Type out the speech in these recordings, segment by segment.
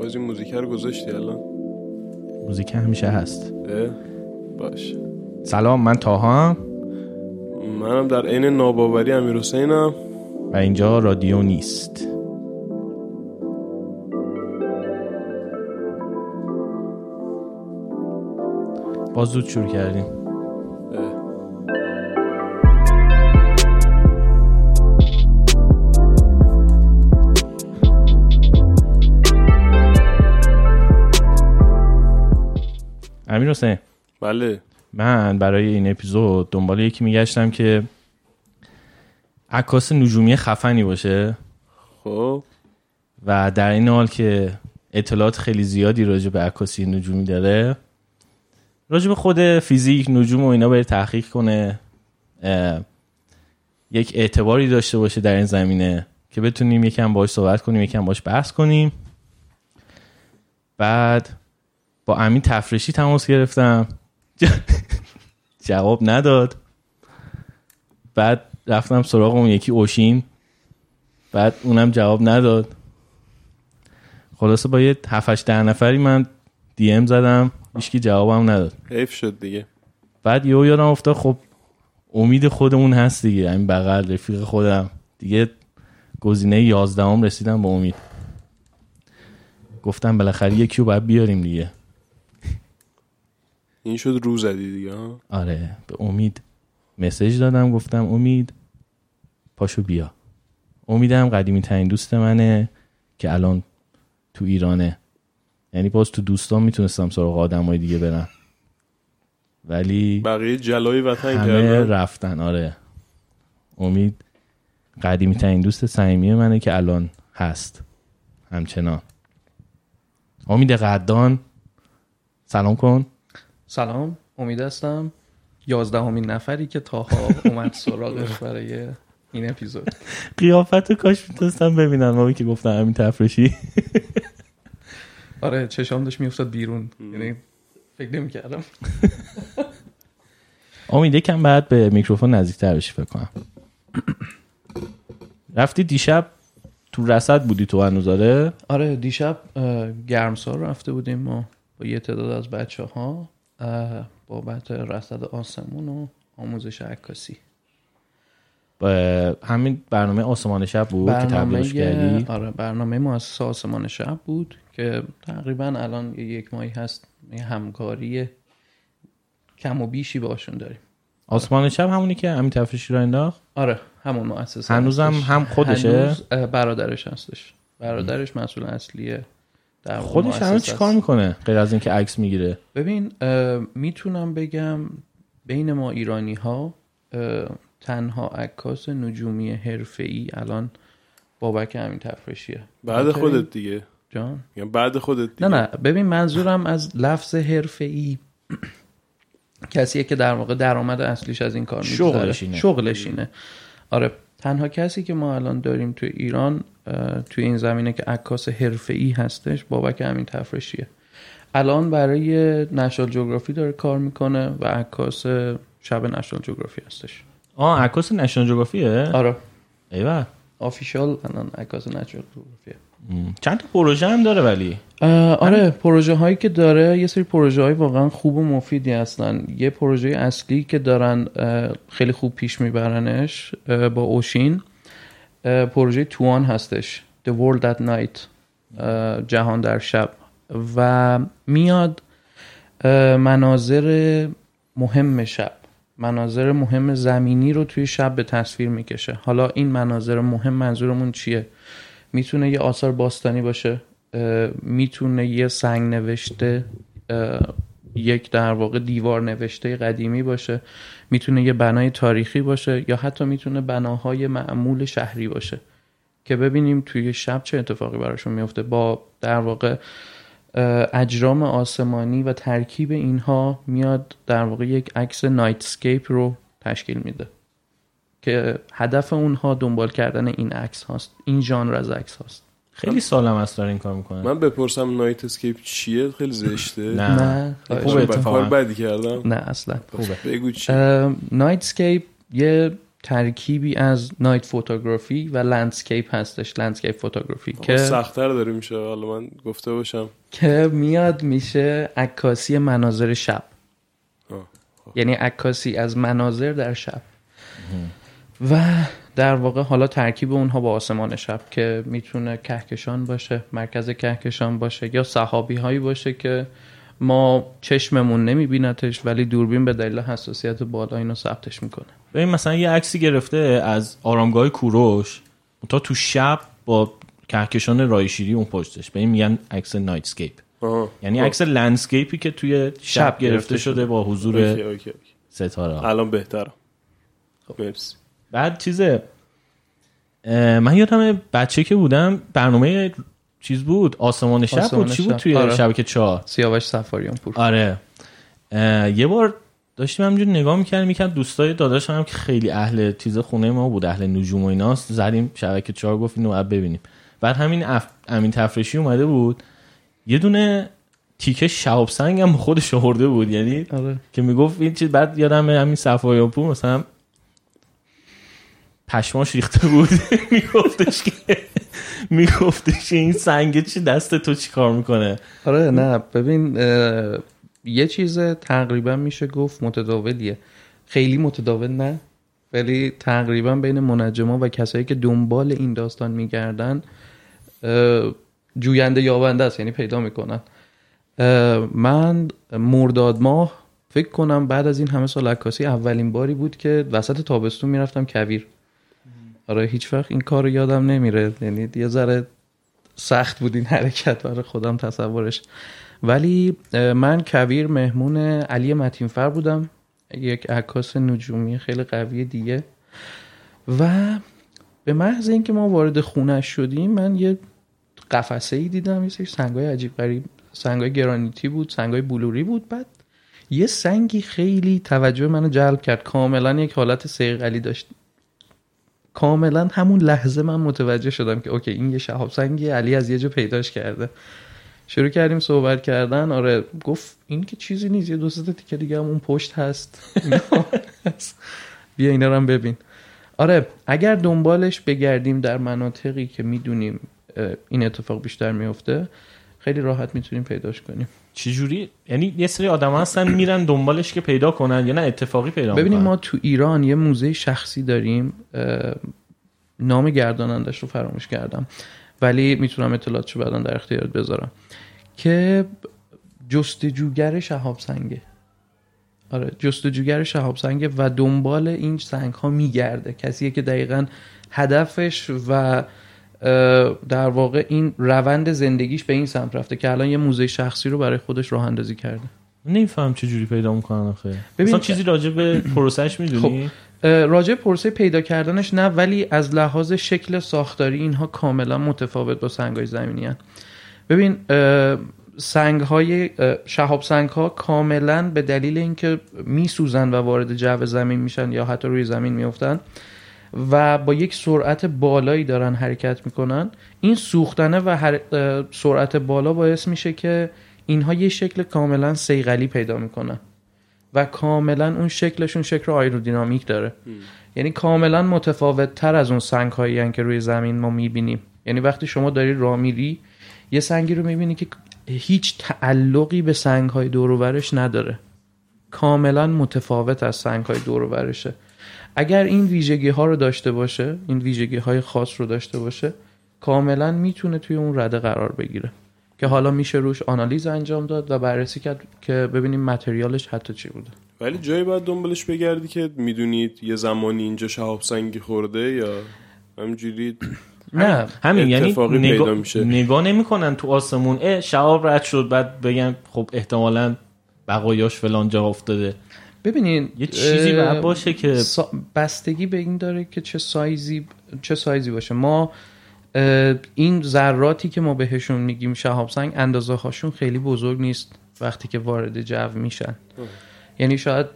بازی موزیک رو گذاشتی الان؟ موزیک همیشه هست؟ باش. سلام من تاها منم در عین ناباوری امیر حسینم. و اینجا رادیو نیست. باز زود شروع کردیم. امیر حسین بله. من برای این اپیزود دنبال یکی میگشتم که عکاس نجومی خفنی باشه. خب. و در این حال که اطلاعات خیلی زیادی راجع به عکاسی نجومی داره راجع به خود فیزیک نجوم و اینا بره تحقیق کنه. یک اعتباری داشته باشه در این زمینه که بتونیم یکم باش صحبت کنیم یکم باش بحث کنیم. بعد با امین تفرشی تماس گرفتم. جواب نداد. بعد رفتم سراغ اون یکی اوشین. بعد اونم جواب نداد. خلاصه با یه 7 ده نفری من دی ام زدم. هیچکی جوابم نداد. حیف شد دیگه. بعد یهو یادم افتاد خب امید خودمون هست دیگه. همین بغل رفیق خودم. دیگه گزینه 11 هم رسیدم به امید. گفتم بالاخره یکی رو باید بیاریم دیگه. این شد رو زدی دیگه آره به امید مسیج دادم گفتم امید پاشو بیا. امیدم قدیمی ترین دوست منه که الان تو ایرانه. یعنی باز تو دوستان می‌تونستم سراغ آدم های دیگه برم. ولی بقیه جلای وطن همه رفتن آره. امید قدیمی ترین دوست صمیمی منه که الان هست. همچنان. امید قدان سلام کن. سلام امید هستم. یازدهمین نفری که تاها اومد سراغش برای این اپیزود. قیافت کاش می‌تونستم ببینم. ما که گفتم همین تفرشی آره چشام داشت میافتاد بیرون. یعنی فکر نمی‌کردم. امید یکم بعد به میکروفون نزدیکتر بشی فکر کنم. رفتی دیشب تو رصد بودی تو هنوز آره آره دیشب گرمسار رفته بودیم ما با یه تعداد از بچه ها بابت رصد آسمون و آموزش عکاسی. با همین برنامه آسمان شب بود که تبلیغش کردی؟ آره برنامه مؤسسه آسمان شب بود که تقریبا الان یک ماهی هست همکاری کم و بیشی باشون داریم. آسمان شب همونی که همین تفرشی را انداخت؟ آره همون مؤسسه هنوزم. هم خودشه؟ هنوز برادرش هستش. برادرش مسئول اصلیه خودش الان مؤسسه چیکار است. می‌کنه غیر از اینکه عکس می‌گیره؟ ببین می‌تونم بگم بین ما ایرانی ها تنها عکاس نجومی حرفه‌ای الان بابک همین تفرشیه. بعد؟ خودت دیگه. جان؟ میگم بعد خودت نه دیگه نه. ببین منظورم از لفظ حرفه‌ای کسیه که در واقع درآمد اصلیش از این کار میگذره. شغلش اینه. شغلش اینه. آره تنها کسی که ما الان داریم تو ایران توی این زمینه که عکاس حرفه‌ای هستش بابک همین تفرشیه. الان برای نشنال جغرافی داره کار می‌کنه و عکاس شب نشنال جغرافی هستش. آه عکاس نشنال جغرافیه آره. ایول آفیشال الان عکاس نشنال جغرافیه. چند تا پروژه هم داره ولی؟ آره پروژه هایی که داره یه سری پروژه های واقعا خوب و مفیدی هستن. یه پروژه اصلی که دارن خیلی خوب پیش میبرنش با اوشین. پروژه توان هستش. The World at Night جهان در شب. و میاد مناظر مهم شب. مناظر مهم زمینی رو توی شب به تصویر می‌کشه. حالا این مناظر مهم منظورمون چیه؟ می‌تونه یه آثار باستانی باشه. می‌تونه یه سنگ نوشته یک در واقع دیوار نوشته قدیمی باشه. می‌تونه یه بنای تاریخی باشه یا حتی می‌تونه بناهای معمول شهری باشه. که ببینیم توی شب چه اتفاقی براشون میفته با در واقع اجرام آسمانی و ترکیب اینها میاد در واقع یک عکس نایتسکیپ رو تشکیل میده. که هدف اونها دنبال کردن این عکس هاست این ژانر از عکس هاست. خیلی سال هاست داره این کار می‌کنه. من بپرسم nightscape چیه؟ خیلی زشته. نه. نه خوبه کار اتفاقا. بدی کردم. نه اصلا. بگو چی. nightscape یه ترکیبی از night photography و landscape هستش. landscape photography که سختتر داره میشه. حالا من گفته باشم. که میاد میشه عکاسی مناظر شب. آه. یعنی عکاسی از مناظر در شب. و در واقع حالا ترکیب اونها با آسمان شب که می‌تونه کهکشان باشه مرکز کهکشان باشه یا صحابی هایی باشه که ما چشممون نمیبینتش ولی دوربین به دلیل حساسیت بالا اینو ثبتش می‌کنه ببین مثلا یه عکسی گرفته از آرامگاه کوروش تا تو شب با کهکشان رایشیری اون پشتش به این میگن عکس نایتسکیپ آها. یعنی خب. عکس landscape ی که توی شب, شب گرفته گرفته شده شده. با حضور okay، okay، okay. ستاره. الان بهترم مرسی بعد چیزه من یادم بچه که بودم برنامه چیز بود آسمان شب آسمان بود چی بود. توی آره. شبکه چهار؟ سیاوش سفاریان پور آره یه بار داشتیم همینجور نگاه می‌کردیم می‌کرد دوستای داداش هم که خیلی اهل چیز خونه ما بود اهل نجوم و ایناست زدیم شبکه چهار گفت اینو ببینیم. بعد همین اف... امین تفرشی اومده بود. یه دونه تیکه شهاب سنگ هم خودش آورده بود یعنی آره. که می‌گفت این چیز بعد یادم همین صفایان پور مثلا پشماش ریخته بود. میگفتش که میگفتش این سنگ چی دست تو چی کار می‌کنه؟ آره نه ببین یه چیز تقریبا میشه گفت متداولیه. خیلی متداول نه ولی تقریبا بین منجما و کسایی که دنبال این داستان میگردن جوینده یابنده است یعنی پیدا می‌کنن. من مرداد ماه فکر کنم بعد از این همه سال عکاسی اولین باری بود که وسط تابستون می‌رفتم کویر. آره هیچ وقت این کار رو یادم نمیره. یعنی یه ذره سخت بود این حرکت برای خودم تصورش. ولی من کویر مهمون علی متینفر بودم. یک عکاس نجومی خیلی قوی دیگه. و به محض اینکه ما وارد خونش شدیم من یه قفسه ای دیدم. یه سری سنگای عجیب غریب سنگای گرانیتی بود سنگای بلوری بود. بعد یه سنگی خیلی توجه منو جلب کرد. کاملا یک حالت سیغلی داشت. کاملا همون لحظه من متوجه شدم که اوکی این یه شهاب سنگی علی از یه جا پیداش کرده. شروع کردیم صحبت کردن. آره گفت این که چیزی نیست یه دو سه تیکه دیگه هم اون پشت هست. بیا اینا رو هم ببین. آره اگر دنبالش بگردیم در مناطقی که می‌دونیم این اتفاق بیشتر میفته خیلی راحت می‌تونیم پیداش کنیم. چجوری؟ یعنی یه سری آدم هستن میرن دنبالش که پیدا کنن یا نه؟ اتفاقی پیدا ببینیم ما تو ایران یه موزه شخصی داریم نام گردانندش رو فراموش کردم ولی می‌تونم اطلاعاتشو بعدا در اختیارت بذارم. که جستجوگر شهاب سنگه. آره جستجوگر شهاب سنگه و دنبال این سنگ ها میگرده. کسیه که دقیقا هدفش و در واقع این روند زندگیش به این سمت رفته که الان یه موزه شخصی رو برای خودش راه اندازی کرده. نمیفهم چه جوری پیدا می‌کنن آخه. ببین- چیزی راجع به پروسش می‌دونی؟ اه، راجع پرسه پیدا کردنش نه ولی از لحاظ شکل ساختاری اینها کاملا متفاوت با سنگ زمینی هن. ببین سنگ های شهاب سنگ ها کاملا به دلیل اینکه میسوزن و وارد جو زمین میشن یا حتی روی زمین میفتن و با یک سرعت بالایی دارن حرکت می‌کنن. این سوختنه و هر- سرعت بالا باعث میشه که اینها یه شکل کاملا سیغلی پیدا می‌کنن. و کاملا اون شکلشون شکل آیرودینامیک داره. یعنی کاملا متفاوت تر از اون سنگ هایی که روی زمین ما می‌بینیم. یعنی وقتی شما داری راه میری یه سنگی رو می‌بینی که هیچ تعلقی به سنگ های دور و برش نداره. کاملا متفاوت از سنگ های دور و برشه اگر این ویژگی ها رو داشته باشه این ویژگی های خاص رو داشته باشه کاملا می‌تونه توی اون رده قرار بگیره که حالا میشه روش آنالیز انجام داد و بررسی کرد که ببینیم متریالش حتی چی بوده. ولی جایی باید دنبالش بگردی که می‌دونید یه زمانی اینجا شهاب سنگی خورده یا همجوری نه. همین یعنی اتفاقی پیدا نگاه, میشه. نگاه نمی‌کنن تو آسمون اه شهاب رد شد بعد بگن خب احتمالا بقایاش فلان جا افتاده. ببینین یه چیزی باید باشه که سا- بستگی به این داره که چه سایزی چه سایزی باشه. ما این ذراتی که ما بهشون میگیم شهاب سنگ اندازه هاشون خیلی بزرگ نیست وقتی که وارد جو میشن. یعنی شاید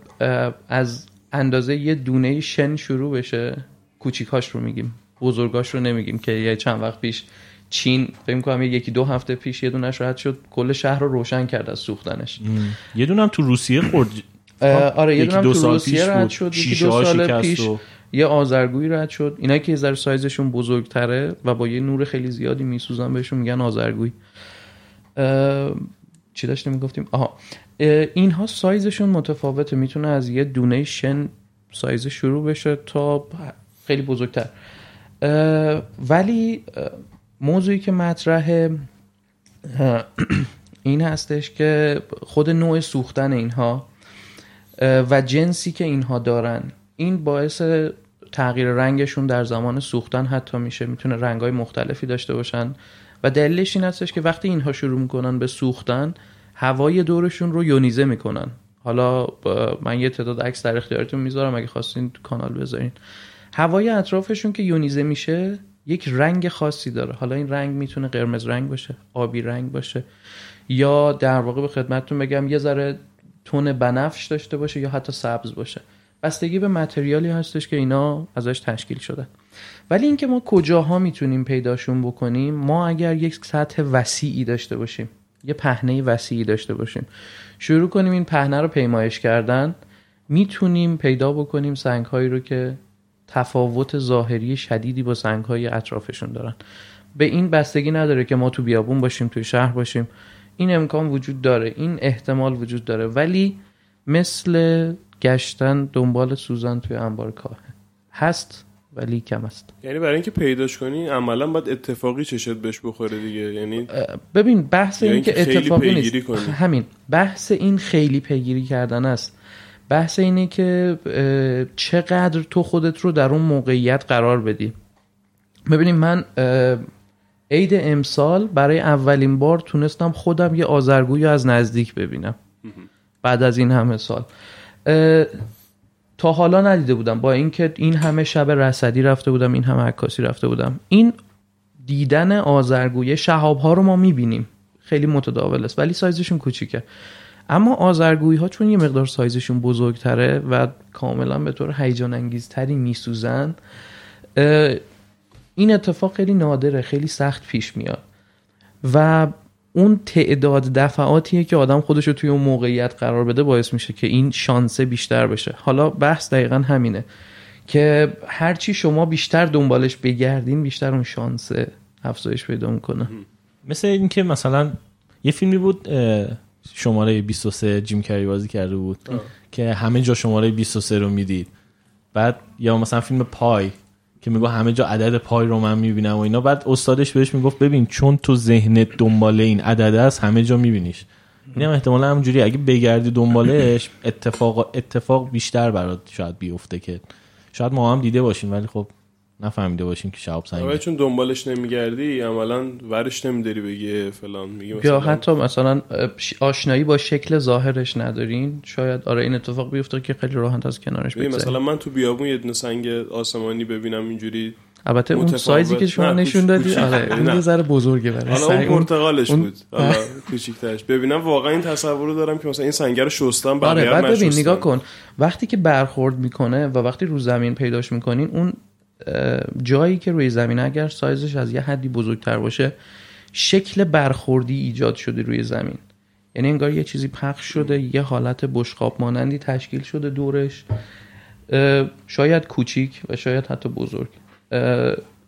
از اندازه یه دونه شن شروع بشه کوچیکاش رو میگیم بزرگاش رو نمیگیم که یه چند وقت پیش چین فکر کنم یکی دو هفته پیش یه دونش رد شد کل شهر رو روشن کرد از سوختنش. یه دونم تو روسیه خورد. آره یه دونم دو تو سال روسیه پیش رد. شد یکی دو سال پیش و- یه آذرگویی رد شد. اینا که یه ذره سایزشون بزرگتره و با یه نور خیلی زیادی میسوزن بهشون میگن آذرگویی اه، چی داشتیم می‌گفتیم؟ آها. اه، اینها سایزشون متفاوته. می‌تونه از یه دونه شن سایز شروع بشه تا خیلی بزرگتر. اه، ولی موضوعی که مطرحه این هستش که خود نوع سوختن اینها و جنسی که اینها دارن این باعث تغییر رنگشون در زمان سوختن حتی میشه می‌تونه رنگهای مختلفی داشته باشن. و دلیلش این هستش که وقتی اینها شروع می‌کنن به سوختن هوای دورشون رو یونیزه می‌کنن. حالا من یه تعداد عکس در اختیارتون می‌ذارم اگه خواستین تو کانال بذارین. هوای اطرافشون که یونیزه میشه یک رنگ خاصی داره. حالا این رنگ می‌تونه قرمز رنگ باشه آبی رنگ باشه. یا در واقع به خدمتتون بگم یه ذره تون بنفش داشته باشه یا حتی سبز باشه. بستگی به متریالی هستش که اینا ازش تشکیل شده ولی اینکه ما کجاها می‌تونیم پیداشون بکنیم ما اگر یک سطح وسیعی داشته باشیم یه پهنه وسیعی داشته باشیم شروع کنیم این پهنه رو پیمایش کردن می‌تونیم پیدا بکنیم سنگ هایی رو که تفاوت ظاهری شدیدی با سنگ های اطرافشون دارن. به این بستگی نداره که ما تو بیابون باشیم توی شهر باشیم. این امکان وجود داره این احتمال وجود داره ولی مثل گشتن دنبال سوزن توی انبار کاه. هست ولی کم است. یعنی برای اینکه پیداش کنی عملا باید اتفاقی چشت بهش بخوره دیگه. یعنی ببین بحث این اینکه که خیلی اتفاقی پیگیری نیست کنی. همین بحث این خیلی پیگیری کردن است. بحث اینه که چقدر تو خودت رو در اون موقعیت قرار بدی. ببینیم من عید امسال برای اولین بار تونستم خودم یه آزرگوی از نزدیک ببینم. بعد از این همه سال. تا حالا ندیده بودم. با اینکه این همه شب رصدی رفته بودم این همه عکاسی رفته بودم. این دیدن آزرگویه شهاب ها رو ما می‌بینیم. خیلی متداول است ولی سایزشون کوچیکه. اما آزرگویی ها چون یه مقدار سایزشون بزرگتره و کاملا به طور هیجان انگیزتری میسوزن این اتفاق خیلی نادره خیلی سخت پیش میاد. و اون تعداد دفعاتیه که آدم خودش رو توی اون موقعیت قرار بده باعث میشه که این شانسه بیشتر بشه. حالا بحث دقیقا همینه که هرچی شما بیشتر دنبالش بگردین بیشتر اون شانسه افزایش پیدا می‌کنه. مثل اینکه مثلا یه فیلمی بود شماره 23 جیم کری بازی کرده بود که همه جا شماره 23 رو می‌دید. بعد یا مثلا فیلم پای که میگو همه جا عدد پای رو من می‌بینم و اینا. بعد استادش بهش می‌گفت ببین چون تو ذهنت دنبال این عدد است همه جا میبینیش. این هم احتمالا همونجوری اگه بگردی دنبالش اتفاق اتفاق بیشتر برات شاید بیفته که شاید ما هم دیده باشیم. ولی خب نفهمیده باشیم که شهاب سنگه چون دنبالش نمیگردی عملا ورش نمیداری بگی فلان میگی یا مثلا حتی مثلا آشنایی با شکل ظاهرش ندارین شاید آره این اتفاق بیفته که خیلی راحت از کنارش ببین بگذریم مثلا من تو بیابون یه دونه سنگ آسمانی ببینم اینجوری البته اون. سایزی که شما نشون دادی. آره اون. یه ذره بزرگه برای حالا اون سنگ. اون- پرتغالش اون- بود حالا کوچیک‌ترش ببینم واقعا این تصور رو دارم که مثلا این سنگر رو شستم آره بقیه بعد ببین نشستم. نگاه کن وقتی که برخورد می‌کنه و وقتی رو زمین پیداش می‌کنین اون جایی که روی زمین اگر سایزش از یه حدی بزرگتر باشه شکل برخوردی ایجاد شده روی زمین. یعنی انگار یه چیزی پخش شده یه حالت بشقاب مانندی تشکیل شده دورش. شاید کوچیک و شاید حتی بزرگ.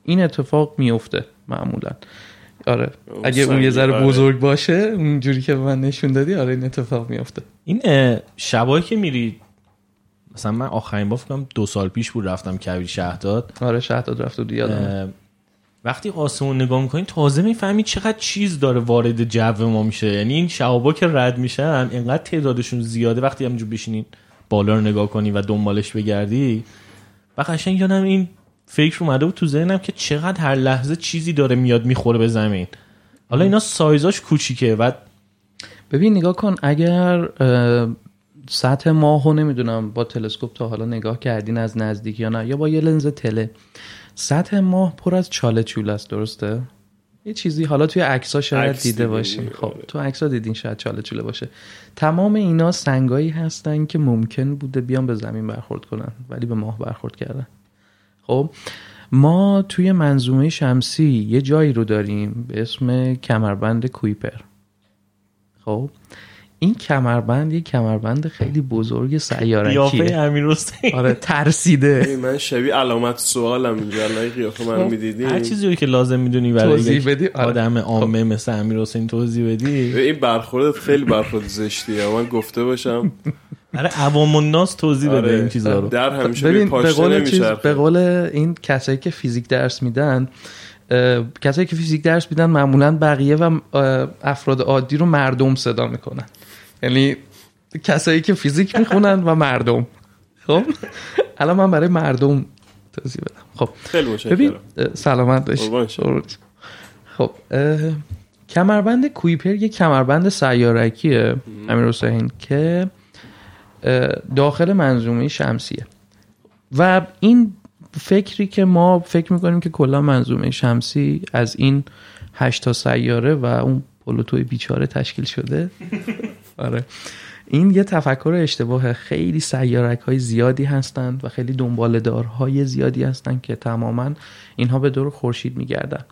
این اتفاق میفته معمولا. آره اگه اون یه ذره آره. بزرگ باشه اونجوری که به من نشون دادی آره این اتفاق میفته این شبایی که میری مثلا من آخرین بار فکر کنم دو سال پیش بود رفتم کویر شهداد. آره شهداد رفت و دیادم اه، وقتی آسمون نگاه می‌کنی تازه می‌فهمی چقدر چیز داره وارد جو ما میشه. یعنی این شهابا که رد میشن اینقدر تعدادشون زیاده. وقتی همینجور بشینین بالا رو نگاه کنی و دنبالش بگردی و قشنگ یادم این فکر اومده بود تو ذهنم که چقدر هر لحظه چیزی داره میاد می‌خوره به زمین. حالا اینا سایزاش کوچیکه و ببین نگاه کن اگر سطح ماهو نمی‌دونم با تلسکوپ تا حالا نگاه کردین از نزدیک یا نه یا با یه لنز تله. سطح ماه پر از چاله چوله است درسته؟ یه چیزی حالا توی عکس‌ها شاید عکس دیده باشین. خب آره. تو عکس‌ها دیدین شاید چاله چوله باشه. تمام اینا سنگایی هستن که ممکن بوده بیان به زمین برخورد کنن ولی به ماه برخورد کردن. خب ما توی منظومه شمسی یه جایی رو داریم به اسم کمربند کویپر. خب این کمربند یه کمربند خیلی بزرگ قیافه سیارکیه امیر حسین آره ترسیده. ای، من شبیه علامت سوالم اینجا. الان این قیافه من خب، می‌دیدی؟ هر چیزی رو که لازم می‌دونی برای توضیح یک بدی؟ آره. آدم عامه مثل امیر حسین توضیح بدی؟ این برخوردت خیلی برخورد زشتیه من گفته باشم. برای عوام الناس توضیح بده آره. این چیزا رو. در همیشه ببین به قول چیز به قول این کسایی که فیزیک درس میدن کسایی که فیزیک درس میدن معمولا بقیه و افراد عادی رو مردم صدا می‌کنن. یعنی کسایی که فیزیک می‌خونن و مردم. خب؟ الان من برای مردم توضیح بدم. خب. خیلی ببین سلامت باشی. خب کمربند کویپر یه کمربند سیارکیه امیر حسین که داخل منظومه شمسیه. و این فکری که ما فکر می‌کنیم که کلا منظومه شمسی از این هشتا سیاره و اون پلوتوی بیچاره تشکیل شده آره. این یه تفکر اشتباه خیلی سیارک های زیادی هستند و خیلی دنبالدارهای زیادی هستند که تماما اینها به دور خورشید میگردن.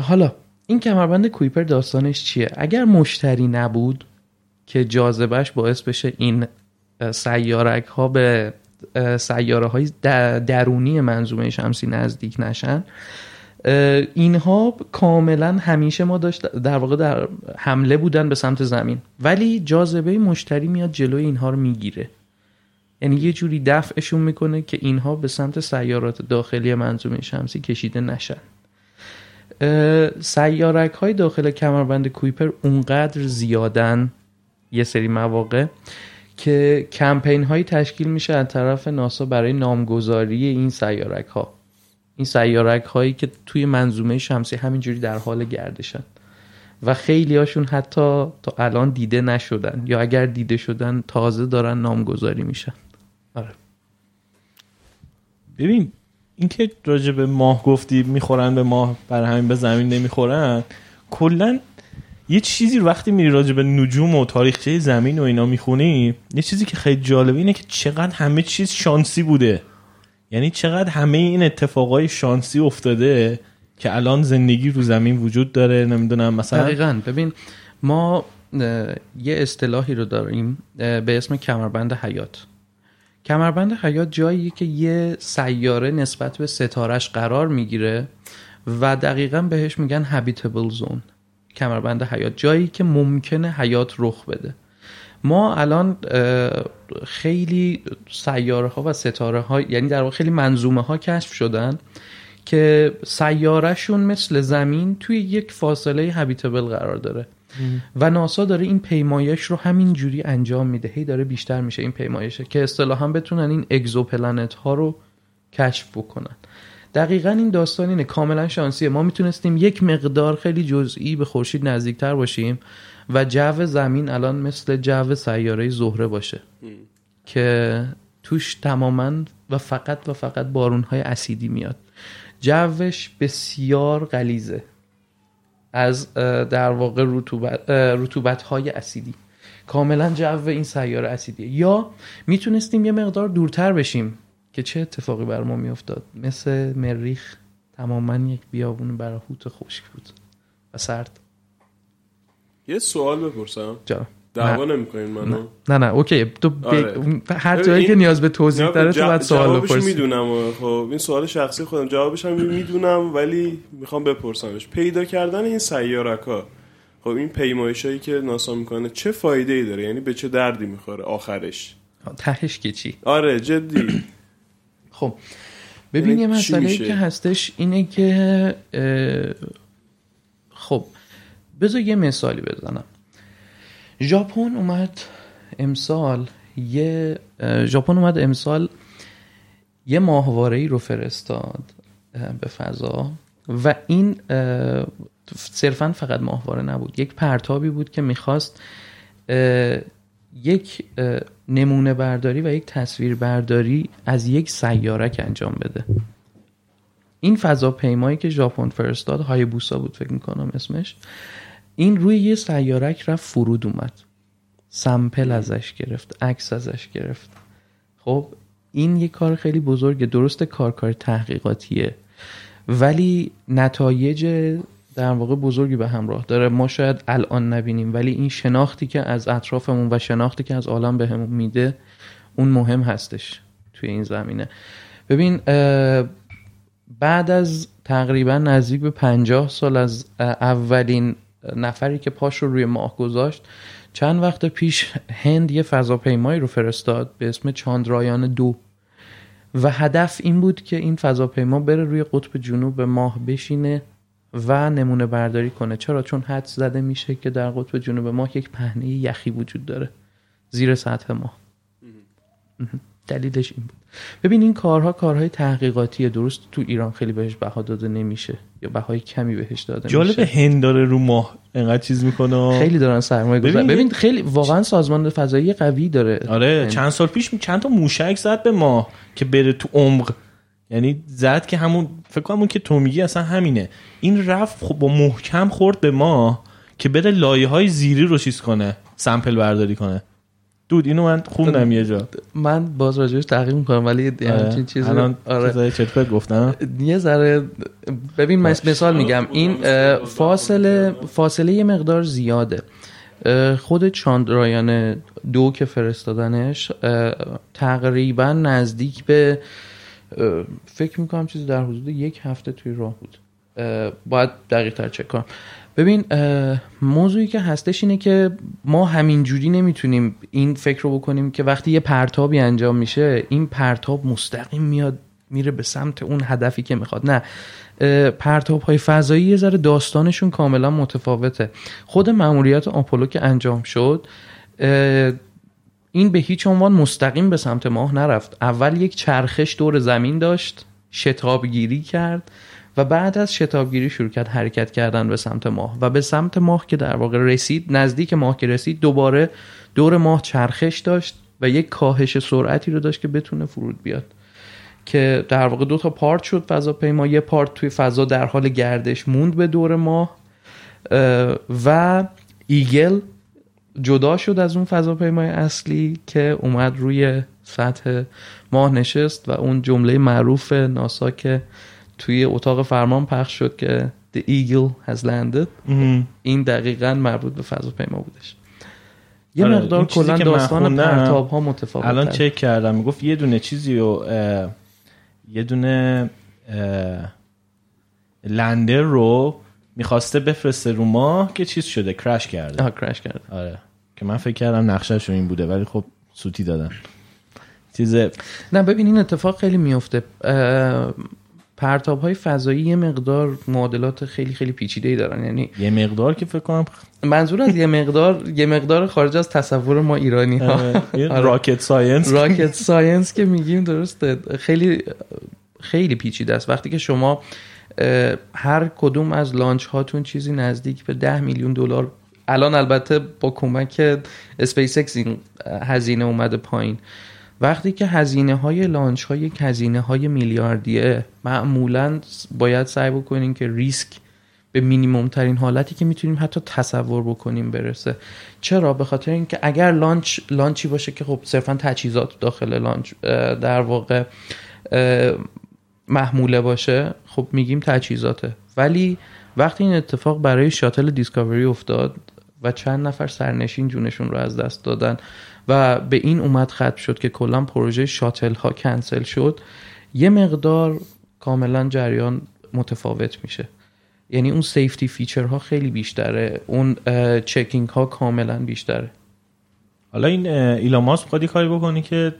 حالا این کمربند کویپر داستانش چیه؟ اگر مشتری نبود که جاذبش باعث بشه این سیارک ها به سیاره های درونی منظومه شمسی نزدیک نشن اینها کاملا همیشه ما داشت در واقع در حمله بودن به سمت زمین. ولی جاذبه مشتری میاد جلوی اینها رو می‌گیره. یعنی یه جوری دفعشون می‌کنه که اینها به سمت سیارات داخلی منظومه شمسی کشیده نشن. سیارک های داخل کمربند کویپر اونقدر زیادن یه سری مواقع که کمپین هایی تشکیل میشه از طرف ناسا برای نامگذاری این سیارک ها این سیارک هایی که توی منظومه شمسی همینجوری در حال گردشن. و خیلی هاشون حتی تا الان دیده نشدن یا اگر دیده شدن تازه دارن نامگذاری میشن. آره. ببین اینکه راجع به ماه گفتی می‌خورن به ماه بر همین به زمین نمی‌خورن کلا یه چیزی وقتی میری راجع به نجوم و تاریخچه زمین و اینا می‌خونی یه چیزی که خیلی جالبه اینه که چقدر همه چیز شانسی بوده. یعنی چقدر همه این اتفاقای شانسی افتاده که الان زندگی رو زمین وجود داره نمی‌دونم مثلا دقیقا. ببین ما یه اصطلاحی رو داریم به اسم کمربند حیات. کمربند حیات جاییه که یه سیاره نسبت به ستارش قرار می‌گیره و دقیقا بهش میگن habitable زون کمربند حیات. جایی که ممکنه حیات رخ بده. ما الان خیلی سیاره ها و ستاره ها یعنی در واقع خیلی منظومه ها کشف شدن که سیارهشون مثل زمین توی یک فاصله هابیتبل قرار داره. و ناسا داره این پیمایش رو همین جوری انجام میده. هی داره بیشتر میشه این پیمایشه که اصطلاحا بتونن این اگزوپلنت ها رو کشف بکنن. دقیقا این داستان اینه. کاملا شانسیه. ما می‌تونستیم یک مقدار خیلی جزئی به خورشید نزدیکتر باشیم. و جو زمین الان مثل جو سیاره زهره باشه. که توش تماما و فقط و فقط بارونهای اسیدی میاد. جوش بسیار غلیزه از در واقع رطوبت, های اسیدی. کاملا جو این سیاره اسیدیه. یا می‌تونستیم یه مقدار دورتر بشیم که چه اتفاقی بر ما میافتاد. مثل مریخ تماما یک بیابون برهوت خشک بود و سرد. یه سوال بپرسم. جا. دعوا نمی‌کنین منو؟ نه. نه اوکی. تو ب... آره. هر جایی که نیاز به توضیح داره تو باید سوال بپرسی. می‌دونم. خب این سوال شخصی خودم. جوابش هم می‌دونم ولی می‌خوام بپرسمش. پیدا کردن این سیارک ها خب این پیمایش هایی که ناسا می‌کنه چه فایده ای داره؟ یعنی به چه دردی می‌خوره آخرش؟ تهش که چی؟ آره جدی. خب ببین یعنی یه مسئله؟ که هستش اینه که اه، خب بذار یه مثالی بزنم. ژاپن اومد امسال یه ژاپن اومد امسال یه ماهواره ای رو فرستاد به فضا و این صرفا فقط ماهواره نبود. یک پرتابی بود که می‌خواست یک نمونه برداری و یک تصویر برداری از یک سیارک انجام بده. این فضاپیمایی که ژاپن فرستاد هایبوسا بود فکر می‌کنم اسمش. این روی یه سیارک رفت فرود اومد. سمپل ازش گرفت عکس ازش گرفت. خب این یه کار خیلی بزرگه درست کار کار تحقیقاتیه. ولی نتایج در واقع بزرگی به همراه داره. ما شاید الان نبینیم ولی این شناختی که از اطرافمون و شناختی که از عالم بهمون میده اون مهم هستش توی این زمینه. ببین بعد از تقریبا نزدیک به پنجاه سال از اولین نفری که پاش رو روی ماه گذاشت چند وقت پیش هند یه فضاپیمایی رو فرستاد به اسم چاندرایان دو. و هدف این بود که این فضاپیما بره روی قطب جنوب ماه بشینه و نمونه برداری کنه. چرا؟ چون حد زده میشه که در قطب جنوب ماه یک پهنه یخی وجود داره زیر سطح ماه. دلیلش این بود. ببین این کارها کارهای تحقیقاتیه درست تو ایران خیلی بهش بها داده نمیشه یا بهای کمی بهش داده جالب میشه هند داره رو ماه انقدر چیز می‌کنه. خیلی دارن سرمایه گذاری ببین، ببین خیلی واقعا سازمان فضایی قوی داره. آره هند. چند سال پیش چند تا موشک زد به ما که بره تو عمق. یعنی زد که همون فکر کنم اون که تو میگی اصلا همینه. این رفت خب با محکم خورد به ما که بره لایه های زیری رو چیز کنه سمپل برداری کنه. دود اینو من خوندم یه جا. من باز راجبش تحقیق می‌کنم ولی یه آره. همچین چیزی الان آره. پرت گفتم. یه ذره ببین مس- مثال میگم. این اه، فاصله فاصله یه مقدار زیاده. خود چاندرایان دو که فرستادنش تقریبا نزدیک به فکر می‌کنم چیزی در حدود یک هفته توی راه بود. باید دقیق تر چک کنم. ببین موضوعی که هستش اینه که ما همینجوری نمی‌تونیم این فکر رو بکنیم که وقتی یه پرتابی انجام میشه این پرتاب مستقیم میاد میره به سمت اون هدفی که می‌خواد. نه پرتاب های فضایی یه ذره داستانشون کاملا متفاوته. خود مأموریت آپولو که انجام شد این به هیچ عنوان مستقیم به سمت ماه نرفت. اول یک چرخش دور زمین داشت شتابگیری کرد. و بعد از شتابگیری شروع کرد حرکت کردن به سمت ماه و به سمت ماه که در واقع رسید نزدیک ماه که رسید دوباره دور ماه چرخش داشت و یک کاهش سرعتی رو داشت که بتونه فرود بیاد که در واقع دو تا پارت شد فضاپیما. یه پارت توی فضا در حال گردش موند به دور ماه اه، و ایگل جدا شد از اون فضاپیمای اصلی که اومد روی سطح ماه نشست و اون جمله معروف ناسا که توی اتاق فرمان پخش شد که The Eagle has landed. این دقیقا مربوط به فضاپیما بودش. یه آره، مقدار کلا داستان پرتاب ها متفاوت الان چک کردم. می‌گفت یه دونه چیزی و یه دونه لندر رو می‌خواسته بفرسته رو ماه که چیز شده کرش کرده. آها کرش کرد آره. که من فکر کردم نقشش رو این بوده ولی خب سوتی دادن. چیز نه ببین این اتفاق خیلی میفته پرتاب های فضایی یه مقدار معادلات خیلی خیلی پیچیده ای دارن. یعنی یه مقدار که فکر کنم منظور از یه مقدار یه مقدار خارج از تصور ما ایرانی ها. آره. rocket science. rocket science که میگیم درسته. خیلی خیلی پیچیده است. وقتی که شما هر کدوم از launch هاتون چیزی نزدیک به 10 میلیون دلار الان البته با کمک اسپیس اکس این هزینه اومده پایین. وقتی که هزینه های launch های یک هزینه های میلیاردیه معمولا باید سعی بکنین که ریسک به مینیموم ترین حالتی که می‌تونیم حتی تصور بکنیم برسه. چرا؟ به خاطر اینکه اگر launch launch ی باشه که خب صرفا تجهیزات داخل launch در واقع محموله باشه خب میگیم تجهیزاته. ولی وقتی این اتفاق برای شاتل دیسکاوری افتاد و چند نفر سرنشین جونشون رو از دست دادن و به این اومد ختم شد که کلا پروژه شاتل ها کنسل شد. یه مقدار کاملا جریان متفاوت میشه. یعنی اون safety feature ها خیلی بیشتره. اون checking ها کاملا بیشتره. حالا این ایلان ماسک می‌خواد کاری بکنی که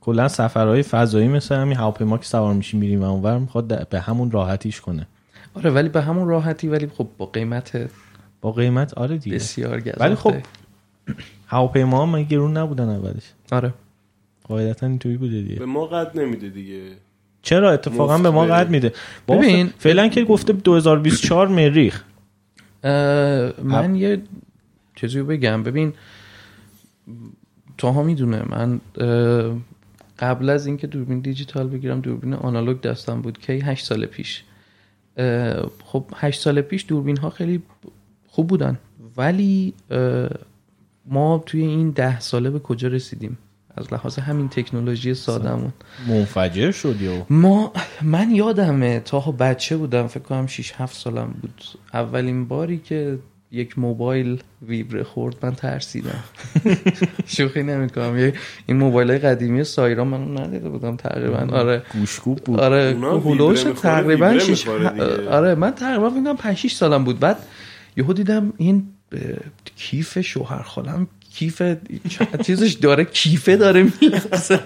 کلا سفرهای فضایی مثل همین هواپیما که سوار میشیم میریم اونور می‌خواد به همون راحتیش کنه. آره ولی به همون راحتی ولی خب با قیمت با قیمت آره دیگه. بسیار گزافته ولی خب هواپیما هم گرون نبودن اولش؟ آره. قاعدتا اینطوری بوده دیگه. به ما قد نمیده دیگه. چرا؟ اتفاقا به ما قد میده. ببین- ف- فعلا که گفته 2024 مریخ. من یه چیزی رو بگم. ببین توها می‌دونه. من قبل از اینکه دوربین دیجیتال بگیرم دوربین آنالوگ دستم بود کی هشت سال پیش. خب هشت سال پیش دوربین ها خیلی خوب بودن. ولی ما توی این ده ساله به کجا رسیدیم؟ از لحاظ همین تکنولوژی سادمون منفجر شدی و ما من یادمه تا بچه بودم فکر کنم 6 7 سالم بود. اولین باری که یک موبایل ویبره خورد من ترسیدم. شوخی نمی‌کنم. یه این موبایل های قدیمی سایرا من ندیده بودم تقریبا. آره. گوشکوب بود. آره هولوش تقریبا شیش دیگه. آره من تقریبا فکر کنم 5 6 سالم بود. بعد یهو دیدم این کیف شوهر خالم کیف چیزش داره کیفه داره میلرزه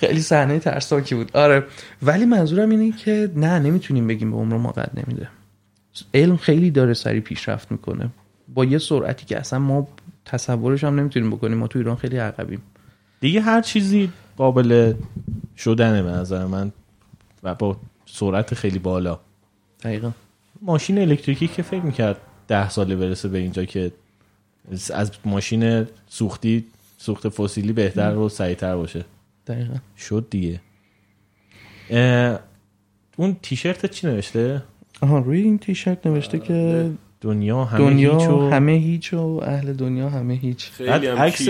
خیلی صحنه ترسناکی بود. آره. ولی منظورم اینه که نه نمی‌تونیم بگیم به عمر ما قد نمیده. علم خیلی داره سریع پیشرفت می‌کنه. با یه سرعتی که اصلا ما تصورش هم نمی‌تونیم بکنیم. ما تو ایران خیلی عقبیم. دیگه هر چیزی قابل شدنه به نظر من و با سرعت خیلی بالا. دقیقا. ماشین الکتریکی که فکر می‌کرد ده ساله برسه به اینجا که از ماشین سوختی سوخت فسیلی بهتر و سریعتر باشه. دقیقا. شد دیگه. اون تیشرت چی نوشته؟ آها روی این تیشرت نوشته که دنیا همه دنیا هیچ و همه هیچ و اهل دنیا همه هیچ. خیلی هم عکس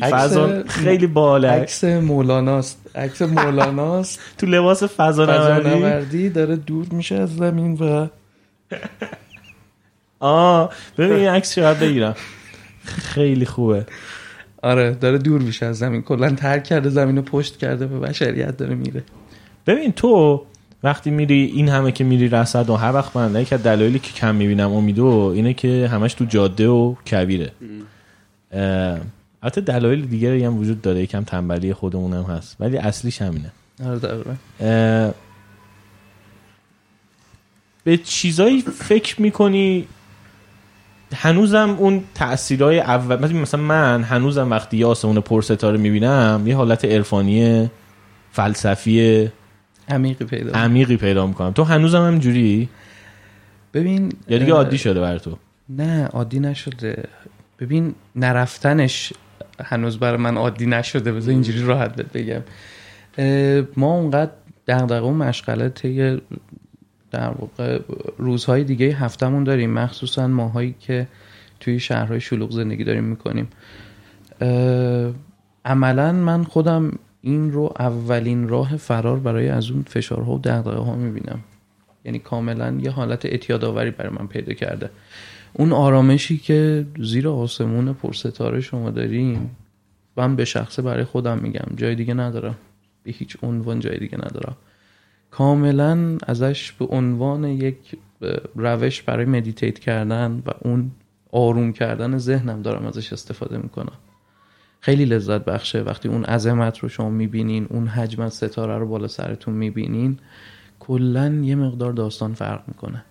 فضا خیلی بالا عکس مولاناست. عکس مولاناست. تو لباس فضا نوردی فضانوردی داره دور میشه از زمین و آه ببین این عکس چقدر بگیرم. خیلی خوبه. آره داره دور میشه از زمین. کلا ترک کرده زمین رو پشت کرده به بشریت داره میره. ببین تو وقتی میری این همه که میری رصد و هر وقت من از دلایلی که کم می‌بینم امیدو اینه که همش تو جاده و کبیره. البته دلایل دیگری هم وجود داره. یکم تنبلی خودمون هم هست. ولی اصلیش همینه. آره به چیزایی فکر می‌کنی هنوزم اون تاثیرهای اول مثلا- من هنوزم وقتی یه آسمون پرستاره می‌بینم یه حالت عرفانی فلسفی عمیقی پیدا عمیقی پیدا می‌کنم. تو هنوزم هم جوری ببین یا دیگه عادی شده بر تو؟ نه عادی نشده. ببین نرفتنش هنوز برای من عادی نشده. بذار اینجوری راحت بگم. ما اونقدر دغدغه و مشغله طی در واقع روزهای دیگه هفتمون داریم مخصوصا ماهایی که توی شهرهای شلوغ زندگی داریم می‌کنیم. عملا من خودم این رو اولین راه فرار برای از اون فشارها و دغدغه ها می‌بینم. یعنی کاملا یه حالت اعتیادآوری برای من پیدا کرده. اون آرامشی که زیر آسمون پرستاره شما داریم من به شخصه برای خودم میگم جای دیگه ندارم. به هیچ عنوان جای دیگه ندارم. کاملا ازش به عنوان یک روش برای مدیتیت کردن و اون آروم کردن ذهنم دارم ازش استفاده می‌کنم. خیلی لذت بخشه. وقتی اون عظمت رو شما می‌بینین اون حجم از ستاره رو بالا سرتون می‌بینین کلا یه مقدار داستان فرق می‌کنه.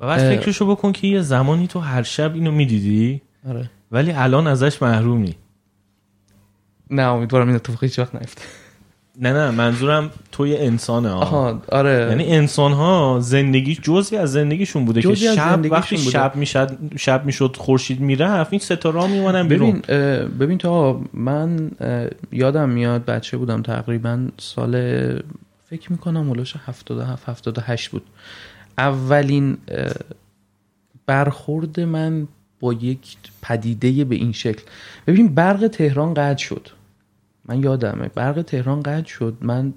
و بعد. فکرشو بکن که یه زمانی تو هر شب اینو می‌دیدی آره. ولی الان ازش محرومی. نه امیدوارم این اتفاق هیچ وقت نیفته. نه نه منظورم توی انسانه ها آها آره. یعنی انسان ها زندگی جزی از زندگیشون بوده که شب وقتی بوده. شب می‌شد شب می‌شد خورشید می‌رفت این ستاره میمونن بیرون. ببین ببین تا من یادم میاد بچه بودم تقریبا سال فکر می‌کنم هلوش 77 78 بود. اولین برخورد من با یک پدیده به این شکل. ببین برق تهران قطع شد. من یادمه. برق تهران قطع شد. من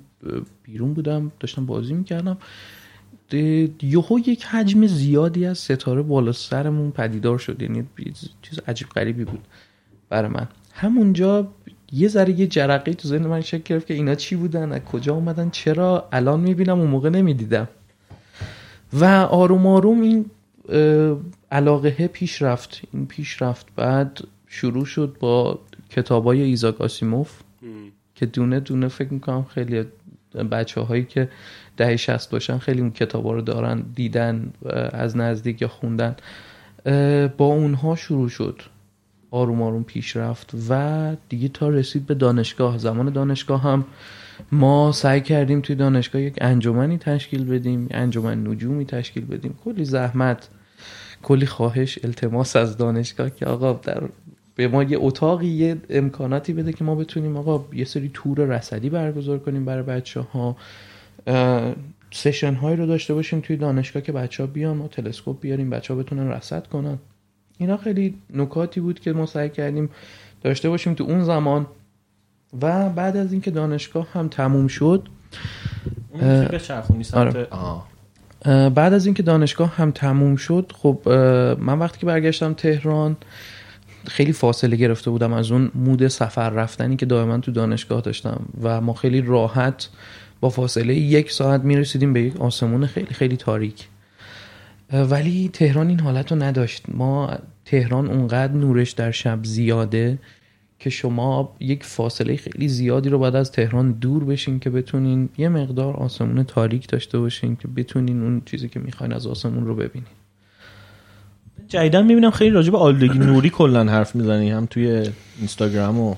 بیرون بودم داشتم بازی می‌کردم. یهو یک حجم زیادی از ستاره بالا سرمون پدیدار شد. یعنی چیز عجیب غریبی بود برای من. همونجا یه ذره یه جرقه تو ذهن من شکل گرفت که اینا چی بودن از کجا اومدن چرا؟ الان می‌بینم اون موقع نمی‌دیدم. و آروم آروم این علاقه پیش رفت. این پیش رفت. بعد شروع شد با کتابای ایزاک آسیموف. که دونه دونه فکر می‌کنم خیلی بچه هایی که دهه شست باشن خیلی اون کتابا رو دارن دیدن از نزدیک یا خوندن. با اونها شروع شد آروم آروم پیش رفت و دیگه تا رسید به دانشگاه. زمان دانشگاه هم ما سعی کردیم توی دانشگاه یک انجمنی تشکیل بدیم انجمن نجومی تشکیل بدیم. کلی زحمت کلی خواهش التماس از دانشگاه که آقا در به ما یه اتاقی یه امکاناتی بده که ما بتونیم آقا یه سری تور رصدی برگزار کنیم برای بچه ها سشن هایی رو داشته باشیم توی دانشگاه که بچه ها بیان ما تلسکوپ بیاریم بچه ها بتونن رصد کنن. اینا خیلی نکاتی بود که ما سعی کردیم داشته باشیم تو اون زمان. و بعد از اینکه دانشگاه هم تموم شد آره. بعد از اینکه دانشگاه هم تموم شد خب من وقتی که برگشتم تهران خیلی فاصله گرفته بودم از اون مود سفر رفتنی که دائما تو دانشگاه داشتم و ما خیلی راحت با فاصله یک ساعت می‌رسیدیم به یک آسمون خیلی خیلی تاریک. ولی تهران این حالت رو نداشت. ما تهران اونقدر نورش در شب زیاده که شما یک فاصله خیلی زیادی رو بعد از تهران دور بشین که بتونین یه مقدار آسمون تاریک داشته باشین که بتونین اون چیزی که می‌خواین از آسمون رو ببینین. جدیدن می‌بینم خیلی راجع به آلودگی نوری کلا حرف می‌زنی هم توی اینستاگرام و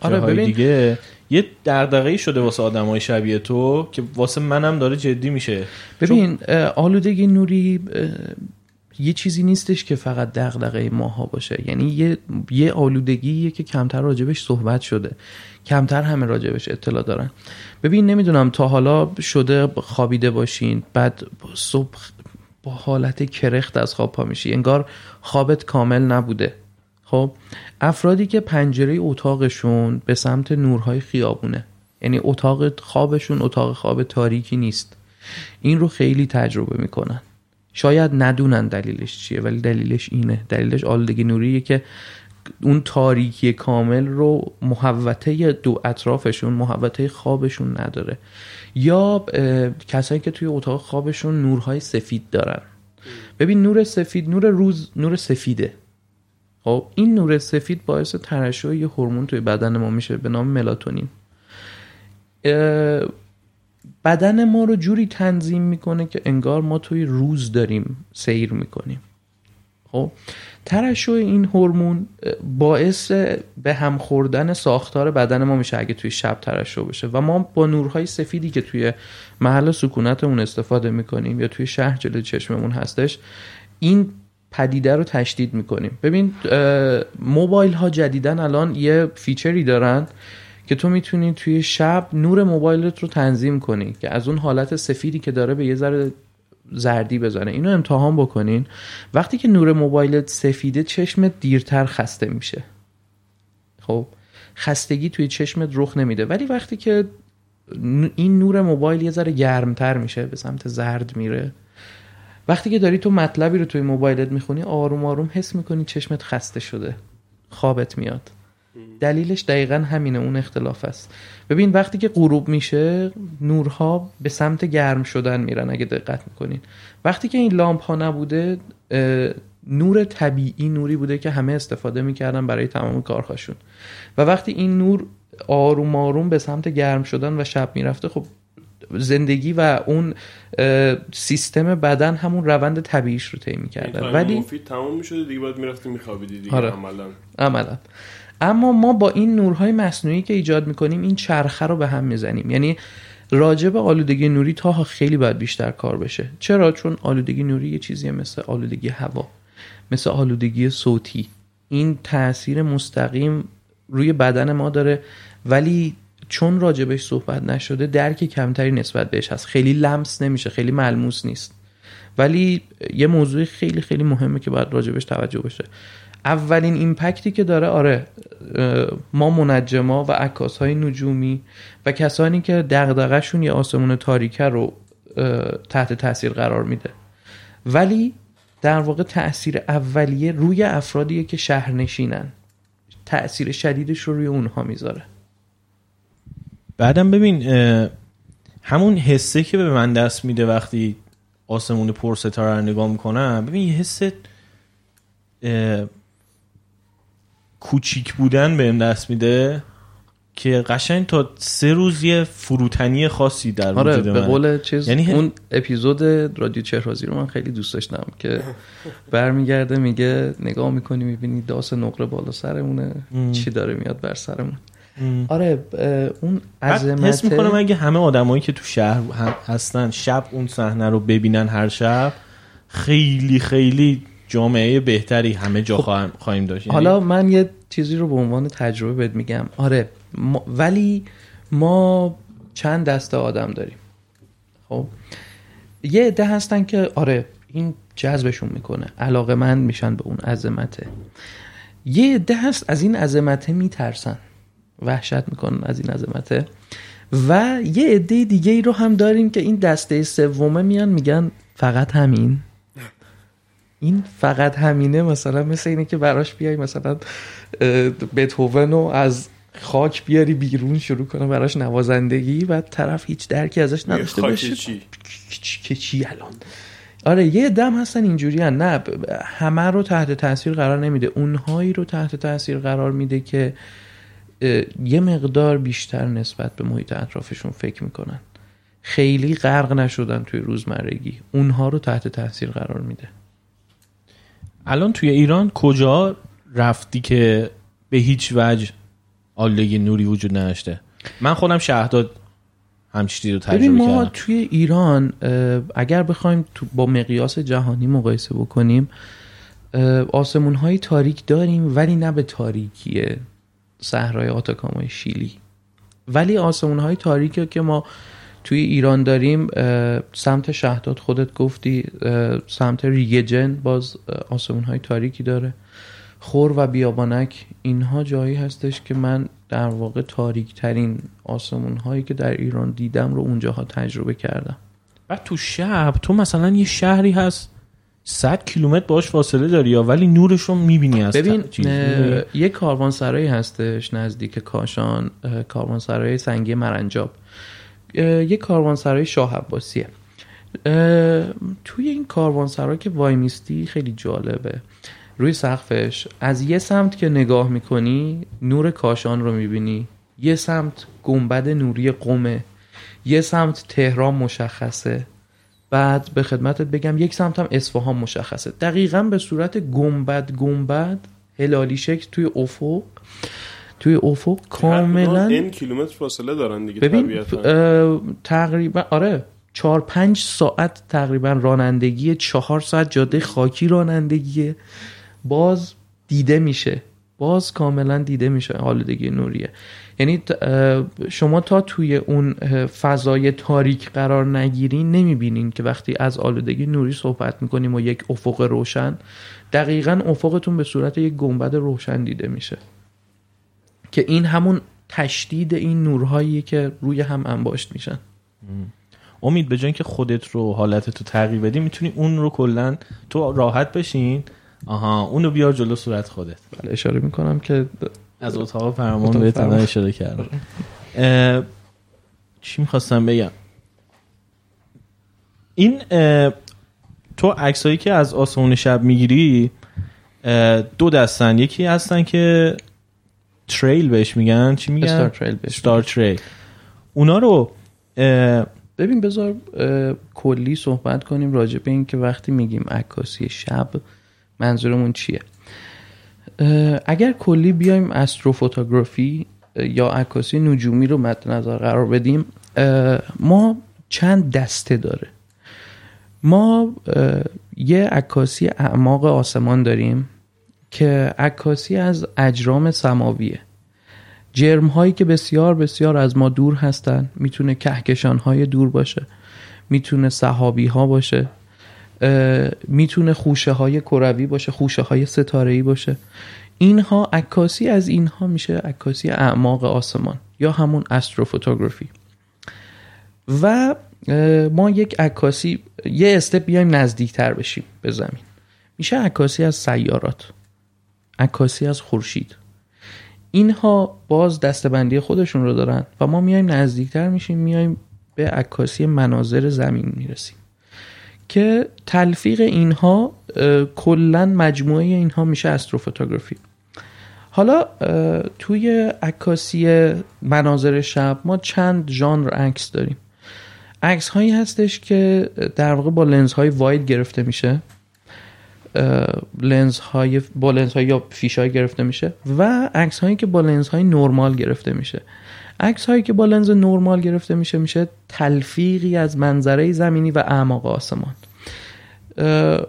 آره، ببین. دیگه. یه دغدغه‌ای شده واسه آدمای شبیه تو که واسه منم داره جدی میشه. ببین آلودگی نوری یه چیزی نیستش که فقط دغدغه ماها باشه. یعنی یه یه آلودگیه که کمتر راجبش صحبت شده. کمتر همه راجبش اطلاع دارن. ببین نمی‌دونم تا حالا شده خوابیده باشین بعد صبح حالت کرخت از خواب پا میشی. انگار خوابت کامل نبوده. خب افرادی که پنجره اتاقشون به سمت نورهای خیابونه. یعنی اتاق خوابشون اتاق خواب تاریکی نیست. این رو خیلی تجربه می‌کنن. شاید ندونن دلیلش چیه ولی دلیلش اینه. دلیلش آلودگی نوریه که اون تاریکی کامل رو محوطه دو اطرافشون محوطه خوابشون نداره. یا کسایی که توی اتاق خوابشون نورهای سفید دارن. ببین نور سفید نور روز نور سفیده. خب این نور سفید باعث ترشح یه هورمون توی بدن ما میشه به نام ملاتونین. بدن ما رو جوری تنظیم می‌کنه که انگار ما توی روز داریم سیر می‌کنیم. خب؟ ترشح این هورمون باعث به هم خوردن ساختار بدن ما میشه اگه توی شب ترشح بشه. و ما با نورهای سفیدی که توی محل سکونتمون استفاده می‌کنیم یا توی شهر جلوی چشممون هستش این پدیده رو تشدید می‌کنیم. ببین موبایل ها جدیدن الان یه فیچری دارن که تو می‌تونی توی شب نور موبایلت رو تنظیم کنی که از اون حالت سفیدی که داره به یه ذره زردی بزنه. اینو امتحان بکنین. وقتی که نور موبایلت سفیده چشمت دیرتر خسته میشه. خب خستگی توی چشمت رخ نمیده. ولی وقتی که این نور موبایل یه ذره گرمتر میشه به سمت زرد میره. وقتی که داری تو مطلبی رو توی موبایلت می‌خونی آروم آروم حس می‌کنی چشمت خسته شده. خوابت میاد. دلیلش دقیقا همینه اون اختلاف است. ببین وقتی که غروب میشه نورها به سمت گرم شدن میرن اگه دقت می‌کنین. وقتی که این لامپ ها نبوده نور طبیعی نوری بوده که همه استفاده می‌کردن برای تمام کارهاشون. و وقتی این نور آروم آروم به سمت گرم شدن و شب می‌رفته خب زندگی و اون سیستم بدن همون روند طبیعیش رو طی می‌کردن. ولی مفید تموم می‌شده دیگه باید می‌رفتی میخوابیدی دیگه آره. عملا. عملا. اما ما با این نورهای مصنوعی که ایجاد می‌کنیم این چرخه رو به هم می‌زنیم. یعنی راجع به آلودگی نوری تا خیلی باید بیشتر کار بشه. چرا؟ چون آلودگی نوری یه چیزیه مثل آلودگی هوا مثل آلودگی صوتی. این تاثیر مستقیم روی بدن ما داره ولی چون راجبش صحبت نشده درک کمتری نسبت بهش هست. خیلی لمس نمیشه خیلی ملموس نیست. ولی یه موضوع خیلی خیلی مهمه که باید راجبش توجه بشه. اولین ایمپکتی که داره آره ما منجما و عکاس های نجومی و کسانی که دغدغه‌شون یه آسمون تاریکه رو تحت تاثیر قرار میده. ولی در واقع تاثیر اولیه روی افرادیه که شهرنشینن. تاثیر شدیدش رو روی اونها می‌ذاره. بعدم ببین همون حسه که به من دست میده وقتی آسمون پر ستاره رو نگاه می‌کنم ببین یه حس کوچیک بودن بهم دست میده که قشنگ تا سه روز یه فروتنی خاصی در آره وجود به قول چیز یعنی ه- اون اپیزود رادیو چهرازی رو من خیلی دوست داشتم که برمیگرده میگه نگاه می‌کنی می‌بینی داس نقره بالا سرمونه ام. چی داره میاد بر سرمون ام. آره اون عظمت حس می‌کنم اگه همه آدمایی که تو شهر هستن شب اون صحنه رو ببینن هر شب خیلی خیلی جامعه بهتری همه جا خواهم- خواهیم داشت. یعنی حالا من یه چیزی رو به عنوان تجربه بهت میگم. آره ما- ولی ما چند دسته آدم داریم. خب؟ یه عده هستن که آره این جذبشون می‌کنه. علاقه من میشن به اون عظمته. یه عده هست از این عظمته میترسن. وحشت می‌کنن از این عظمته. و یه عده دیگه ای رو هم داریم که این دسته سومه میان میگن فقط همین. این فقط همینه مثلا مثل اینه که براش بیای مثلا بتوون رو از خاک بیاری بیرون شروع کنه براش نوازندگی و طرف هیچ درکی ازش نداشته باشه. چی؟ که چی الان؟ آره یه دم هستن اینجوری هن. نه همه رو تحت تاثیر قرار نمیده. اونهایی رو تحت تاثیر قرار میده که یه مقدار بیشتر نسبت به محیط اطرافشون فکر می‌کنن. خیلی غرق نشدن توی روزمرگی. اونها رو تحت تاثیر قرار میده. الان توی ایران کجا رفتی که به هیچ وجه آلودگی نوری وجود نداشته؟ من خودم شهداد همچی رو تجربه ببین ما کردم. توی ایران اگر بخوایم تو با مقیاس جهانی مقایسه بکنیم آسمون های تاریک داریم ولی نه به تاریکی صحرای آتاکامای شیلی. ولی آسمون های تاریکی که ما توی ایران داریم سمت شهداد خودت گفتی سمت ریگجن باز آسمون های تاریکی داره. خور و بیابانک اینها جایی هستش که من در واقع تاریک ترین آسمون هایی که در ایران دیدم رو اونجاها تجربه کردم. بعد تو شب تو مثلا یه شهری هست 100 کیلومتر باش فاصله داری یا ولی نورش رو می‌بینی از ببین یه کاروانسرایی هستش نزدیک کاشان کاروانسرای سنگی مرنجاب. یه کاروانسرای شاه عباسیه. توی این کاروانسرا که وای میستی خیلی جالبه. روی سقفش از یه سمت که نگاه می‌کنی نور کاشان رو می‌بینی. یه سمت گنبد نوری قمه یه سمت تهران مشخصه. بعد به خدمتت بگم یک سمت هم اصفهان مشخصه. دقیقا به صورت گنبد گنبد هلالی شکل توی افق. توی افق کاملا این کیلومتر فاصله دارن دیگه ببین تقریبا آره چهار پنج ساعت تقریبا رانندگی چهار ساعت جاده خاکی رانندگیه باز دیده میشه باز کاملا دیده میشه آلودگی نوریه. یعنی شما تا توی اون فضای تاریک قرار نگیرین نمی‌بینین که وقتی از آلودگی نوری صحبت می‌کنیم و یک افق روشن دقیقا افقتون به صورت یک گنبد روشن دیده میشه. که این همون تشدید این نورهایی که روی هم انباشت میشن. امید به جای اینکه خودت رو حالت تو تغییر بدی می‌تونی اون رو کلا تو راحت بشین. آها اونو بیار جلو صورت خودت. بله اشاره می‌کنم که از اتاق فرمان به فرمان. اشاره کردم. چی می‌خواستم بگم؟ این تو عکسایی که از آسمون شب می‌گیری دو دستن. یکی هستن که تریل بهش میگن چی میگن؟ استار تریل بهش ستار تریل اونا رو ببین بذار کلی صحبت کنیم راجع به این که وقتی میگیم عکاسی شب منظورمون چیه؟ اگر کلی بیایم استروفوتوگرافی یا عکاسی نجومی رو مد نظر قرار بدیم ما چند دسته داره. ما یه عکاسی اعماق آسمان داریم. که عکاسی از اجرام سماویه. جرم هایی که بسیار بسیار از ما دور هستن می‌تونه کهکشان های دور باشه می‌تونه صحابی ها باشه می‌تونه خوشه های کروی باشه خوشه های ستاره ای باشه. اینها عکاسی از اینها میشه عکاسی اعماق آسمان یا همون استروفوتوگرافی و ما یک عکاسی یه استپ بیایم نزدیکتر بشیم به زمین. میشه عکاسی از سیارات. عکاسی از خورشید. اینها باز دستبندی خودشون رو دارن و ما میایم نزدیکتر میشیم میایم به عکاسی مناظر زمین می‌رسیم. که تلفیق اینها کلا مجموعه اینها میشه استروفوتوگرافی. حالا توی عکاسی مناظر شب ما چند ژانر عکس داریم. عکس هایی هستش که در واقع با لنز های واید گرفته میشه. لنز های با لنز های یا فیش های گرفته میشه و عکس هایی که با لنز های نرمال گرفته میشه. عکس هایی که با لنز نرمال گرفته میشه میشه تلفیقی از منظره زمینی و اعماق آسمان.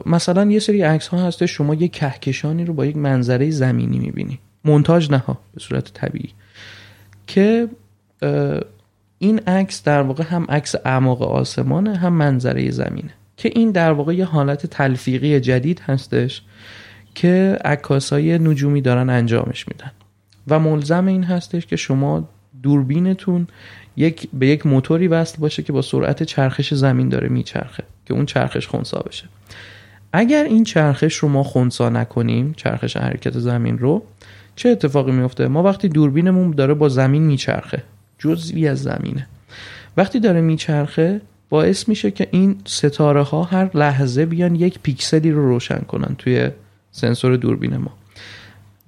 مثلا یه سری عکس ها هسته شما یک کهکشانی رو با یک منظره زمینی می‌بینی. مونتاژ نه به صورت طبیعی. که این عکس در واقع هم عکس اعماق آسمانه هم منظره زمینه. که این در واقع یه حالت تلفیقی جدید هستش که عکاسای نجومی دارن انجامش میدن. و ملزم این هستش که شما دوربینتون یک به یک موتوری وصل باشه که با سرعت چرخش زمین داره میچرخه که اون چرخش خونسا بشه. اگر این چرخش رو ما خونسا نکنیم چرخش حرکت زمین رو چه اتفاقی میفته؟ ما وقتی دوربینمون داره با زمین میچرخه جزوی از زمینه. وقتی داره میچرخه باعث میشه که این ستاره ها هر لحظه بیان یک پیکسلی رو روشن کنن توی سنسور دوربین ما.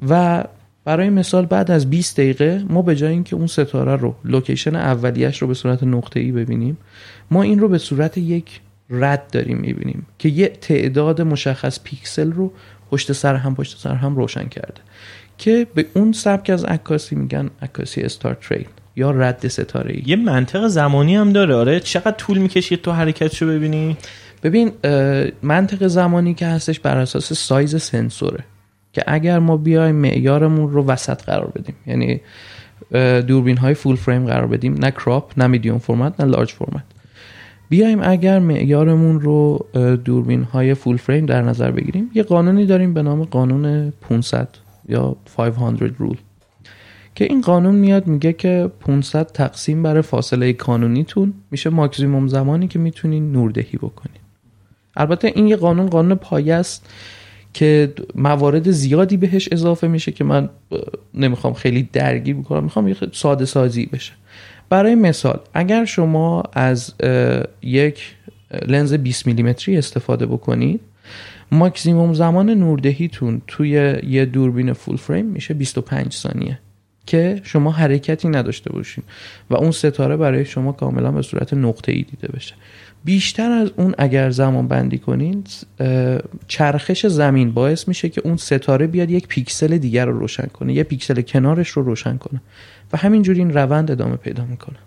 و برای مثال بعد از 20 دقیقه ما به جای اینکه اون ستاره رو location اولیش رو به صورت نقطه ای ببینیم ما این رو به صورت یک رد داریم می‌بینیم که یه تعداد مشخص پیکسل رو پشت سر هم پشت سر هم روشن کرده که به اون سبک از عکاسی میگن عکاسی star trail یا رد ستاره ای؟ یه منطق زمانی هم داره. آره چقدر طول می‌کشه تو حرکتشو ببینی؟ ببین منطق زمانی که هستش بر اساس سایز سنسوره که اگر ما بیایم معیارمون رو وسط قرار بدیم. یعنی دوربین های فول فریم قرار بدیم. نه کراپ نه میدیوم فرمت نه لارج فرمت بیایم اگر معیارمون رو دوربین های فول فریم در نظر بگیریم یه قانونی داریم به نام قانون 500 یا 500 رول که این قانون میاد میگه که 500 تقسیم بر فاصله کانونیتون میشه ماکسیموم زمانی که می‌تونین نوردهی بکنین البته این یه قانون قانون پایه است که موارد زیادی بهش اضافه میشه که من نمی‌خوام خیلی درگیر بکنم می‌خوام یه ساده سازی بشه. برای مثال اگر شما از یک لنز 20 میلیمتری استفاده بکنید ماکسیموم زمان نوردهیتون توی یه دوربین full frame میشه 25 ثانیه. که شما حرکتی نداشته باشین و اون ستاره برای شما کاملا به صورت نقطه ای دیده بشه. بیشتر از اون اگر زمان بندی کنین چرخش زمین باعث میشه که اون ستاره بیاد یک پیکسل دیگر رو روشن کنه یه پیکسل کنارش رو روشن کنه و همینجوری این روند ادامه پیدا می‌کنه.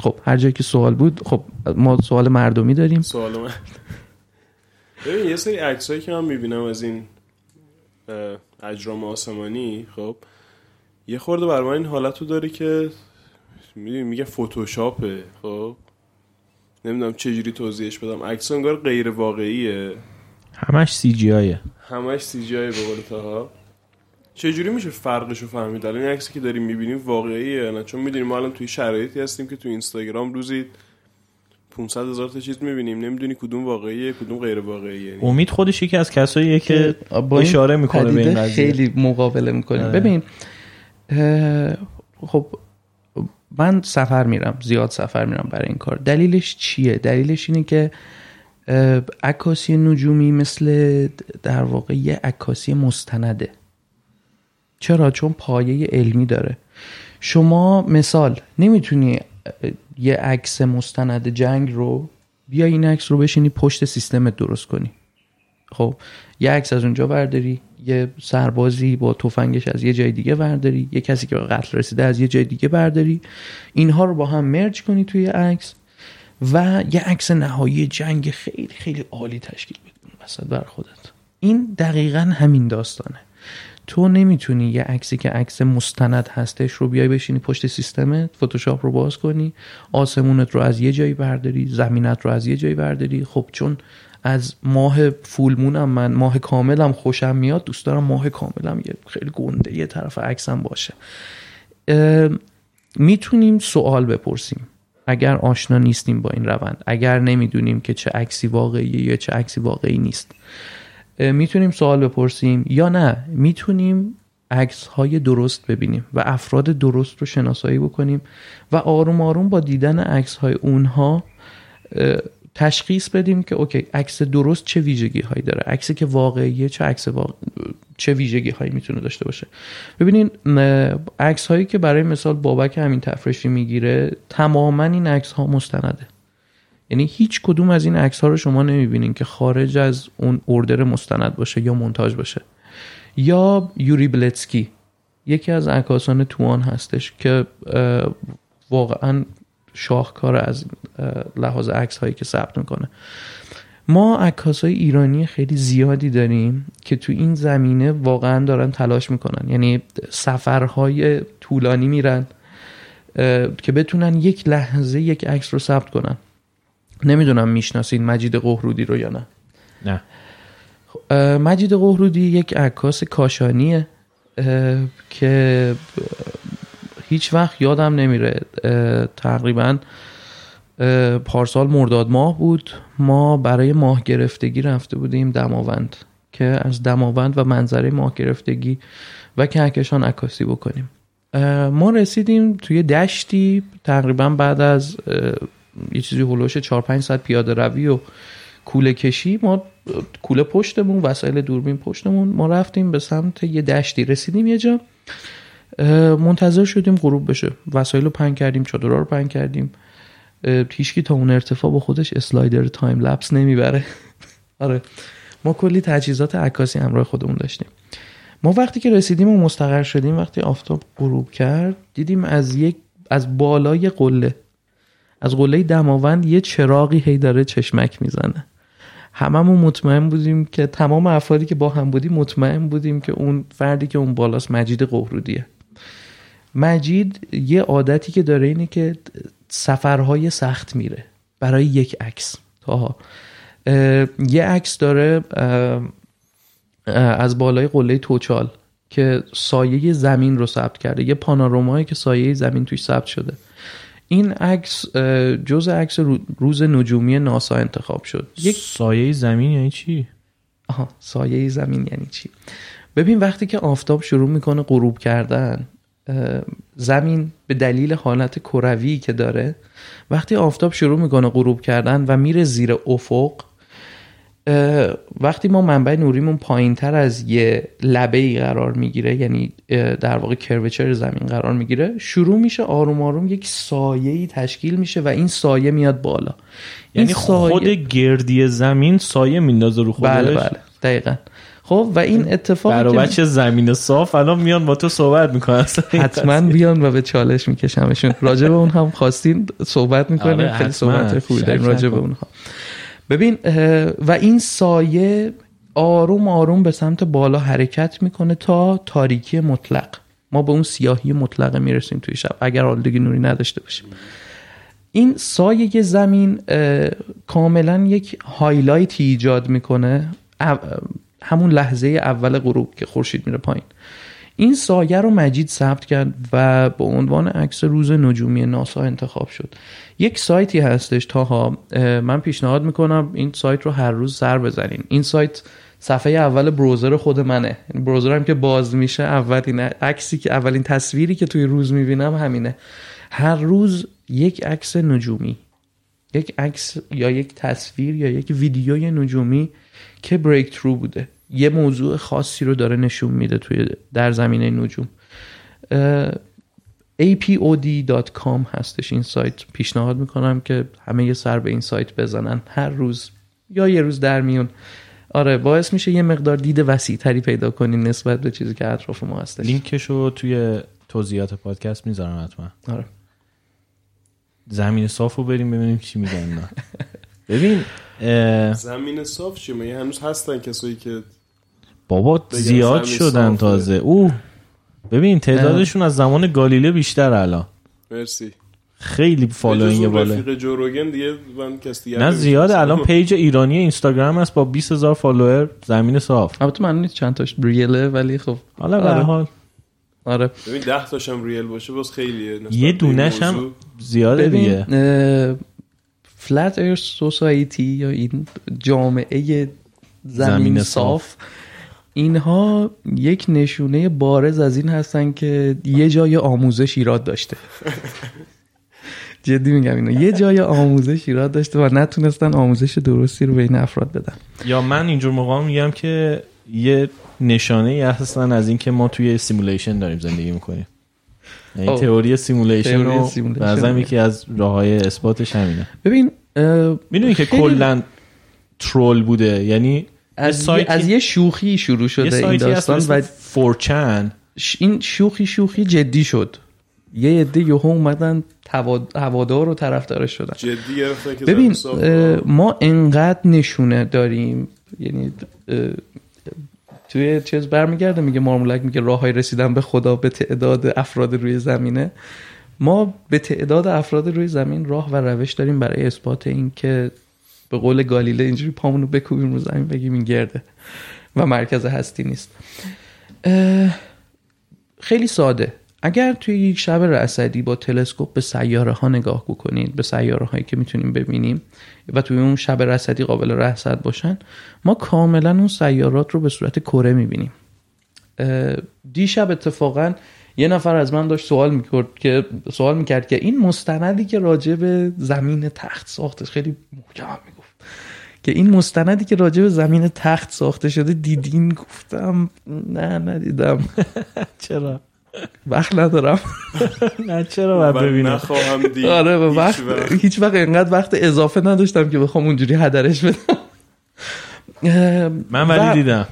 خب هر جایی که سوال بود خب ما سوال مردمی داریم. سوال ببین یه سری عکسایی که من می‌بینم از این اجرام آسمانی خب یه خورده بر من این حالت رو داره که میگه فتوشاپه خب؟ نمی‌دونم چجوری توضیحش بدم. عکس انگار غیر واقعیه. همش سی جی آیه همش سی جی آیه به قول تاها چجوری میشه فرقش رو فهمید؟ الان این عکسی که داریم می‌بینیم واقعیه. نه چون می‌دونیم ما الان توی شرایطی هستیم که تو اینستاگرام روزی 500 هزار تا چیز می‌بینیم. نمی‌دونی کدوم واقعیه کدوم غیر واقعیه. امید خودش یکی از کساییه که با اشاره می‌کنه به این قضیه. خیلی مقابله می‌کنیم ببین خب من سفر میرم زیاد سفر میرم برای این کار. دلیلش چیه؟ دلیلش اینه که عکاسی نجومی مثل در واقع یه عکاسی مستنده. چرا؟ چون پایه علمی داره. شما مثال نمی‌تونی یه عکس مستند جنگ رو بیا این عکس رو بشینی پشت سیستمت درست کنی. خب یه عکس از اونجا برداری. یه سربازی با تفنگش از یه جای دیگه برداری یه کسی که به قتل رسیده از یه جای دیگه برداری. اینها رو با هم مرج کنی توی عکس و یه عکس نهایی جنگ خیلی خیلی عالی تشکیل بدی وسط بر خودت. این دقیقا همین داستانه. تو نمی‌تونی یه عکسی که عکس مستند هستش رو بیای بشینی پشت سیستمت فتوشاپ رو باز کنی آسمونت رو از یه جایی برداری زمینت رو از یه جایی برداری. خب چون از ماه فولمونم من ماه کاملم خوشم میاد دوست دارم ماه کاملم یه خیلی گنده یه طرف عکسم باشه. می‌تونیم سوال بپرسیم. اگر آشنا نیستیم با این روند اگر نمی‌دونیم که چه عکسی واقعیه یا چه عکسی واقعی نیست. می‌تونیم سوال بپرسیم یا نه. می‌تونیم عکس های درست ببینیم و افراد درست رو شناسایی بکنیم و آروم آروم با دیدن عکس های اونها تشخیص بدیم که اوکی عکس درست چه ویژگی هایی داره؟ عکسی که واقعیه چه عکس واقع... چه ویژگی هایی می‌تونه داشته باشه؟ ببینین عکس هایی که برای مثال بابک همین تفرشی می‌گیره تماما این عکس ها مستنده. یعنی هیچ کدوم از این عکس ها رو شما نمی‌بینین که خارج از اون اردر مستند باشه یا مونتاژ باشه. یا یوری بلتسکی یکی از عکاسان توان هستش که واقعا شاهکار از لحاظ عکس هایی که ثبت می‌کنه. ما عکاس های ایرانی خیلی زیادی داریم که تو این زمینه واقعا دارن تلاش می‌کنن. یعنی سفرهای طولانی میرن که بتونن یک لحظه یک عکس رو ثبت کنن. نمی‌دونم می‌شناسین مجید قهرودی رو یا نه. نه. مجید قهرودی یک عکاس کاشانیه که هیچ وقت یادم نمیره. تقریبا پارسال مرداد ماه بود. ما برای ماه گرفتگی رفته بودیم دماوند که از دماوند و منظره ماه گرفتگی و کهکشان عکاسی بکنیم. ما رسیدیم توی دشتی تقریبا بعد از یه چیزی هلوش 4 5 ساعت پیاده روی و کوله کشی ما کوله پشتمون وسایل دوربین پشتمون ما رفتیم به سمت یه دشتی. رسیدیم یه جا منتظر شدیم غروب بشه. وسایل رو پنگ کردیم چادرها رو پنگ کردیم. هیچکی تا اون ارتفاع با خودش اسلایدر تایم لپس نمی‌بره. آره. ما کلی تجهیزات عکاسی همراه خودمون داشتیم. ما وقتی که رسیدیم و مستقر شدیم وقتی آفتاب غروب کرد دیدیم از یک از بالای قله. از قله دماوند یه چراغی هی داره چشمک می‌زنه. هممون مطمئن بودیم که تمام افرادی که با هم بودیم مطمئن بودیم که اون فردی که اون بالاست مجید قهرودیه مجید یه عادتی که داره اینه که سفرهای سخت میره برای یک عکس. اه، یه عکس داره از بالای قله توچال که سایه زمین رو ثبت کرده. یه پانورامایی که سایه زمین توش ثبت شده. این عکس جزء عکس رو- روز نجومی ناسا انتخاب شد. یک سایه زمین یعنی چی؟ آها سایه زمین یعنی چی؟ ببین وقتی که آفتاب شروع می‌کنه غروب کردن زمین به دلیل حالت کروی که داره وقتی آفتاب شروع می‌کنه غروب کردن و میره زیر افق وقتی ما منبع نوریمون پایین تر از یه لبه ای قرار می‌گیره یعنی در واقع کروچر زمین قرار می‌گیره شروع میشه آروم آروم یک سایه ای تشکیل میشه و این سایه میاد بالا. یعنی سایه- خود گردی زمین سایه میندازه رو خودش؟ بله بله. دقیقا. خب و این اتفاق برای بچه زمین صاف الان میان با تو صحبت می‌کنن. حتما بیان و به چالش میکشمشون راجع به اون هم خواستین صحبت می‌کنیم. آره، خیلی. صحبت خوبی داریم راجع به. اونها. ببین و این سایه آروم آروم به سمت بالا حرکت می‌کنه تا تاریکی مطلق. ما به اون سیاهی مطلق می‌رسیم توی شب اگر آلودگی نوری نداشته باشیم. این سایه زمین کاملا یک هایلایت ایجاد می‌کنه. همون لحظه اول غروب که خورشید میره پایین. این سایه رو مجید ثبت کرد و به عنوان عکس روز نجومی ناسا انتخاب شد. یک سایتی هستش تاها. اه، من پیشنهاد می‌کنم این سایت رو هر روز سر بزنین. این سایت صفحه اول بروزر خود منه. این بروزرم که باز میشه اولین عکسی که اولین تصویری که توی روز می‌بینم همینه. هر روز یک عکس نجومی. یک عکس یا یک تصویر یا یک ویدیوی نجومی که بریک ترو بوده. یه موضوع خاصی رو داره نشون میده توی در زمینه نجوم. apod.com هستش. این سایت پیشنهاد می‌کنم که همه یه سر به این سایت بزنن هر روز یا یه روز در میون. آره باعث میشه یه مقدار دید وسیع تری پیدا کنین نسبت به چیزی که اطراف ما هستش. لینکشو توی توضیحات پادکست می‌ذارم حتما. آره. زمین صاف رو بریم ببینیم چی میگن. ببین اه، زمین صاف مگه هنوز هستن کسایی که بابا زیاد شدن صافه. تازه. او ببین تعدادشون از زمان گالیله بیشتر الان. مرسی. خیلی following بالا رفیق Joe Rogan دیگه من کس دیگه نه زیاده. الان page ایرانی اینستاگرام هست با 20 هزار follower زمین صاف. البته من نیست چند تاش real ه ولی خب. حالا به آره. هر حال. آره. ببین 10 تاشم real باشه باز خیلیه. یه دونش هم. زیاده دیگه. Flat Earth Society یا این جامعه زمین, زمین صاف. صاف. اینها یک نشونه بارز از این هستن که یه جای آموزش ایراد داشته. جدی میگم اینو. یه جای آموزش ایراد داشته و نتونستن آموزش درستی رو به این افراد بدن. یا من اینجور موقع میگم که یه نشانه ای هستن از اینکه ما توی simulation داریم زندگی می‌کنیم. یعنی اوه. تئوری simulation رو. بعضا یکی از راه های اثباتش همینه. ببین می‌دونی که کلا troll بوده. یعنی از, سایتی- از یه شوخی شروع یه شده این داستان و 4chan. ش- این شوخی شوخی جدی شد. یه عده یهو اومدن هوا- هوادار و طرفدارش شدن. جدی گرفتن که ببین ما انقدر نشونه داریم. یعنی توی چیز برمیگرده میگه مارمولک میگه راه های رسیدن به خدا به تعداد افراد روی زمینه. ما به تعداد افراد روی زمین راه و روش داریم برای اثبات این که به قول گالیله اینجوری پامونو بکوبیم رو زمین بگیم این گرده و مرکز هستی نیست. خیلی ساده. اگر توی یک شب رصدی با تلسکوپ به سیاره ها نگاه بکنید به سیاره هایی که می‌تونیم ببینیم و توی اون شب رصدی قابل رصد باشن ما کاملا اون سیارات رو به صورت کره می‌بینیم. دیشب اتفاقا یه نفر از من داشت سوال می‌کرد که سوال می‌کرد که این مستندی که راجع به زمین تخت ساختش خیلی محکم. که این مستندی که راجع به زمین تخت ساخته شده دیدین؟ گفتم نه ندیدم. چرا؟ وقت ندارم. نه چرا باید من ببینم؟ نخواهم دید. آره وقت. هیچ وقت اینقدر وقت اضافه نداشتم که بخوام اونجوری هدرش بدم. من ولی دیدم.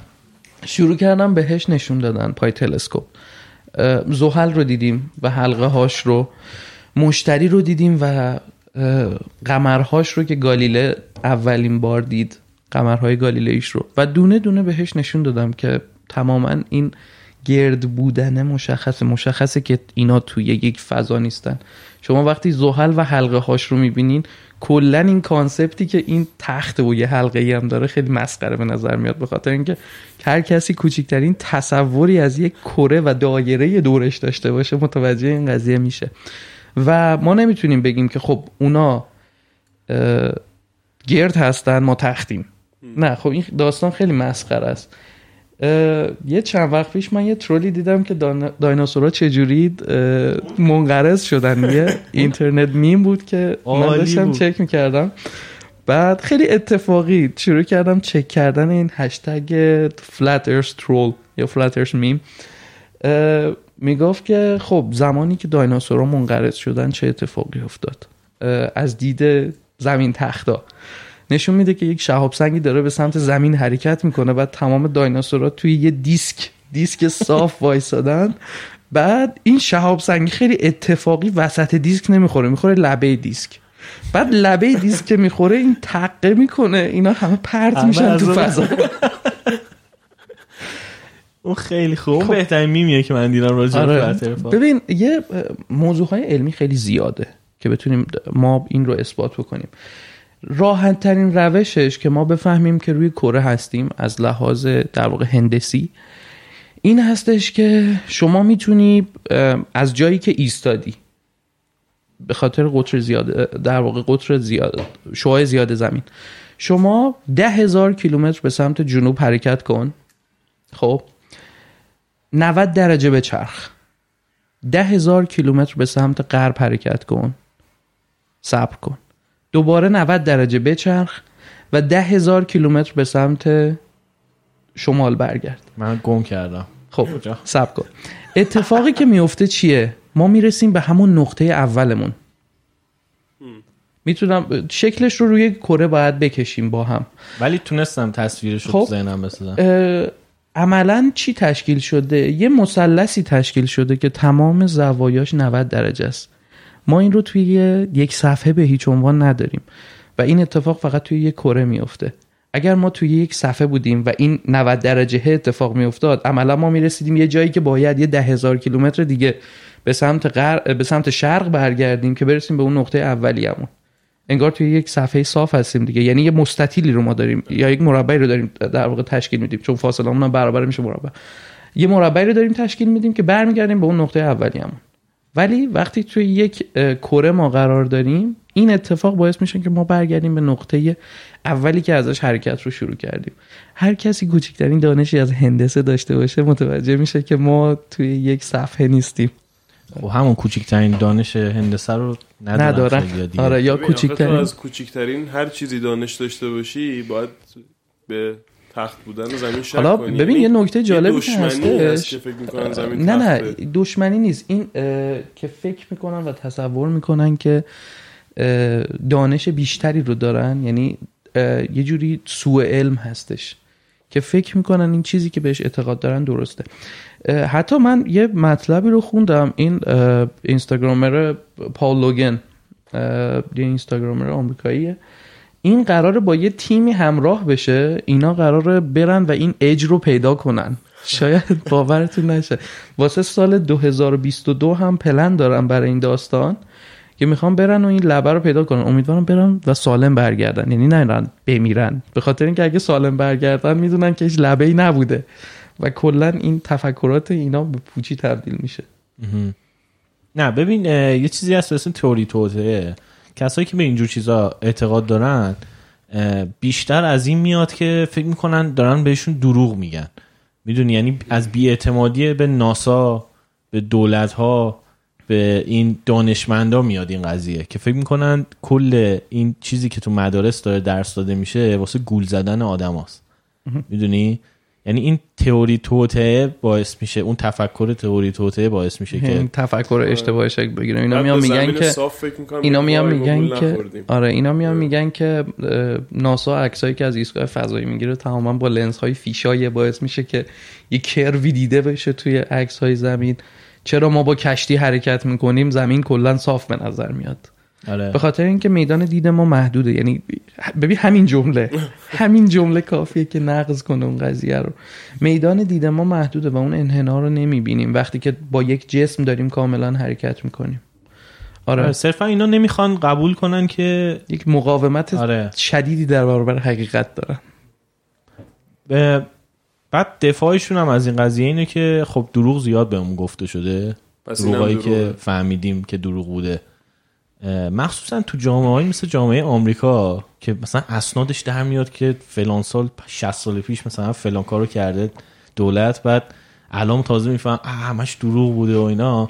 شروع کردم بهش نشون دادن پای تلسکوپ. زحل رو دیدیم و حلقه هاش رو مشتری رو دیدیم و قمرهاش رو که گالیله اولین بار دید قمرهای گالیلیش رو. و دونه دونه بهش نشون دادم که تماما این گرد بودنه مشخصه مشخصه که اینا توی یک فضا نیستن. شما وقتی زحل و حلقه هاش رو می‌بینین کلا این کانسپتی که این تخت و یه حلقه ای هم داره خیلی مسخره به نظر میاد به خاطر اینکه هر کسی کوچکترین تصوری از یک کره و دایره دورش داشته باشه متوجه این قضیه میشه. و ما نمی‌تونیم بگیم که خب اونا گرد هستن ما تختیم. نه خب این داستان خیلی مسخره است. یه چند وقت پیش من یه ترولی دیدم که دایناسورها چجوری منقرض شدن. یه internet meme بود که من داشتم. چک می‌کردم. بعد خیلی اتفاقی شروع کردم چک کردن این هشتگ flat earth troll یا flat earth meme می‌گفت که خب زمانی که دایناسورها منقرض شدن چه اتفاقی افتاد؟ از دید زمین تختا. نشون میده که یک شهاب سنگی داره به سمت زمین حرکت می‌کنه بعد تمام دایناسورها توی یه دیسک دیسک صاف وایسادن. بعد این شهاب سنگی خیلی اتفاقی وسط دیسک نمی‌خوره می‌خوره لبه دیسک. بعد لبه دیسک که می‌خوره این تقه می‌کنه. اینا همه پرت میشن تو فضا. اون خیلی خوب. اون بهترین میمیه که من دیدم راجع آره. ببین یه موضوع های علمی خیلی زیاده که بتونیم ما این رو اثبات بکنیم. راحت ترین روشش که ما بفهمیم که روی کره هستیم از لحاظ در واقع هندسی این هستش که شما می‌تونی از جایی که ایستادی به خاطر قطر زیاد در واقع قطر زیاد شعاع زیاد زمین شما ده هزار کیلومتر به سمت جنوب حرکت کن. خب؟ 90 درجه به چرخ. ده هزار کیلومتر به سمت غرب حرکت کن. صبر کن. دوباره 90 درجه بچرخ و ده هزار کیلومتر به سمت شمال برگرد. من گم کردم. خب؟ صبر کن. اتفاقی که میفته چیه؟ ما می‌رسیم به همون نقطه اولمون. می‌تونم شکلش رو روی کره باید بکشیم با هم. ولی تونستم تصویرش رو خب. ذهنم بسازم. عملا چی تشکیل شده؟ یه مثلثی تشکیل شده که تمام زوایاش 90 درجه است. ما این رو توی یک صفحه به هیچ عنوان نداریم و این اتفاق فقط توی یک کره میفته اگر ما توی یک صفحه بودیم و این 90 درجه اتفاق میافتاد عملا ما می‌رسیدیم یه جایی که باید یه ده هزار کیلومتر دیگه به سمت غر... به سمت شرق برگردیم که برسیم به اون نقطه اولیه‌مون انگار توی یک صفحه صاف هستیم دیگه. یعنی یه مستطیلی رو ما داریم یا یک مربعی رو داریم در واقع تشکیل میدیم چون فاصله هم برابر میشه مربع. یه مربعی رو داریم تشکیل میدیم که برمیگردیم به اون نقطه اولیه‌مون ولی وقتی توی یک کره ما قرار داریم این اتفاق باعث میشه که ما برگردیم به نقطه اولی که ازش حرکت رو شروع کردیم. هر کسی کوچکترین دانشی از هندسه داشته باشه متوجه میشه که ما توی یک صفحه نیستیم. خب همون کوچکترین دانش هندسه رو ندارن. آره یا کوچکترین از کوچکترین هر چیزی دانش داشته باشی باید به تخت بودن زمین شک حالا کنی. ببین یعنی یه نکته هست هستش که فکر می‌کنن زمین نه نه تخته. دشمنی نیست این که فکر می‌کنن و تصور می‌کنن که دانش بیشتری رو دارن یعنی یه جوری سوء علم هستش که فکر می‌کنن این چیزی که بهش اعتقاد دارن درسته. حتی من یه مطلبی رو خوندم این اینستاگرامر پاول لوگن یه اینستاگرامر آمریکاییه. این قراره با یه تیمی همراه بشه اینا قراره برن و این اج رو پیدا کنن. شاید باورتون نشه. واسه سال 2022 هم پلن دارن برای این داستان. که می‌خوان برن و این لبه رو پیدا کنن. امیدوارم برن و سالم برگردن. یعنی نرن بمیرن. به خاطر اینکه اگه سالم برگردن می‌دونن که هیچ لبه ای نبوده. و کلا این تفکرات اینا به پوچی تبدیل میشه. نه ببین یه چیزی هست اسم تئوری توطئه کسایی که به اینجور چیزا اعتقاد دارن بیشتر از این میاد که فکر می‌کنن دارن بهشون دروغ میگن. می‌دونی؟ یعنی از بیاعتمادی به ناسا به دولت ها به این دانشمندا میاد این قضیه که فکر می‌کنن کل این چیزی که تو مدارس داره درس داده میشه واسه گول زدن آدم هست. می‌دونی؟ یعنی این تئوری توطئه باعث میشه اون تفکر تئوری توطئه باعث میشه که این تفکر اشتباه شکل بگیره اینا میان میگن که اینا میگن میان میگن که. آره اینا میان میگن که ناسا عکسایی که از ایستگاه فضایی می‌گیره تماما با لنز های فیشای باعث میشه که یه کروی دیده بشه توی عکس های زمین. چرا ما با کشتی حرکت می‌کنیم؟ زمین کلا صاف به نظر میاد. آره. به خاطر اینکه میدان دید ما محدوده. یعنی ببین همین جمله. همین جمله کافیه که نقض کنه اون قضیه رو. میدان دید ما محدوده و اون انحنا رو نمی‌بینیم. وقتی که با یک جسم داریم کاملا حرکت می‌کنیم. آره. آره صرفا اینا نمی‌خوان قبول کنن که یک مقاومت آره. شدیدی در برابر حقیقت دارن. به- بعد دفاعشون هم از این قضیه اینه که خب دروغ زیاد بهمون گفته شده. دروغایی. که فهمیدیم که دروغ بوده. مخصوصا تو جامعه مثل جامعه آمریکا که مثلا اسنادش در میاد که فلان سال 60 سال پیش مثلا فلان کارو کرده دولت بعد الان تازه میفهم همش دروغ بوده و اینا.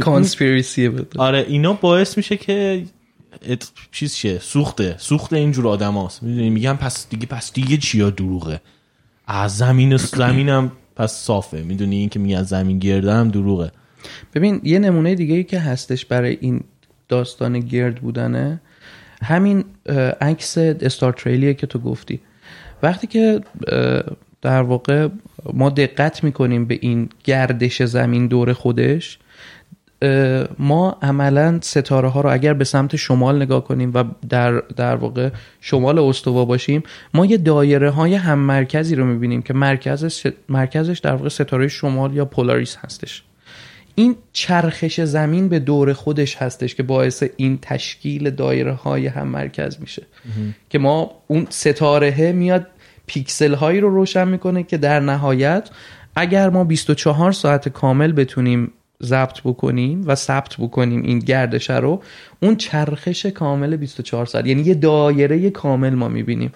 کانسپیرسی بود. آره اینا باعث میشه که ات... چیز شه سوخته. سوخت اینجور آدم هاست می‌دونی؟ میگن پس دیگه پس دیگه چیا دروغه؟ از زمین زمینم پس صافه. می‌دونی این که میگن زمین گرده هم دروغه. ببین یه نمونه دیگه ای که هستش برای این داستان گرد بودنه همین عکس استار تریلیه که تو گفتی. وقتی که در واقع ما دقت می‌کنیم به این گردش زمین دور خودش ما عملا ستاره ها رو اگر به سمت شمال نگاه کنیم و در, در واقع شمال استوا باشیم ما یه دایره های هم مرکزی رو می‌بینیم که مرکزش, مرکزش در واقع ستاره شمال یا پولاریس هستش. این چرخش زمین به دور خودش هستش که باعث این تشکیل دایره های هم مرکز میشه. که ما اون ستاره میاد پیکسل هایی رو روشن می‌کنه که در نهایت اگر ما 24 ساعت کامل بتونیم ضبط بکنیم و ثبت بکنیم این گردش رو اون چرخش کامل 24 ساعت. یعنی یه دایره کامل ما می‌بینیم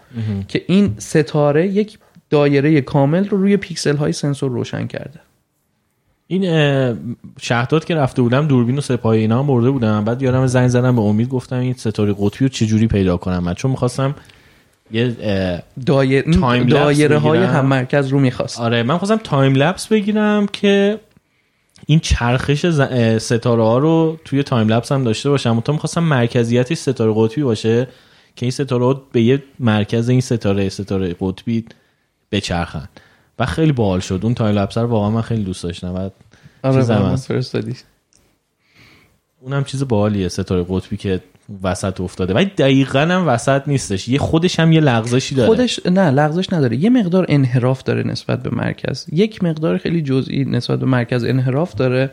که این ستاره یک دایره کامل رو روی پیکسل های سنسور روشن کرده. این شهداد که رفته بودم دوربین و سپاه اینا هم برده بودم. بعد یارم زنگ زدم به امید گفتم این ستاره قطبی رو چجوری پیدا کنم؟ من چون می‌خواستم یه دایر... تایم دایره های. هم مرکز رو می‌خواست آره من خواستم time lapse بگیرم که این چرخش ستاره ها رو توی time lapse هم داشته باشم. تو می‌خواستم مرکزیتش ستاره قطبی باشه که این ستاره ها به یه مرکز این ستاره ستاره قطبی بچرخن. و خیلی باحال شد. اون time lapse رو واقعا من خیلی دوست داشتم و آره هست. فرستادی اونم چیز باحالیه ستاره قطبی که وسط افتاده. ولی دقیقا هم وسط نیستش. یه خودش هم یه لغزشی داره. خودش نه لغزش نداره. یه مقدار انحراف داره نسبت به مرکز. یک مقدار خیلی جزئی نسبت به مرکز انحراف داره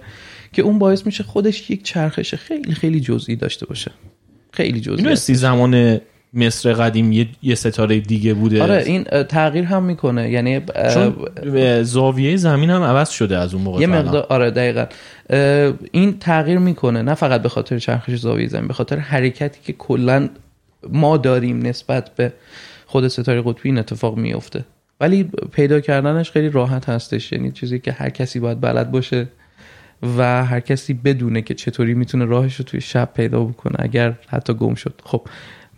که اون باعث میشه خودش یک چرخش خیلی خیلی جزئی داشته باشه. خیلی جزئی می‌دونستی زمان مصر قدیم یه, یه ستاره دیگه بوده. آره این تغییر هم می‌کنه. یعنی چون زاویه زمین هم عوض شده از اون موقع یه. مقدار آره دقیقا. این تغییر می‌کنه. نه فقط به خاطر چرخش زاویه زمین به خاطر حرکتی که کلا ما داریم نسبت به خود ستاره قطبی این اتفاق میفته ولی پیدا کردنش خیلی راحت هستش. یعنی چیزی که هر کسی باید بلد باشه و هر کسی بدونه که چطوری می‌تونه راهش رو توی شب پیدا بکنه اگر حتی گم شد. خب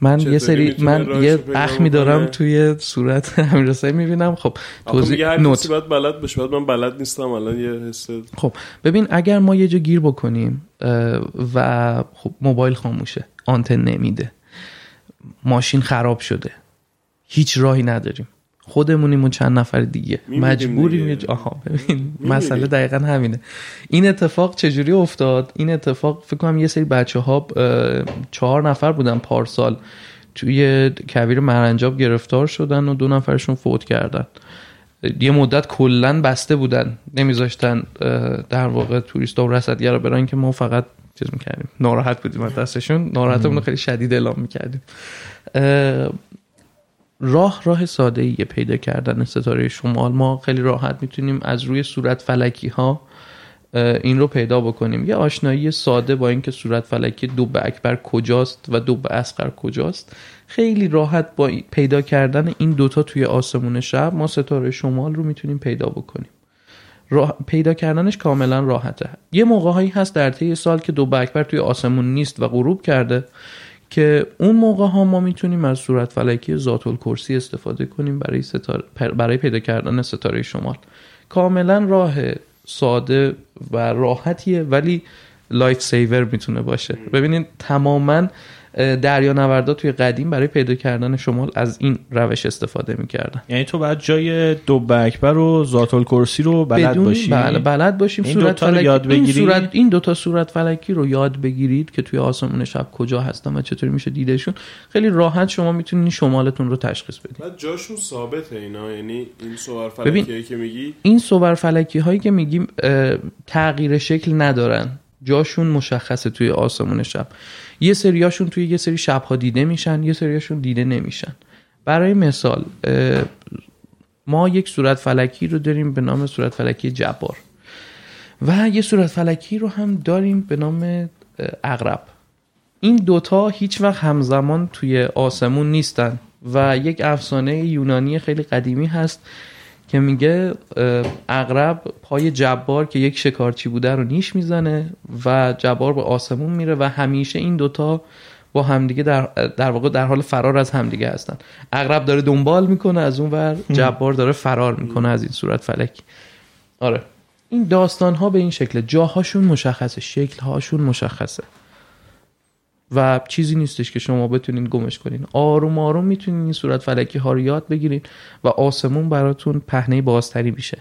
من یه سری من یه اخمی دارم؟ توی صورت امیرحسین می‌بینم. خب توضیح نوت. باید بلد باشه باید من بلد نیستم الان یه حس خب ببین اگر ما یه جا گیر بکنیم و خب موبایل خاموشه آنتن نمیده ماشین خراب شده هیچ راهی نداریم. خودمونیم و چند نفر دیگه. مجبوریم آها ببین مسئله دقیقا همینه. این اتفاق چجوری افتاد؟ این اتفاق فکر کنم یه سری بچه ها چهار نفر بودن پارسال. توی کویر مرنجاب گرفتار شدن و دو نفرشون فوت کردن. یه مدت کلا بسته بودن نمیذاشتن در واقع توریستا و رصدگرا برن که ما فقط چیز می‌کردیم. ناراحت بودیم از دستشون. ناراحتمون رو خیلی شدید اعلام می‌کردیم. راه راه ساده ایه پیدا کردن ستاره شمال. ما خیلی راحت می‌تونیم از روی صورت فلکی ها این رو پیدا بکنیم. یه آشنایی ساده با اینکه صورت فلکی دو به اکبر کجاست و دو به اسقر کجاست خیلی راحت با پیدا کردن این دوتا توی آسمون شب ما ستاره شمال رو می‌تونیم پیدا بکنیم. راه... پیدا کردنش کاملا راحته. یه موقع هست در طی سال که دو به اکبر توی آسمون نیست و غروب کرده. که اون موقع ها ما می‌تونیم از صورت فلکی ذات الکرسی استفاده کنیم برای, ستاره... برای پیدا کردن ستاره شمال. کاملا راه ساده و راحتیه ولی life saver می‌تونه باشه. ببینید تماما دریا نوردا توی قدیم برای پیدا کردن شمال از این روش استفاده می‌کردن. یعنی تو بعد جای دب اکبر و ذات الکرسی رو بلد باشی؟ بله بلد باشیم. این صورت فلکی یاد این بگیری؟ صورت این دوتا صورت فلکی رو یاد بگیرید که توی آسمون شب کجا هستن و چطوری میشه دیدشون. خیلی راحت شما می‌تونید شمالتون رو تشخیص بدید بعد جاشون ثابته اینا یعنی این صور ببین. فلکی که میگی؟ این صور فلکی هایی که میگیم تغییر شکل ندارن. جاشون مشخصه توی آسمون شب. یه سریاشون توی یه سری شبها دیده میشن یه سریاشون دیده نمیشن. برای مثال ما یک صورت فلکی رو داریم به نام صورت فلکی جبار. و یه صورت فلکی رو هم داریم به نام اه، عقرب این دوتا هیچ وقت همزمان توی آسمون نیستن. و یک افسانه یونانی خیلی قدیمی هست که میگه اه، عقرب پای جبار که یک شکارچی بوده رو نیش می‌زنه و جبار به آسمون میره و همیشه این دوتا با همدیگه در, در واقع در حال فرار از همدیگه هستن. عقرب داره دنبال می‌کنه از اون ور جبار داره فرار می‌کنه از این صورت فلکی آره. این داستان ها به این شکل جاهاشون مشخصه شکل هاشون مشخصه. و چیزی نیستش که شما بتونین گمش کنین. آروم آروم می‌تونین این صورت فلکی ها رو یاد بگیرین و آسمون براتون پهنه بازتری میشه.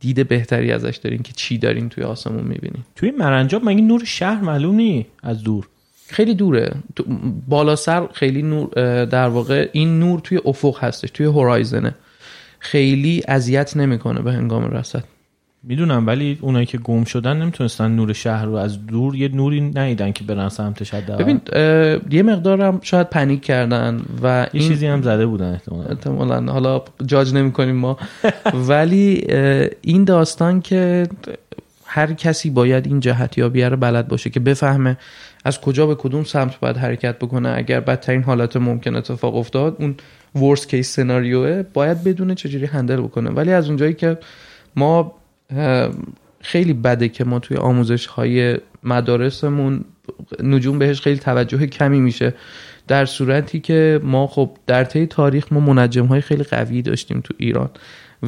دید بهتری ازش دارین که چی دارین توی آسمون می‌بینین. توی مرنجاب مگه نور شهر معلوم نی از دور؟ خیلی دوره. تو- بالا سر خیلی نور در واقع این نور توی افق هستش توی هورایزنه. خیلی اذیت نمی‌کنه به هنگام رصد. می‌دونم ولی اونایی که گم شدن نمی‌تونستن نور شهر رو از دور یه نوری ندیدن که برن سمتش حداقل. ببین یه مقدارم شاید پنیک کردن و این چیزی هم زده بودن احتمالا. احتمالا. حالا جاج نمی کنیم ما. ولی این داستان که هر کسی باید این جهتیابی رو بلد باشه که بفهمه از کجا به کدوم سمت باید حرکت بکنه. اگر بدترین حالت ممکن اتفاق افتاد اون ورست کیس سناریوه باید بدونه چجوری هندل بکنه. ولی از اونجایی که ما خیلی بده که ما توی آموزش های مدارسمون نجوم بهش خیلی توجه کمی میشه در صورتی که ما خب در طی تاریخ ما منجم های خیلی قوی داشتیم تو ایران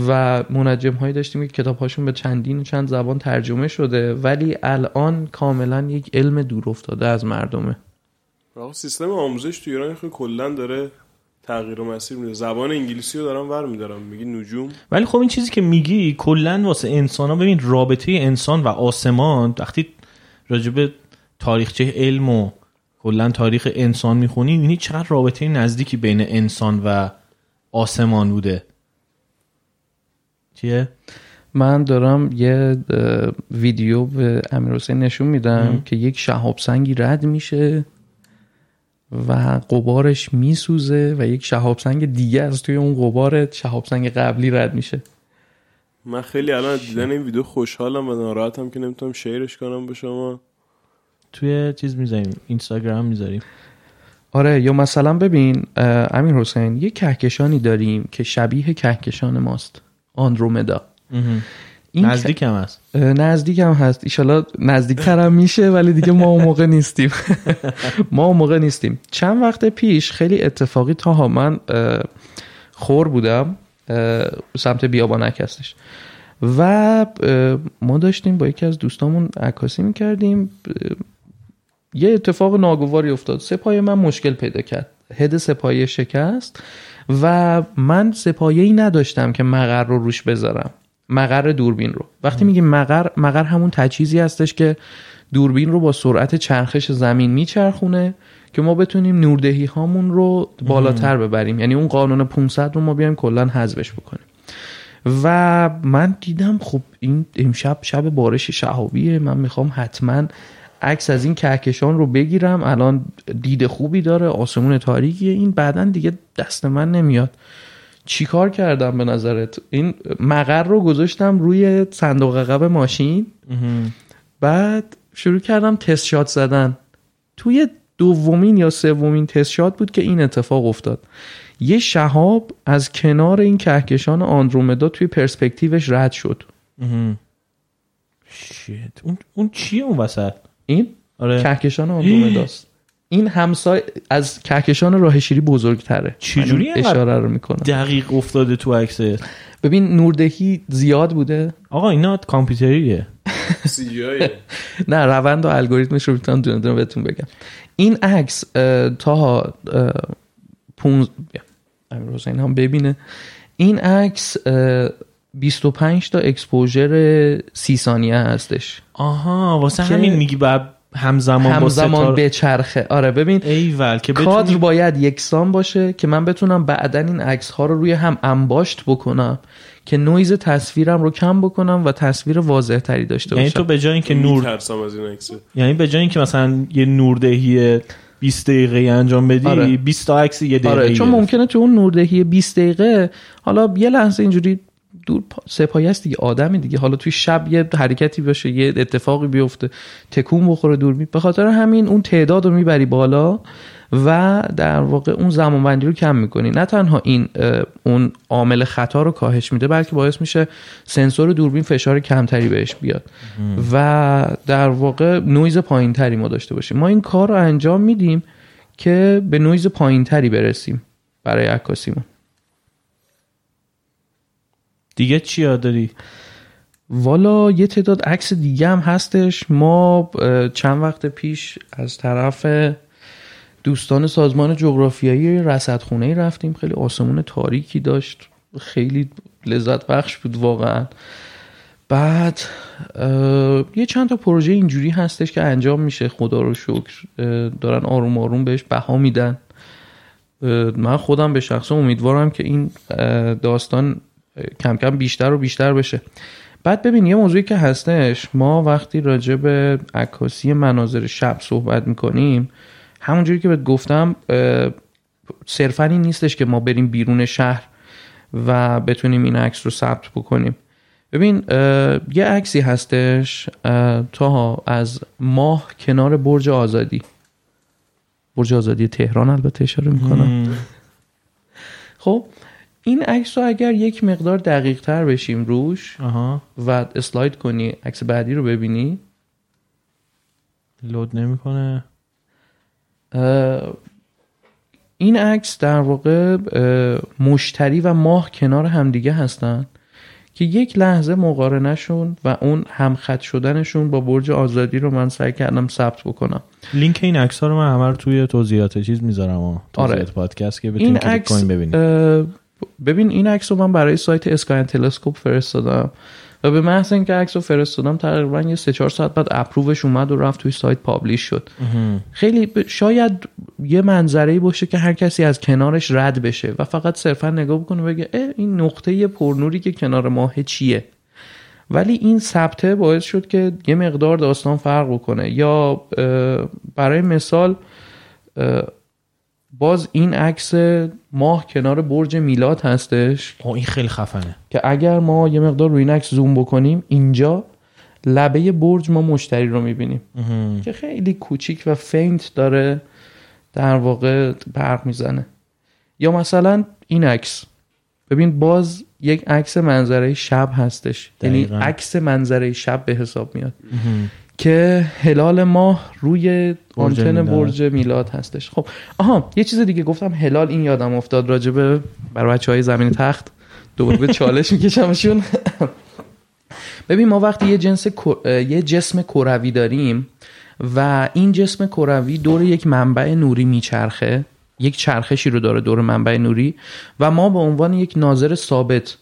و منجم هایی داشتیم که کتاب هاشون به چندین چند زبان ترجمه شده ولی الان کاملا یک علم دور افتاده از مردمه. سیستم آموزش تو ایران خیلی کلا داره تغییر و مسیر میده. زبان انگلیسی رو دارم ور میدارم میگی نجوم. ولی خب این چیزی که میگی کلا واسه انسان ها ببین رابطه انسان و آسمان وقتی راجب تاریخچه علم و کلا تاریخ انسان می‌خونی یعنی چقدر رابطه نزدیکی بین انسان و آسمان بوده. چیه؟ من دارم یه ویدیو به امیر حسین نشون میدم که یک شهاب سنگی رد میشه. و قبارش میسوزه و یک شهاب سنگ دیگه از توی اون قبار شهاب سنگ قبلی رد میشه. من خیلی الان دیدن این ویدیو خوشحالم و ناراحتم که نمی‌تونم شیرش کنم به شما. توی چیز می‌ذاریم اینستاگرام می‌ذاریم. آره یا مثلا ببین امیر حسین یه کهکشانی داریم که شبیه کهکشان ماست آندرومدا. این نزدیک هم هست. نزدیک هم هست. ایشالا نزدیکتر هم میشه ولی دیگه ما اون موقع نیستیم. ما اون موقع نیستیم. چند وقت پیش خیلی اتفاقی تا من خور بودم سمت بیابانک هستش. و ما داشتیم با یکی از دوستامون عکاسی می‌کردیم. یه اتفاق ناگواری افتاد. سپای من مشکل پیدا کرد. هد سپایه شکست. و من سپایه ای نداشتم که مقر رو روش بذارم. مقر دوربین رو. وقتی میگیم مقر مقر همون تجهیزی هستش که دوربین رو با سرعت چرخش زمین میچرخونه که ما بتونیم نوردهی هامون رو بالاتر ببریم. یعنی اون قانون 500 رو ما بیایم کلا حذفش بکنیم. و من دیدم خب این امشب شب بارش شهابیه. من می‌خوام حتما عکس از این کهکشان رو بگیرم. الان دید خوبی داره آسمون تاریکیه. این بعدا دیگه دست من نمیاد. چیکار کردم به نظرت؟ این مقر رو گذاشتم روی صندوق عقب ماشین. بعد شروع کردم تست شات زدن. توی دومین یا سومین تست شات بود که این اتفاق افتاد. یه شهاب از کنار این کهکشان آندرومدا توی پرسپکتیوش رد شد. شیت. اون اون چیه اون وسط؟ این آره. کهکشان آندرومداست. این همسای از کهکشان راه شیری بزرگتره. چجوری اینقدر اشاره رو می‌کنم. دقیق افتاده تو عکس ببین نوردهی زیاد بوده. آقا اینا کامپیوتریه. نه روند و الگوریتمش رو می‌تونم دونه دونه بهتون بگم. این عکس تا پونز امیر حسین هم ببینه. این عکس اه، 25 تا اکسپوژر سی ثانیه هستش. آها واسه همین میگی بعد همزمان با همزمان ستاره. به چرخه آره ببین ایول که کادر بتونی باید یکسان باشه که من بتونم بعدا این عکس ها رو روی هم انباشت بکنم که نویز تصویرم رو کم بکنم و تصویر واضح تری داشته یعنی باشم. تو به جای اینکه نور میترسم از این عکسه. یعنی به جای اینکه مثلا یه نوردهی 20 دقیقه انجام بدی آره. 20 تا عکس یه دقیقه آره چون ممکنه تو اون نوردهی 20 دقیقه حالا یه لحظه اینجوری دور پا- سپایه است دیگه آدمی دیگه. حالا توی شب یه حرکتی باشه یه اتفاقی بیفته تکون بخوره دوربین به خاطر همین اون تعداد رو می‌بری بالا و در واقع اون زمانبندی رو کم می‌کنی. نه تنها این اون عامل خطا رو کاهش میده بلکه باعث میشه سنسور دوربین فشار کمتری بهش بیاد. و در واقع نویز پایین تری ما داشته باشیم. ما این کار رو انجام میدیم که به نویز پایین تری برسیم برای عکاسیمون دیگه چی داری؟ والا یه تعداد عکس دیگه هم هستش. ما چند وقت پیش از طرف دوستان سازمان جغرافیایی رصدخونه رفتیم. خیلی آسمون تاریکی داشت. خیلی لذت بخش بود واقعا. بعد یه چند تا پروژه اینجوری هستش که انجام میشه. خدا رو شکر دارن آروم آروم بهش بها میدن. من خودم به شخص امیدوارم که این داستان کم کم بیشتر و بیشتر بشه. بعد ببین یه موضوعی که هستش ما وقتی راجع به عکاسی مناظر شب صحبت می‌کنیم همونجوری که بهت گفتم صرفا این نیستش که ما بریم بیرون شهر و بتونیم این عکس رو ثبت بکنیم. ببین یه عکسی هستش تا از ماه کنار برج آزادی. برج آزادی تهران البته اشاره می‌کنم. خب این عکس رو اگر یک مقدار دقیق تر بشیم روش آها. و اسلاید کنی عکس بعدی رو ببینی. لود نمی‌کنه. این عکس در واقع مشتری و ماه کنار همدیگه هستن که یک لحظه مقارنهشون و اون همخط شدنشون با برج آزادی رو من سعی کردم ثبت بکنم. لینک این عکس ها رو من همه رو توی توضیحات چیز می‌ذارم توضیحات آره. پادکست که این بتونید عکس کنین ببینید. ببین این عکس رو من برای سایت اسکاین تلسکوپ فرستادم و به محض اینکه عکس رو فرستادم تقریبا یه سه چهار ساعت بعد اپرووش اومد و رفت توی سایت پابلیش شد. خیلی ب- شاید یه منظره باشه که هر کسی از کنارش رد بشه و فقط صرفا نگاه بکنه و بگه اه این نقطه پرنوری که کنار ماه چیه؟ ولی این ثبته باعث شد که یه مقدار داستان فرق بکنه. یا برای مثال باز این عکس ماه کنار برج میلاد هستش. او این خیلی خفنه. که اگر ما یه مقدار روی این عکس زوم بکنیم اینجا لبه برج ما مشتری رو می‌بینیم. که خیلی کوچیک و فینت داره در واقع برق می‌زنه. یا مثلا این عکس. ببین باز یک عکس منظره شب هستش. یعنی. عکس منظره شب به حساب میاد. که هلال ماه روی آنتن. برج میلاد هستش. خب آها یه چیز دیگه گفتم هلال این یادم افتاد راجبه برای بچه های زمین تخت. دوباره به چالش میکشمشون. ببین ما وقتی یه جنس یه جسم کروی داریم و این جسم کروی دور یک منبع نوری میچرخه یک چرخشی رو داره دور منبع نوری و ما به عنوان یک ناظر ثابت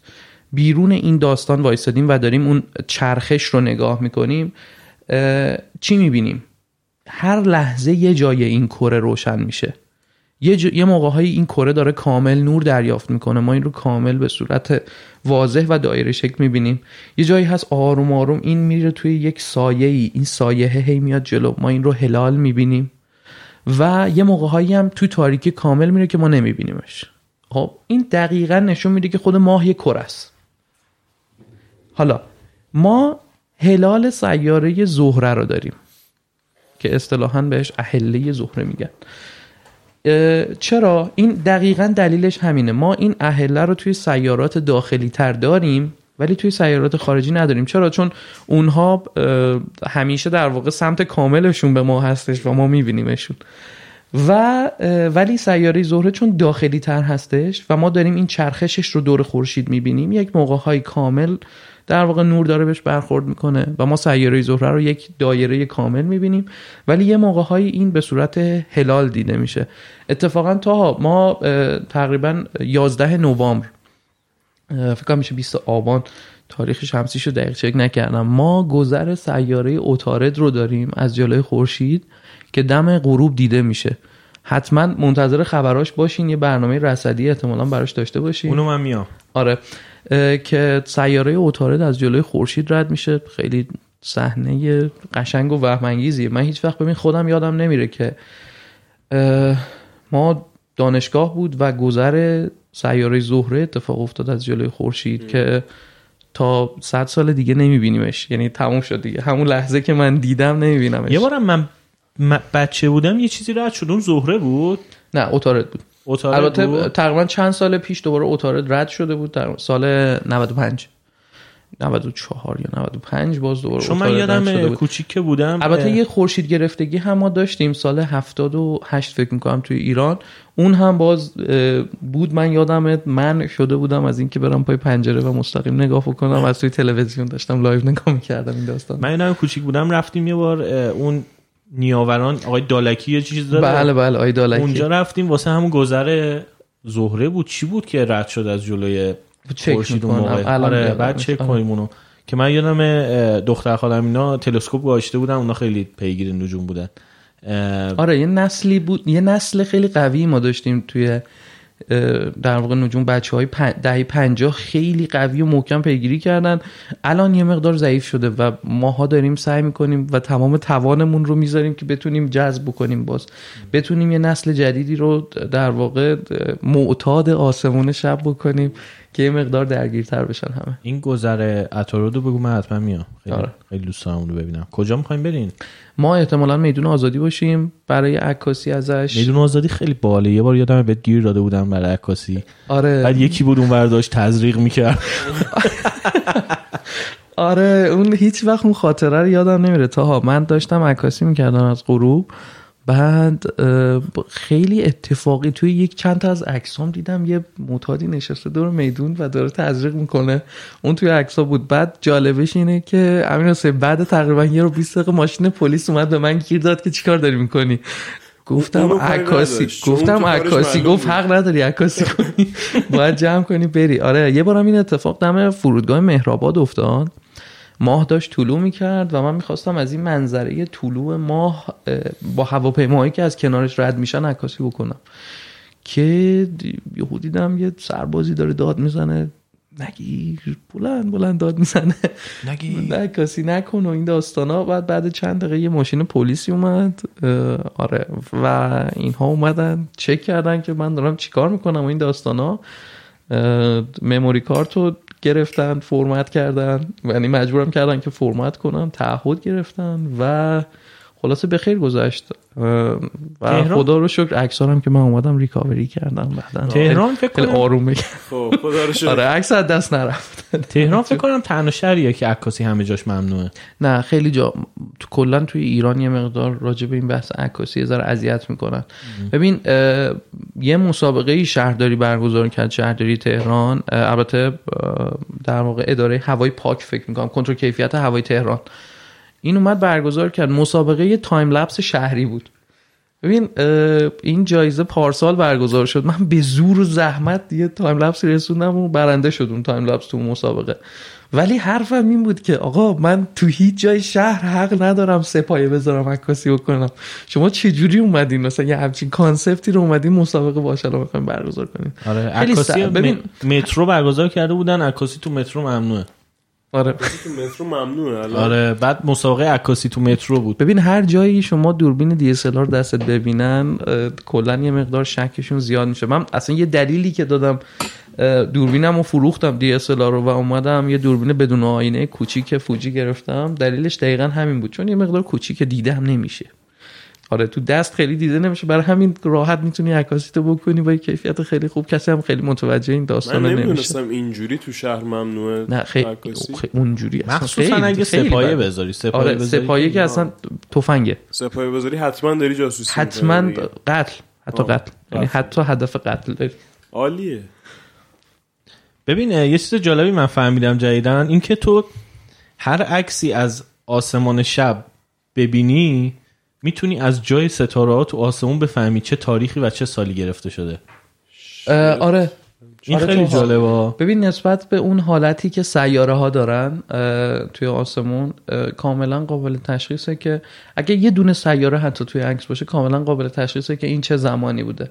بیرون این داستان وایستادیم و داریم اون چرخش رو نگاه می‌کنیم چی می‌بینیم؟ هر لحظه یه جای این کره روشن میشه. یه, ج... یه موقع های این کره داره کامل نور دریافت می‌کنه. ما این رو کامل به صورت واضح و دایره شکل می‌بینیم. یه جایی هست آروم آروم این میره توی یک سایه ای این سایه هی میاد جلو. ما این رو هلال می‌بینیم. و یه موقع هایی هم توی تاریکی کامل میره که ما نمیبینیمش. خب این دقیقا نشون میده که خود ماه یه کره است. حالا ما هلال سیاره زهره رو داریم. که اصطلاحا بهش اهله زهره میگن. چرا؟ این دقیقا دلیلش همینه. ما این اهله رو توی سیارات داخلی تر داریم ولی توی سیارات خارجی نداریم. چرا؟ چون اونها همیشه در واقع سمت کاملشون به ما هستش و ما میبینیمشون. و ولی سیاره زهره چون داخلی تر هستش و ما داریم این چرخشش رو دور خورشید می‌بینیم یک موقع های کامل در واقع نور داره بهش برخورد می‌کنه و ما سیاره زهره رو یک دایره کامل می‌بینیم. ولی یه موقع های این به صورت هلال دیده میشه. اتفاقا تا ما تقریبا 11 نوامبر فکر کنم میشه 20 آبان تاریخ شمسیش رو دقیق چک نکردم. ما گذر سیاره اوتارد رو داریم از جلوی خورشید که دم غروب دیده میشه. حتما منتظر خبراش باشین یه برنامه رصدی احتمالا براش داشته باشین. اونو من میام. آره. که سیاره اوتارد از جلوی خورشید رد میشه. خیلی صحنه قشنگ و وهمانگیزیه. من هیچ وقت ببین خودم یادم نمیره که ما دانشگاه بود و گذر سیاره زهره اتفاق افتاد از جلوی خورشید که تا صد سال دیگه نمیبینیمش. یعنی تموم شد دیگه. همون لحظه که من دیدم نمیبینمش. یه بارم من بچه بودم یه چیزی رد شد. اون زهره بود؟ نه عطارد بود. البته تقریبا چند سال پیش دوباره عطارد رد شده بود. در سال 95 94 یا 95 باز دوباره چون من یادم کوچیک که بودم. البته یه خورشید گرفتگی هم ما داشتیم سال 78 فکر می‌کنم توی ایران. اون هم باز بود من یادم منع شده بودم از اینکه برم پای پنجره و مستقیم نگاه کنم از توی تلویزیون داشتم live نگاه می‌کردم این داستان من یادم کوچیک بودم. رفتیم یه بار اون نیاوران آقای دالکی یه چیز داره بله بله آقای دالکی. اونجا رفتیم واسه همون گذر زهره بود. چی بود که رد شد از جلوی خورشید اون موقع؟ آره بعد چک کنیم اونو. که من یادم دختر خالم اینا تلسکوپ گذاشته بودن اونا خیلی پیگیر نجوم بودن. آره یه نسلی بود یه نسل خیلی قوی ما داشتیم توی در واقع نجوم بچه های دهی پنجاه خیلی قوی و محکم پیگیری کردن. الان یه مقدار ضعیف شده و ماها داریم سعی می‌کنیم و تمام توانمون رو می‌ذاریم که بتونیم جذب بکنیم باز. بتونیم یه نسل جدیدی رو در واقع معتاد آسمون شب بکنیم. که یه مقدار درگیرتر بشن همه. این گذر اتارو رو بگو من حتما میام. خیلی, آره. خیلی دوست دارم رو ببینم. کجا می‌خوایم برین ما احتمالا میدون آزادی باشیم. برای عکاسی ازش. میدون آزادی خیلی باله. یه بار یادم بهت گیر داده بودم برای عکاسی. آره. بعد یکی بود اون برداشت تزریق می‌کرد. آره اون هیچ وقت اون خاطره رو یادم نمیره. تا من داشتم عکاسی می‌کردم از غروب. بعد خیلی اتفاقی توی یک چند تا از عکسام دیدم. یه معتادی نشسته دور میدون و داره تزریق می‌کنه. اون توی عکسا بود. بعد جالبش اینه که امین حسین بعد تقریبا یه رو 20 دقیقه ماشین پلیس اومد به من گیر داد که چیکار داری می‌کنی؟ گفتم عکاسی گفتم عکاسی. گفت حق نداری عکاسی کنی. باید جمع کنی بری. آره یه بارم این اتفاق دم فرودگاه مهرآباد افتاد. ماه داشت طلوع می‌کرد و من می‌خواستم از این منظره طلوع ماه با هواپیماهایی که از کنارش رد میشن عکاسی بکنم. که یهو دیدم یه سربازی داره داد می‌زنه. نگیر بلند بلند داد می‌زنه. نگیر. عکاسی نکن و این داستانا. بعد بعد چند دقیقه یه ماشین پلیسی اومد. آره. و اینها اومدن. چک کردن که من دارم چیکار می‌کنم و این داستانا. مموری کارت گرفتن فرمت کردن. یعنی مجبورم کردن که فرمت کنم تعهد گرفتن و خلاصه به خیر گذشت. و خدا رو شکر عکسارم که من اومدم ریکاوری کردم بعدا. تهران فکر کنم آروم خب خدا رو شکر. آره عکس از دست نرفت. تهران فکر کنم تنها شهریه که عکاسی همه جاش ممنوعه. نه خیلی جا کلا توی ایران یه مقدار راجع به این بحث عکاسی یه ذره اذیت می‌کنن. ببین یه مسابقه شهرداری برگزار کرد شهرداری تهران. البته در واقع اداره هوای پاک فکر می‌کنم کنترل کیفیت هوای تهران. این اومد برگزار کرد. مسابقه time lapse شهری بود. ببین این جایزه پارسال برگزار شد. من به زور و زحمت یه time lapse رسوندم و برنده شد اون time lapse تو مسابقه. ولی حرفم این بود که آقا من تو هیچ جای شهر حق ندارم سپایه بذارم عکاسی بکنم. شما چجوری اومدین؟ مثلا یه همچین کانسپتی رو اومدین مسابقه باشه می‌خوایم برگزار کنیم. آره عکاسی ببین- مترو برگزار کرده بودن. عکاسی تو مترو ممنوعه. آره. تو مترو ممنوعه الان آره بعد مسابقه عکاسی تو مترو بود. ببین هر جایی شما دوربین DSLR دستت ببینن کلا یه مقدار شکشون زیاد میشه. من اصلا یه دلیلی که دادم دوربینم رو فروختم DSLR رو و اومدم یه دوربین بدون آینه کوچیک فوجی گرفتم. دلیلش دقیقا همین بود چون یه مقدار کوچیک دیده هم نمیشه. آره تو دست خیلی دیده نمیشه. برای همین راحت می‌تونی عکاسی تو بکنی با کیفیت خیلی خوب. کسی هم خیلی متوجه این من داستان نمیشه. نمی‌دونستم اینجوری تو شهر ممنوعه نه خیلی اونجوری اصلا مخصوصا خیلی- اگه خیلی سپایه. بذاری. سپایه آره بذاری سپایه که اصلا تفنگه. سپاهی بذاری حتما داری جاسوسی حتما. قتل. حتی آه. قتل. یعنی. حتی هدف قتل داری. عالیه. ببین یه چیز جالبی من فهمیدم جدیدن این که تو هر عکسی از آسمان شب ببینی می‌تونی از جای ستاره ها تو آسمون بفهمی چه تاریخی و چه سالی گرفته شده. آره. این آره، خیلی جالبه. ببین نسبت به اون حالتی که سیاره ها دارن توی آسمون کاملا قابل تشخیصه که اگه یه دونه سیاره حتی توی عکس باشه کاملا قابل تشخیصه که این چه زمانی بوده.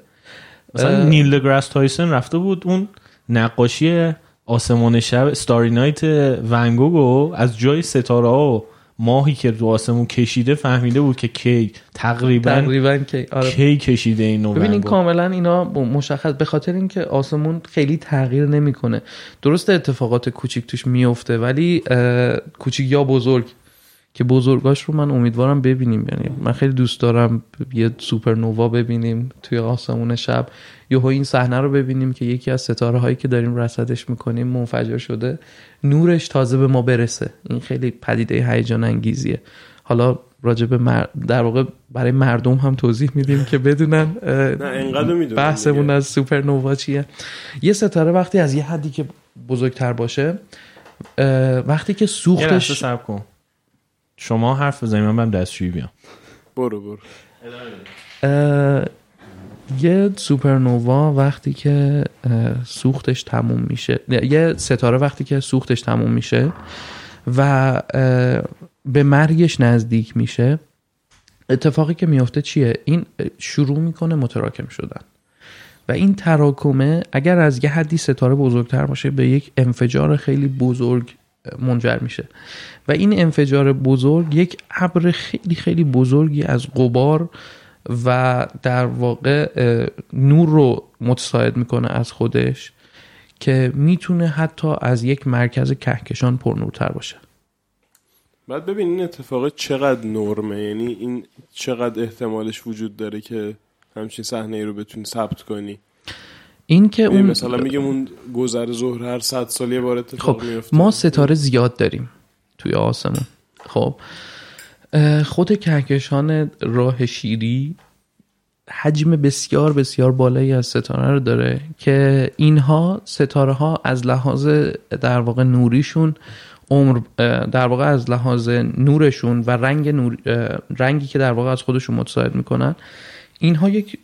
مثلا. نیل دگراس تایسون رفته بود اون نقاشی آسمان شب استاری نایت ونگوگو از جای ستاره ها و ماهی که رو آسمون کشیده فهمیده بود که کی تقریبا تقریبا که آره. کی کشیده این ونگوگ. کاملا اینا مشخص به خاطر اینکه آسمون خیلی تغییر نمی‌کنه. درسته اتفاقات کوچیک توش میفته ولی کوچیک یا بزرگ که بزرگاش رو من امیدوارم ببینیم. یعنی من خیلی دوست دارم یه سوپرنوا ببینیم توی آسمون شب. یهو این صحنه رو ببینیم که یکی از ستاره هایی که داریم رصدش می‌کنیم منفجر شده نورش تازه به ما برسه. این خیلی پدیده هیجان انگیزیه. حالا راجع به مر... در واقع برای مردم هم توضیح میدیم که بدونن نه انقدر می‌دونم بحثمون از سوپرنوا چیه. یه ستاره وقتی از یه حدی که بزرگتر باشه وقتی که سوختش کن. شما حرف بزنید من برم دستشویی بیام. برو برو. یه سوپرنوا وقتی که سوختش تموم میشه یه ستاره وقتی که سوختش تموم میشه و به مرگش نزدیک میشه اتفاقی که میفته چیه؟ این شروع می‌کنه متراکم شدن. و این تراکمه اگر از یه حدی ستاره بزرگتر باشه به یک انفجار خیلی بزرگ منجر میشه. و این انفجار بزرگ یک ابر خیلی خیلی بزرگی از غبار و در واقع نور رو متساعد می‌کنه از خودش که می‌تونه حتی از یک مرکز کهکشان پرنورتر باشه. بعد ببین این اتفاق چقدر نرمه. یعنی این چقدر احتمالش وجود داره که همچین صحنه ای رو بتونی ثبت کنی. این که یعنی اون مثلا میگم اون گذر ظهر هر صد سال یه بار اتفاق خب میفته. ما ستاره زیاد داریم توی آسمون. خب خود کهکشان راه شیری حجم بسیار بسیار بالایی از ستاره رو داره که اینها ستاره ها از لحاظ در واقع نوریشون عمر در واقع از لحاظ نورشون و رنگ نور رنگی که در واقع از خودشون متساعد می‌کنن اینها یک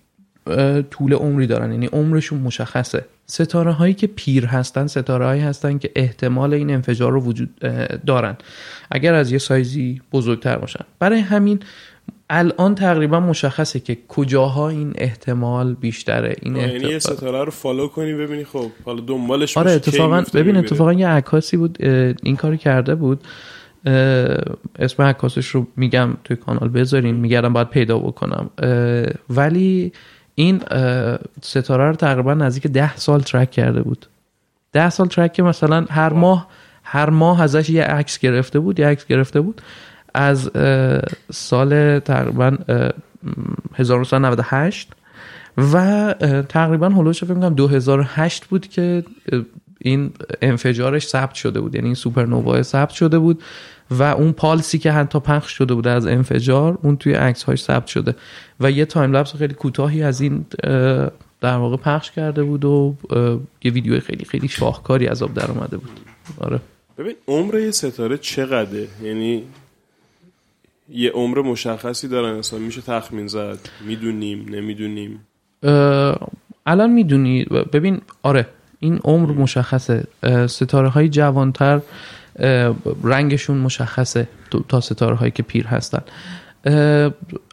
طول عمری دارن. یعنی عمرشون مشخصه. ستاره هایی که پیر هستن ستاره هایی هستن که احتمال این انفجار رو وجود دارن. اگر از یه سایزی بزرگتر باشن. برای همین الان تقریبا مشخصه که کجاها این احتمال بیشتره این یعنی یه احتمال. ستاره رو فالو کنی ببینی خب حالا دنبالش آره اتفاقا ببین. اتفاقا یه عکاسی بود این کاری کرده بود. اسم عکاسش رو میگم توی کانال بذارین میگردم باید پیدا بکنم. ولی این ستاره رو تقریبا نزدیک ده سال ترک کرده بود. ده سال ترک که مثلا هر ماه هر ماه ازش یه عکس گرفته بود یه عکس گرفته بود. از سال تقریبا اه، 1998 و تقریبا هلوش فکر کنم 2008 بود که این انفجارش ثبت شده بود. یعنی این سوپرنووا ثبت شده بود. و اون پالسی که حتی پخش شده بود از انفجار اون توی عکس هاش ثبت شده. و یه تایم لپس خیلی کوتاهی از این در واقع پخش کرده بود و یه ویدیو خیلی خیلی شاهکاری از آب در اومده بود. آره. ببین عمر یه ستاره چقدره؟ یعنی یه عمر مشخصی دارن اصلا. میشه تخمین زد. می‌دونیم نمی‌دونیم. الان می‌دونی. ببین آره این عمر مشخصه. ستاره های جوانتر رنگشون مشخصه تو- تا ستاره هایی که پیر هستن.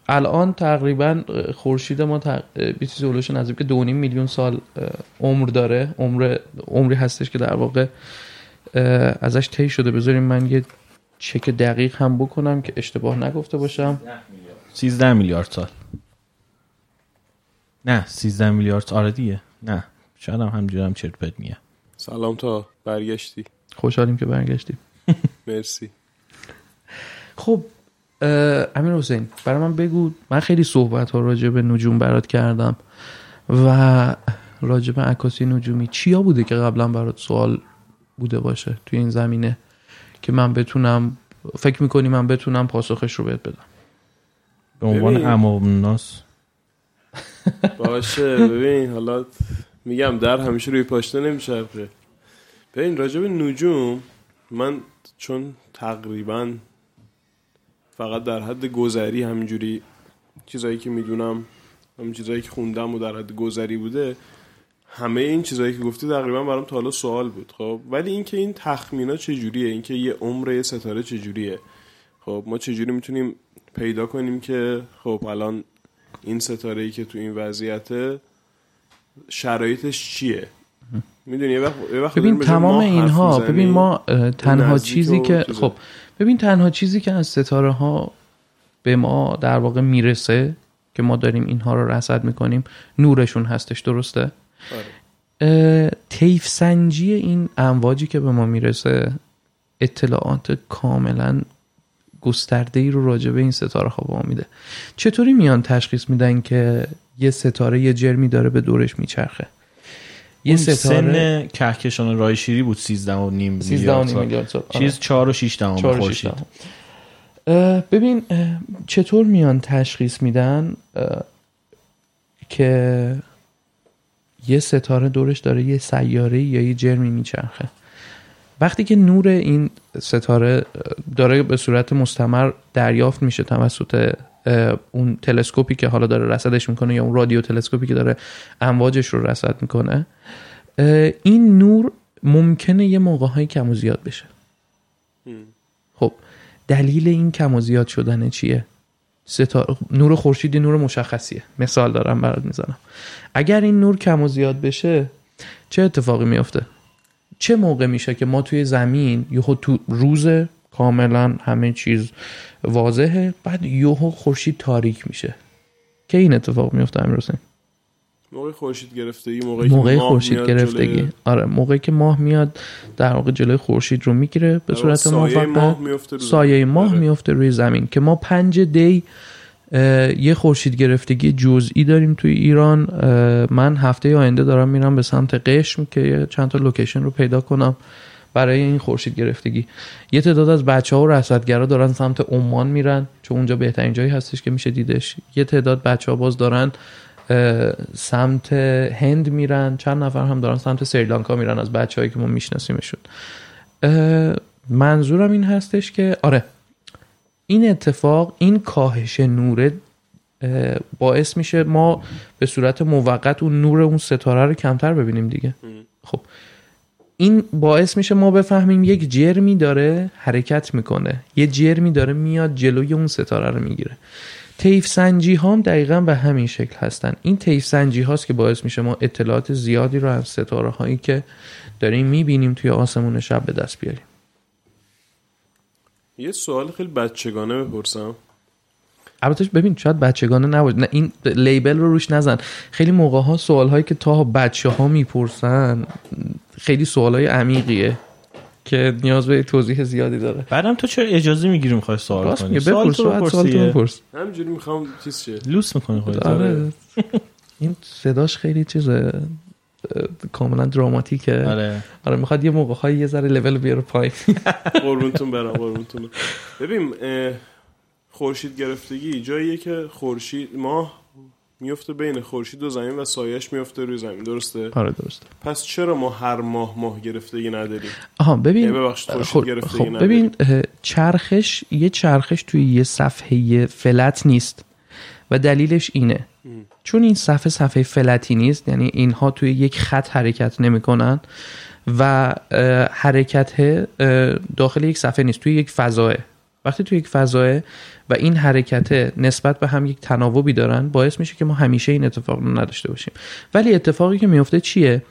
الان تقریبا خورشید ما تق- چیزی هلوش نزدیک دو نیم میلیون سال عمر داره. عمر عمری هستش که در واقع ازش طی شده. بذاریم من یه چک دقیق هم بکنم که اشتباه نگفته باشم. 13 میلیارد سال. نه 13 میلیارد آره دیگه. نه شاید هم همجوری هم چرت پرت میگه سلام تا برگشتی. خوشحالیم که برگشتیم. مرسی. خب امیر حسین برای من بگو من خیلی صحبت ها راجع به نجوم برات کردم و راجع به عکاسی نجومی چیا بوده که قبلا برات سوال بوده باشه توی این زمینه که من بتونم فکر می‌کنی من بتونم پاسخش رو بهت بدم؟ به عنوان ببین. امام الناس باشه ببین حالا میگم در همیشه روی پاشنه نمیچرخه. ببین راجع به نجوم من چون تقریبا فقط در حد گذری همینجوری چیزایی که می‌دونم همین چیزایی که خوندم و در حد گذری بوده همه این چیزایی که گفتی تقریبا برام تا حالا سوال بود خب؟ ولی اینکه این تخمینا چجوریه؟ اینکه یه عمر یه ستاره چجوریه؟ خب ما چجوری می‌تونیم پیدا کنیم که خب الان این ستاره ای که تو این وضعیته شرایطش چیه؟ می‌دونی ببین تمام اینها. ببین ما تنها چیزی که. خب ببین تنها چیزی که از ستاره ها به ما در واقع می‌رسه که ما داریم اینها رو رصد می‌کنیم نورشون هستش درسته آره. طیف سنجی این امواجی که به ما می‌رسه اطلاعات کاملا گسترده ای رو راجع به این ستاره ها به ما میده چطوری میان تشخیص میدن که یه ستاره یه جرمی داره به دورش میچرخه یه ستاره. سن کهکشان رای شیری بود 13 و نیم 13 و میلیارد سال. آره. چیز 4 و 6 دهم خورشید. ببین چطور میان تشخیص میدن؟ که یه ستاره دورش داره یه سیاره یا یه جرمی میچرخه. وقتی که نور این ستاره داره به صورت مستمر دریافت میشه توسط اون تلسکوپی که حالا داره رصدش می‌کنه یا اون رادیو تلسکوپی که داره امواجش رو رصد می‌کنه این نور ممکنه یه موقع های کم و زیاد بشه. خب دلیل این کم و زیاد شدن چیه؟ ستاره نور خورشیدی نور مشخصیه. مثال دارم برات می‌زنم. اگر این نور کم و زیاد بشه چه اتفاقی میفته چه موقع میشه که ما توی زمین یهو تو روز کاملا همه چیز واضحه. بعد یهو خورشید تاریک میشه. که این اتفاق میفته امیر حسین موقع خورشید گرفتگی موقعی که موقع خورشید گرفتگی. جلوی- آره موقعی که ماه میاد در واقع جلوی خورشید رو می‌گیره به صورت سایه ماه میفته رو سایه. ماه آره. میفته روی زمین. که ما پنج دی یه خورشید گرفتگی جزئی داریم توی ایران. من هفته آینده دارم میرم به سمت قشم که چند تا لوکیشن رو پیدا کنم. برای این خورشید گرفتگی. یه تعداد از بچه ها و رصدگرا دارن سمت عمان میرن چون اونجا بهترین جایی هستش که میشه دیدش. یه تعداد بچه ها باز دارن سمت هند میرن چند نفر هم دارن سمت سریلانکا میرن از بچه هایی که ما میشناسیمشون. منظورم این هستش که آره این اتفاق این کاهش نوره اه، باعث میشه ما به صورت موقت اون نور اون ستاره رو کمتر ببینیم دیگه. خب این باعث میشه ما بفهمیم یک جرمی داره حرکت می‌کنه. یه جرمی داره میاد جلوی اون ستاره رو می‌گیره. تیف سنجی ها هم دقیقا به همین شکل هستن. این تیف سنجی هاست که باعث میشه ما اطلاعات زیادی رو از ستاره هایی که داریم می‌بینیم توی آسمون شب به دست بیاریم. یه سوال خیلی بچگانه بپرسم. البته ببین شاید بچگانه نباشه. نه این لیبل رو روش نزن. خیلی موقع ها سوال هایی که تا بچه ها می‌پرسن خیلی سوال های عمیقیه که نیاز به توضیح زیادی داره. بعدم تو چرا اجازه می‌گیری می‌خوای سوال کنی؟ سوال بپرس تو راحت سوال تو بپرس. همینجوری می‌خوام چیز شه. لوس می‌کنی خودت آره. این صداش خیلی چیزه کاملا دراماتیکه. آره. آره می‌خواد یه موقع های یه ذره لول بیاره پایین. قربونتون برم قربونتون. ببین خورشید گرفتگی جاییه که خورشید ماه میفته بین خورشید و زمین و سایش میفته روی زمین. درسته؟ آره درسته. پس چرا ما هر ماه ماه گرفتگی نداریم؟ آها ببین یعنی ببخشید خورشید خب, گرفتگی خب نداریم. ببین چرخش یه چرخش توی یه صفحه فلت نیست. و دلیلش اینه. چون این صفحه صفحه فلتی نیست یعنی اینها توی یک خط حرکت نمی‌کنن و حرکت داخل یک صفحه نیست توی یک فضاه وقتی توی یک فضاه و این حرکت نسبت به هم یک تناوبی دارن باعث میشه که ما همیشه این اتفاق رو نداشته باشیم. ولی اتفاقی که میفته چیه؟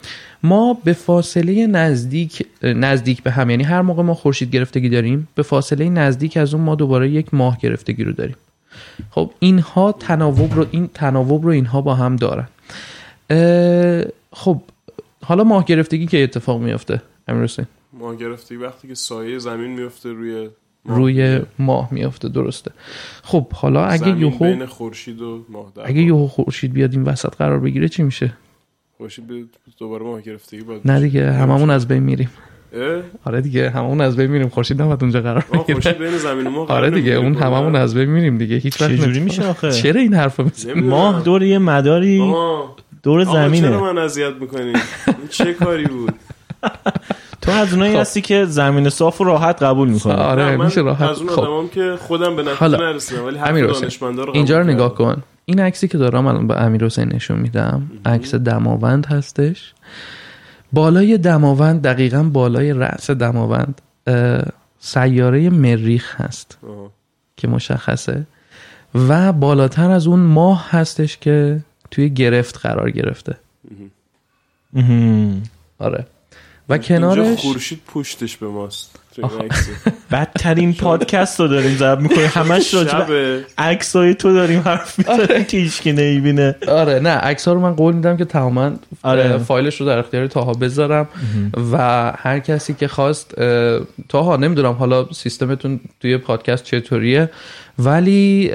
ما به فاصله نزدیک نزدیک به هم یعنی هر موقع ما خورشید گرفتگی داریم به فاصله نزدیک از اون ما دوباره یک ماه گرفتگی رو داریم. خب اینها تناوب رو این تناوب رو اینها با هم دارن. خب حالا ماه گرفتگی که اتفاق میفته امیر حسین ماه گرفتگی وقتی که سایه زمین میفته روی. روی ماه میفته درسته. خب حالا اگه یهو بین خورشید و ماه در اگه یهو خورشید بیاد این وسط قرار بگیره چی میشه؟ خورشید دوباره ماه گرفتگی باید نه دیگه هممون از بین میریم. اه؟ آره دیگه هممون از بین میریم. خورشید نباید اونجا قرار بگیره. خورشید بین زمین و ماه قرار آره دیگه اون. هممون از بین میریم دیگه. هیچ وقت چجوری نمی‌فهمم. میشه آخه؟ چرا این حرفو می‌زنی نمی‌دونم. ماه دور یه مداری. دور آقا زمینه. چرا من اذیت می‌کنی؟ چه کاری بود؟ تو از اونایی خب. هستی که زمین صاف و راحت قبول می‌کنه آره نه، من میشه راحت از اون خب آدمام که خودم به نتیجه. نرسیدم ولی حسین، دانشمندا رو اینجا رو نگاه. کن این عکسی که دارم الان به امیر حسین نشون میدم عکس دماوند هستش بالای دماوند دقیقا بالای رأس دماوند سیاره مریخ هست آه. که مشخصه و بالاتر از اون ماه هستش که توی گرفت قرار گرفته. آره و کنارش خورشید پشتش به ماست. بدترین پادکست رو داریم ضبط می‌کنیم. همش راجع به شبه. عکسای تو داریم حرف می‌زنیم که هیچکی نمی‌بینه. آره نه عکس رو من قول میدم که تماما آره. فایلش رو در اختیار تاها بذارم و هر کسی که خواست اه، تاها نمی‌دونم حالا سیستمتون توی پادکست چطوریه ولی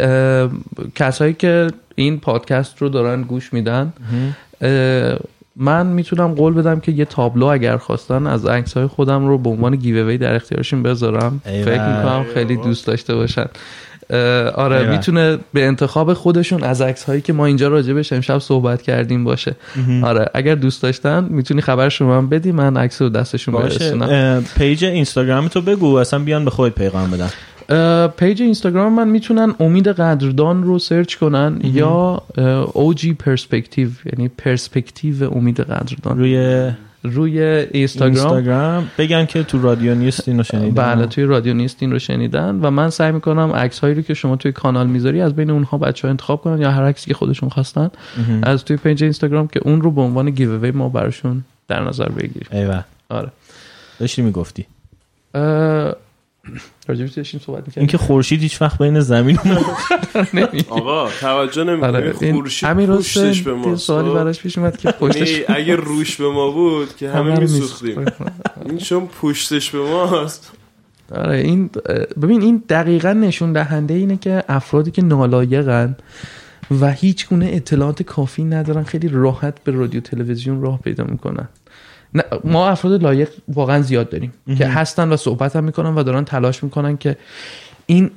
کسایی که این پادکست رو دارن گوش میدن من می‌تونم قول بدم که یه تابلو اگر خواستن از عکس های خودم رو به عنوان giveaway در اختیارشون بذارم. فکر می‌کنم خیلی دوست داشته باشن. آره ایول. می‌تونه به انتخاب خودشون از عکس هایی که ما اینجا راجبش امشب صحبت کردیم باشه. آره اگر دوست داشتن می‌تونی خبرش رو من بدی من عکس رو دستشون باشه. برسونم. page اینستاگرام تو بگو اصلا بیان به خودت پیغام بدن. page اینستاگرام من می‌تونن امید قدردان رو سرچ کنن یا OG Perspective یعنی پرسپکتیو امید قدردان. روی روی اینستاگرام. اینستاگرام. بگن که تو رادیو نیست اینو شنیدن. بله توی رادیو نیست این رو شنیدن و من سعی می‌کنم عکس هایی رو که شما توی کانال می‌ذاری از بین اونها بچه ها انتخاب کنن یا هر عکسی که خودشون خواستن از توی page اینستاگرام که اون رو به عنوان giveaway ما براشون در نظر بگیریم ایول. آره. داشتی می‌گفتی. راجبش داشتیم صحبت می‌کنیم اینکه خورشید هیچ وقت بین زمین آقا توجه نمی‌کنی آره این خورشید پشتش حسین به ماست سوالی؟ براش پیش اومد که پشتش یعنی اگه روش به ما بود که همه میسوختیم. این چون پشتش به ماست. آره این ببین این دقیقا نشون دهنده اینه که افرادی که نالایقن و هیچ گونه اطلاعات کافی ندارن خیلی راحت به رادیو تلویزیون راه پیدا می‌کنن. ما افراد لایق واقعا زیاد داریم که هستن و صحبت هم می‌کنن و دارن تلاش می‌کنن که این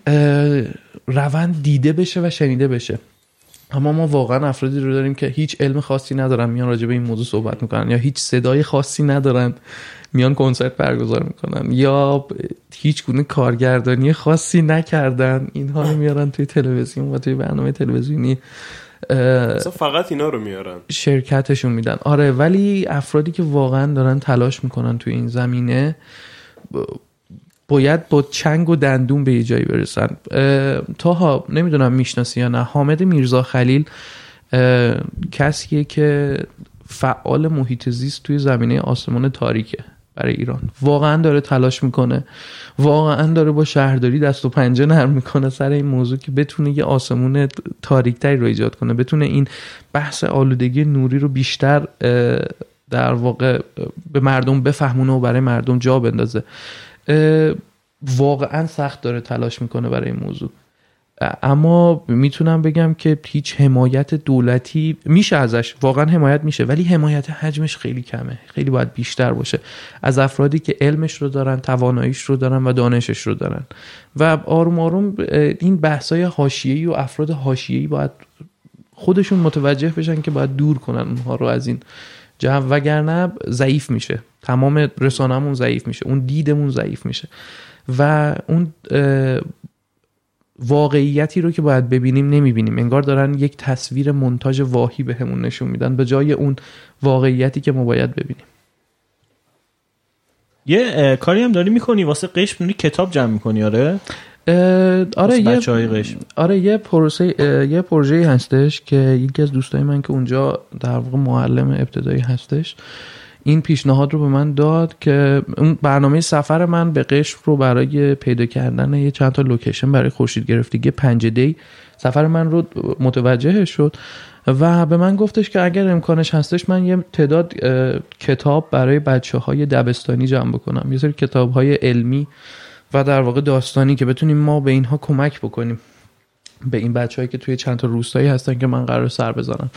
روند دیده بشه و شنیده بشه. اما ما واقعا افرادی رو داریم که هیچ علم خاصی ندارن میان راجع به این موضوع صحبت می‌کنن یا هیچ صدای خاصی ندارن میان کنسرت برگزار می‌کنن یا هیچ گونه کارگردانی خاصی نکردن. اینها رو میارن توی تلویزیون و توی برنامه تلویزیونی. فقط اینا رو میارن. شرکتشون میدن. آره ولی افرادی که واقعا دارن تلاش می‌کنن توی این زمینه باید با چنگ و دندون به یه جایی برسن. اه، تاها نمی‌دونم می‌شناسی یا نه. حامد میرزا خلیل کسیه که فعال محیط زیست توی زمینه آسمان تاریکه. برای ایران. واقعا داره تلاش می‌کنه. واقعا داره با شهرداری دست و پنجه نرم می‌کنه سر این موضوع که بتونه یه آسمون تاریکتری رو ایجاد کنه. بتونه این بحث آلودگی نوری رو بیشتر در واقع به مردم بفهمونه و برای مردم جا بندازه. واقعا سخت داره تلاش می‌کنه برای این موضوع. اما می‌تونم بگم که هیچ حمایت دولتی میشه ازش واقعا حمایت میشه ولی حمایت حجمش خیلی کمه خیلی باید بیشتر باشه. از افرادی که علمش رو دارن تواناییش رو دارن و دانشش رو دارن. و آروم آروم این بحثای حاشیه‌ای و افراد حاشیه‌ای باید خودشون متوجه بشن که باید دور کنن اونها رو از این جو وگرنه ضعیف میشه. تمام رسانه‌مون ضعیف میشه. اون دیدمون ضعیف میشه. و اون واقعیتی رو که باید ببینیم نمی‌بینیم. انگار دارن یک تصویر منتاج واهی بهمون نشون میدن به جای اون واقعیتی که ما باید ببینیم. یه کاری هم داری می‌کنی؟ واسه قشم کتاب جمع می‌کنی؟ آره. آره یه قشم. آره یه پروسه یه پروژه هستش که یکی از دوستای من که اونجا در واقع معلم ابتدایی هستش این پیشنهاد رو به من داد که اون برنامه سفر من به قشم رو برای پیدا کردن یه چند تا لوکیشن برای خورشید گرفتگی پنج دی سفر من رو متوجه شد و به من گفتش که اگر امکانش هستش من یه تعداد کتاب برای بچه های دبستانی جمع بکنم یه سری کتاب های علمی و در واقع داستانی که بتونیم ما به اینها کمک بکنیم به این بچههایی که توی چند تا روستایی هستن که من قرار سر بزنم.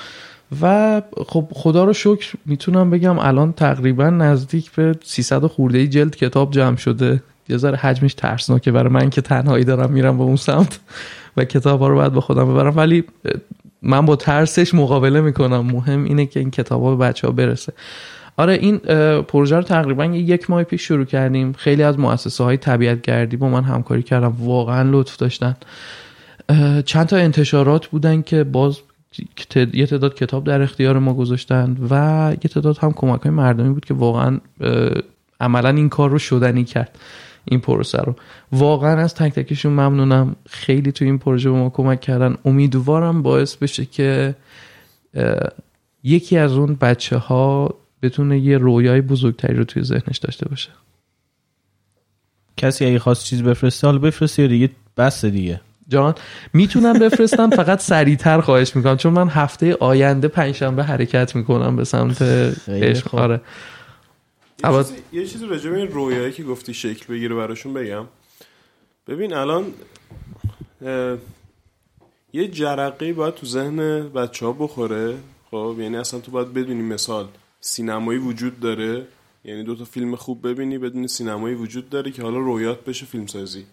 و خب خدا رو شکر می‌تونم بگم الان تقریبا نزدیک به 300 خورده جلد کتاب جمع شده. یه ذره حجمش ترسناکه برای من که تنهایی دارم میرم به اون سمت و کتاب ها رو باید به خودم ببرم. ولی من با ترسش مقابله می‌کنم. مهم اینه که این کتاب ها به بچه ها برسه. آره این پروژه رو تقریبا یک ماه پیش شروع کردیم. خیلی از مؤسسه های طبیعت گردی با من همکاری کردم واقعا لطف داشتن. چند تا انتشارات بودن که باز یه تعداد کتاب در اختیار ما گذاشتن و یه تعداد هم کمک های مردمی بود که واقعا عملا این کار رو شدنی کرد این پروسه رو. واقعا از تک تکشون ممنونم. خیلی تو این پروژه به ما کمک کردن. امیدوارم باعث بشه که یکی از اون بچه ها بتونه یه رویای بزرگتری رو توی ذهنش داشته باشه. کسی اگه خواست چیز بفرسته حالا بفرسته یا دیگه بس دیگه. جان می‌تونم بفرستم فقط سریعتر خواهش می‌کنم. چون من هفته آینده پنجشنبه حرکت می‌کنم به سمت عشق. آره. یه, چیزی، یه چیزی راجع به این رویایی که گفتی شکل بگیره براشون بگم. ببین الان یه جرقه باید تو ذهن بچه ها بخوره. خب یعنی اصلا تو باید بدونی مثال سینمایی وجود داره. یعنی دو تا فیلم خوب ببینی بدونی سینمایی وجود داره که حالا رویات بشه فیلم سازی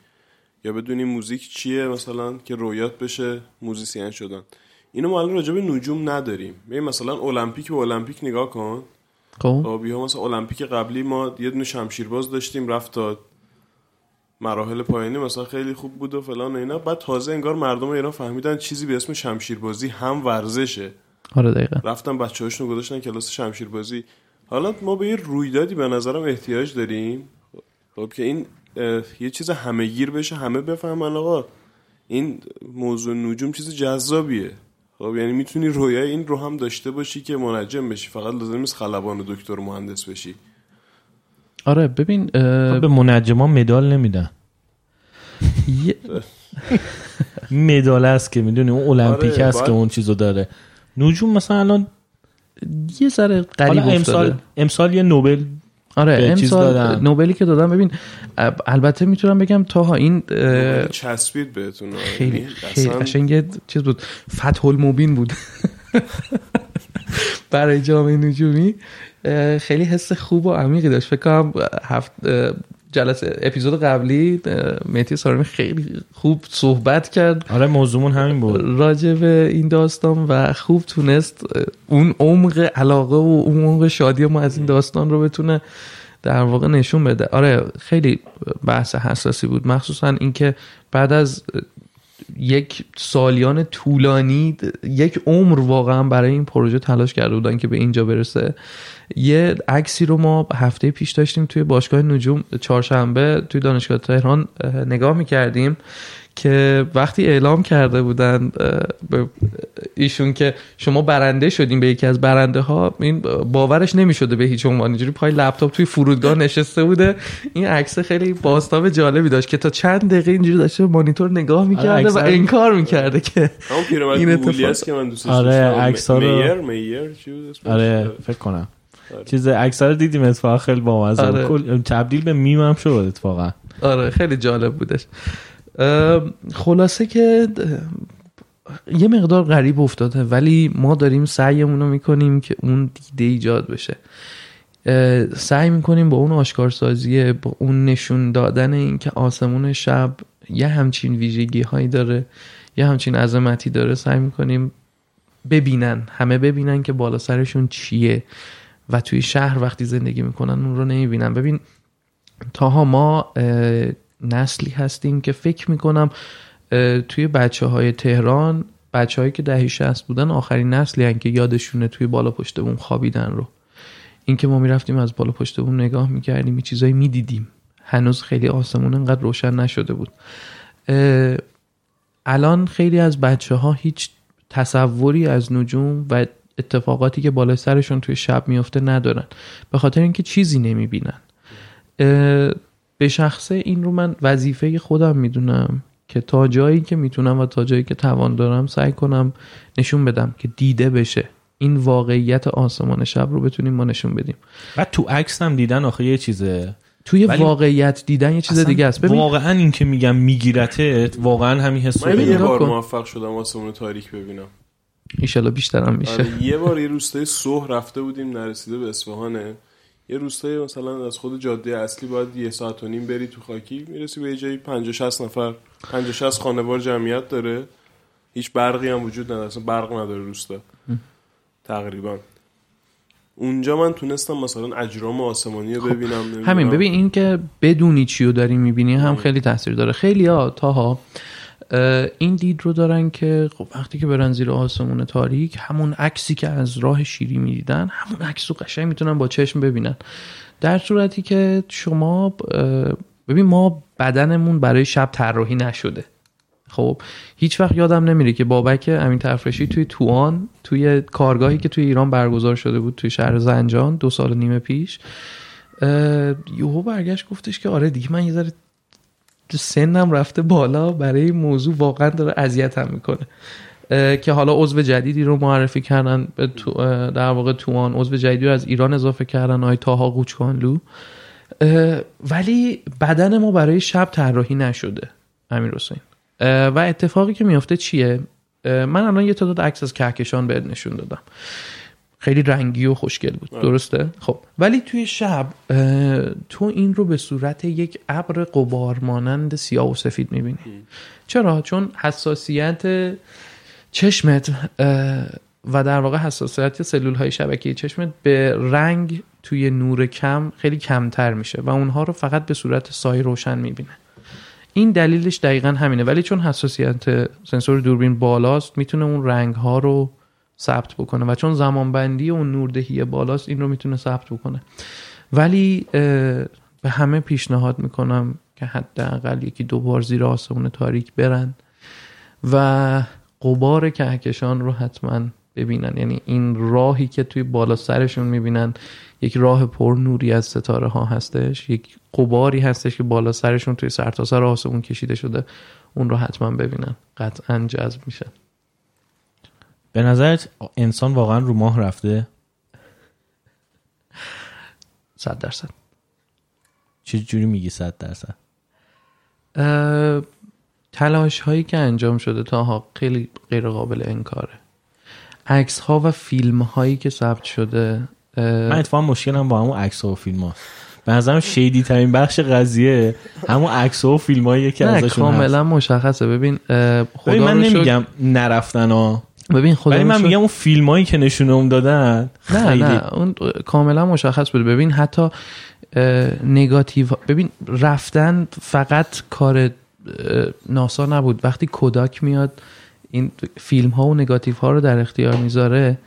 یا بدونی موزیک چیه مثلا که رویات بشه موزیسین شدن. اینو ما الان راجع به نجوم نداریم. ببین مثلا المپیک به المپیک نگاه کن. خب, خب، مثلا المپیک قبلی ما یه دونه شمشیرباز داشتیم رفت تا مراحل پایانی مثلا خیلی خوب بود و فلان و اینا. بعد تازه انگار مردم ایران فهمیدن چیزی به اسم شمشیربازی هم ورزشه. آره دقیقا. رفتن بچه هاشون گذاشتن کلاس شمشیربازی. حالا ما به یه رویدادی به نظرم احتیاج داریم. خب که این یه چیز همه گیر بشه همه بفهمن آقا این موضوع نجوم چیز جذابیه. خب یعنی می‌تونی رویای این رو هم داشته باشی که منجم بشی فقط لازم نیست خلبان و دکتر مهندس بشی. آره ببین خب به منجمان مدال نمیدن. مدال است که می‌دونی اون المپیک آره است که اون چیزو داره. نجوم مثلا الان یه ذره قریب امسال امسال یه نوبل آره امسال نوبلی که دادم ببین البته می‌تونم بگم تا این چسبید بهتون خیلی یعنی خیلی قشنگ چیز بود. فتح المبین بود. برای جامعه نجومی خیلی حس خوب و عمیقی داشت. فکر کنم هفت جلسه اپیزود قبلی مهدی سارمی خیلی خوب صحبت کرد. آره موضوعمون همین بود. راجع به این داستان و خوب تونست اون عمق علاقه و اون عمق شادی ما از این داستان رو بتونه در واقع نشون بده. آره خیلی بحث حساسی بود. مخصوصا اینکه بعد از یک سالیان طولانی یک عمر واقعا برای این پروژه تلاش کرده بودن که به اینجا برسه. یه عکسی رو ما هفته پیش داشتیم توی باشگاه نجوم چهارشنبه توی دانشگاه تهران نگاه می‌کردیم. که وقتی اعلام کرده بودن به ایشون که شما برنده شدیم به یکی از برنده ها این باورش نمی‌شده به هیچ عنوان. اینجوری پای لپتاپ توی فرودگاه نشسته بوده. این عکس خیلی باستاب جالبی داشت که تا چند دقیقه اینجوری داشته مانیتور نگاه می‌کرده و انکار می‌کرده که این اتفاق. که من دوست آره عکس رو میر آره فکر کنم. آره. چیز عکس رو دیدیم اتفاقا خیلی بامزه آره. تبدیل به میم هم شد اتفاقا. آره خیلی جالب بودش. خلاصه که یه مقدار غریب افتاده ولی ما داریم سعیمون رو می‌کنیم که اون دیده ایجاد بشه. سعی می‌کنیم با اون آشکارسازی با اون نشون دادن این که آسمون شب یه همچین ویژگی هایی داره یه همچین عظمتی داره سعی می‌کنیم ببینن همه ببینن که بالا سرشون چیه و توی شهر وقتی زندگی می‌کنن اون رو نمی‌بینن. ببین تاها ما نسلی هستیم که فکر می‌کنم توی بچه های تهران بچه هایی که دهه شست بودن آخرین نسلی هن که یادشونه توی بالا پشت بوم خوابیدن رو. اینکه ما می‌رفتیم از بالا پشت بوم نگاه می‌کردیم یه چیزایی می‌دیدیم. هنوز خیلی آسمون انقدر روشن نشده بود. الان خیلی از بچه ها هیچ تصوری از نجوم و اتفاقاتی که بالای سرشون توی شب میفته ندارن. به خاطر اینکه چیزی نمی‌بینن. به شخصه این رو من وظیفه خودم می‌دونم که تا جایی که می‌تونم و تا جایی که توان دارم سعی کنم نشون بدم که دیده بشه. این واقعیت آسمان شب رو بتونیم ما نشون بدیم. و تو عکس هم دیدن آخه یه چیزه. توی واقعیت دیدن یه چیز دیگه است. ببین واقعا این که میگم میگیرتت واقعا همین حس من یه بار موفق شدم آسمون تاریک ببینم. ایشالا بیشترم میشه. آره یه بار یه روستای صبح رفته بودیم نرسیده به اصفهانه. یه روستای مثلا از خود جاده اصلی باید یه ساعت و نیم بری تو خاکی می‌رسی به یه جایی 50 60 نفر 50 60 خانوار جمعیت داره. هیچ برقی هم وجود نداره اصلا برق نداره روستا. تقریبا. اونجا من تونستم مثلا اجرام آسمانی رو خب، ببینم همین ببین این که بدونی چی رو داری می‌بینی هم خیلی تاثیر داره. خیلی ها تاها این دید رو دارن که خب وقتی که برن زیر آسمون تاریک همون عکسی که از راه شیری می‌دیدن همون عکس رو قشنگ می‌تونن با چشم ببینن. در صورتی که شما ببین ما بدنمون برای شب طراحی نشده. خب هیچ وقت یادم نمیره که بابک امین تفرشی توی توان توی کارگاهی که توی ایران برگزار شده بود توی شهر زنجان دو سال نیم پیش یوهو برگشت گفتش که آره دیگه من یه ذره سنم رفته بالا برای این موضوع واقعا داره اذیتم می‌کنه. که حالا عضو جدیدی رو معرفی کردن در واقع توان عضو جدیدی رو از ایران اضافه کردن آی تاها قوچکانلو ولی بدن ما برای شب طراحی نشده امیر حسین. و اتفاقی که میافته چیه؟ من الان یه تعداد عکس از کهکشان بهت نشون دادم. خیلی رنگی و خوشگل بود. درسته؟ خب. ولی توی شب تو این رو به صورت یک ابر قبار مانند سیاه و سفید می‌بینی. چرا؟ چون حساسیت چشمت و در واقع حساسیت سلول های شبکه چشمت به رنگ توی نور کم خیلی کمتر میشه و اونها رو فقط به صورت سایه روشن می‌بینه. این دلیلش دقیقا همینه. ولی چون حساسیت سنسور دوربین بالاست می‌تونه اون رنگ ها رو ثبت بکنه و چون زمانبندی اون نوردهی بالاست این رو می‌تونه ثبت بکنه. ولی به همه پیشنهاد می‌کنم که حداقل یکی دو بار زیر آسمون تاریک برن و قبار کهکشان رو حتما ببینن. یعنی این راهی که توی بالا سرشون می‌بینن یک راه پر نوری از ستاره ها هستش یک قباری هستش که بالا سرشون توی سرتاسر آسمون کشیده شده اون رو حتما ببینن. قطعا جذب میشن به نظرت انسان واقعا رو ماه رفته؟ صد درصد. چه جوری میگی صد درصد؟ تلاش هایی که انجام شده تا خیلی غیر قابل انکاره. عکس ها و فیلم هایی که ثبت شده من اتفاقا مشکلم با همون عکس ها و فیلم ها به نظرم شیدی ترین بخش قضیه همون عکس و فیلم هایی که ازشون کاملا مشخصه. ببین خدا ببین من نمیگم نرفتن ها. ببین خدا ولی من میگم اون فیلم هایی که نشونم دادن نه نه اون کاملا مشخص بود. ببین حتی نگاتیو ببین رفتن فقط کار ناسا نبود. وقتی کوداک میاد این فیلم ها و نگاتیو ها رو در اختیار می‌ذاره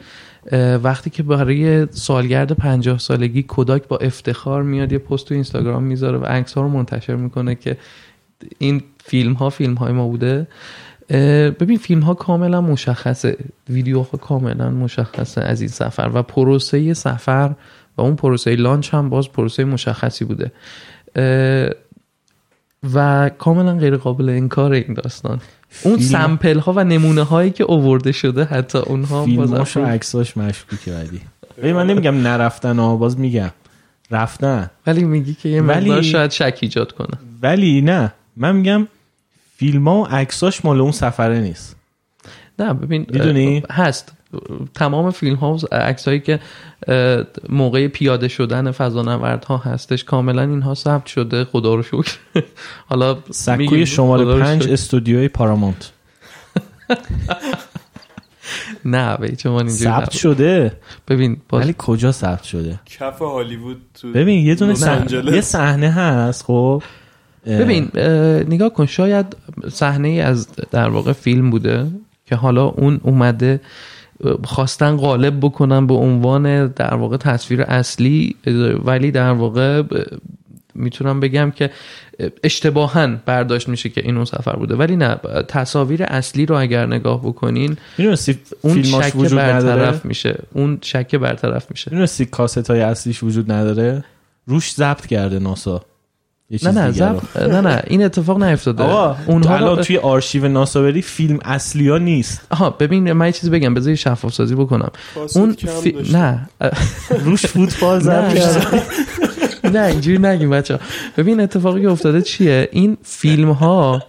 وقتی که برای سالگرد پنجاه سالگی کوداک با افتخار میاد یه پست تو اینستاگرام می‌ذاره و عکس ها رو منتشر می‌کنه که این فیلم ها فیلم های ما بوده. ببین فیلم ها کاملا مشخصه. ویدیو ها کاملا مشخصه از این سفر و پروسه سفر و اون پروسه لانچ هم باز پروسه مشخصی بوده. و کاملا غیر قابل انکار این داستان. اون سمپل ها و نمونه هایی که اوورده شده حتی اونها فیلماش و عکساش مشکوکه ولی من نمیگم نرفتن ها باز میگم رفتن. ولی میگی که یه ولی... شاید شک ایجاد کنه. ولی نه من میگم فیلم ها و عکساش مال اون سفره نیست. نه ببین می‌دونی؟ هست. تمام فیلم ها و عکس هایی که موقع پیاده شدن فضانورد ها هستش کاملا اینها ثبت شده. خدا رو شکر. حالا سکوی شمال پنج استودیوی پارامونت. نه به هیچ عنوان اینجوری ثبت. شده؟ ببین باز ولی کجا ثبت شده؟ کف هالیوود تو ببین یه دونه. یه صحنه هست خب؟ ببین اه، نگاه کن شاید صحنه ای از در واقع فیلم بوده که حالا اون اومده خواستن غالب بکنن به عنوان در واقع تصویر اصلی ولی در واقع می‌تونم بگم که اه، اشتباها برداشت میشه که این اون سفر بوده. ولی نه تصاویر اصلی رو اگر نگاه بکنین اون شک وجود نداره؟ برطرف میشه. اون شک برطرف میشه. می‌دونستی کاست های اصلیش وجود نداره؟ روش ضبط کرده ناسا. نه نه. زب... نه نه این اتفاق نیفتاده. آقا اونها الان. توی آرشیو ناسا بری فیلم اصلی ها نیست. آها ببین من یه چیزی بگم بذار شفاف سازی بکنم. اون فی... نه. روش فوتبال ضبط نه. اینجوری نگیم بچه ببین اتفاقی که افتاده چیه؟ این فیلم ها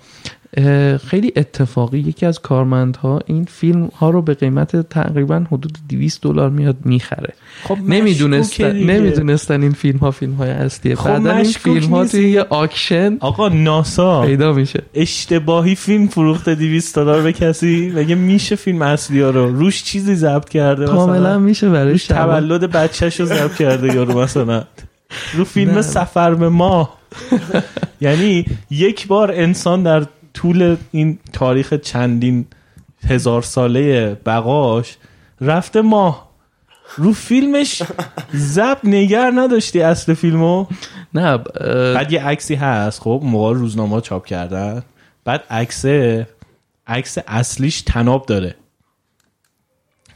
خیلی اتفاقی. یکی از کارمندها این فیلم ها رو به قیمت تقریبا حدود 200 دلار میاد می‌خره. خب نمی‌دونستن. نمی‌دونستن این فیلم ها فیلم های اصلیه. خب بعدا این فیلم ها. توی یه آکشن آقا ناسا. پیدا میشه. اشتباهی فیلم فروخته 200 دلار به کسی؟ مگه میشه فیلم اصلی ها رو روش چیزی ضبط کرده کاملا میشه برای تولد بچهش رو ضبط کرده یارو مثلا. رو فیلم نه. سفر به ماه. یعنی یک بار انسان در طول این تاریخ چندین هزار ساله بقاش رفته ماه. رو فیلمش زب نگر نداشتی اصل فیلمو؟ نه اه، بعد یه عکسی هست خب موقع روزنامه چاپ کردن. بعد عکس عکس اصلیش تناب داره.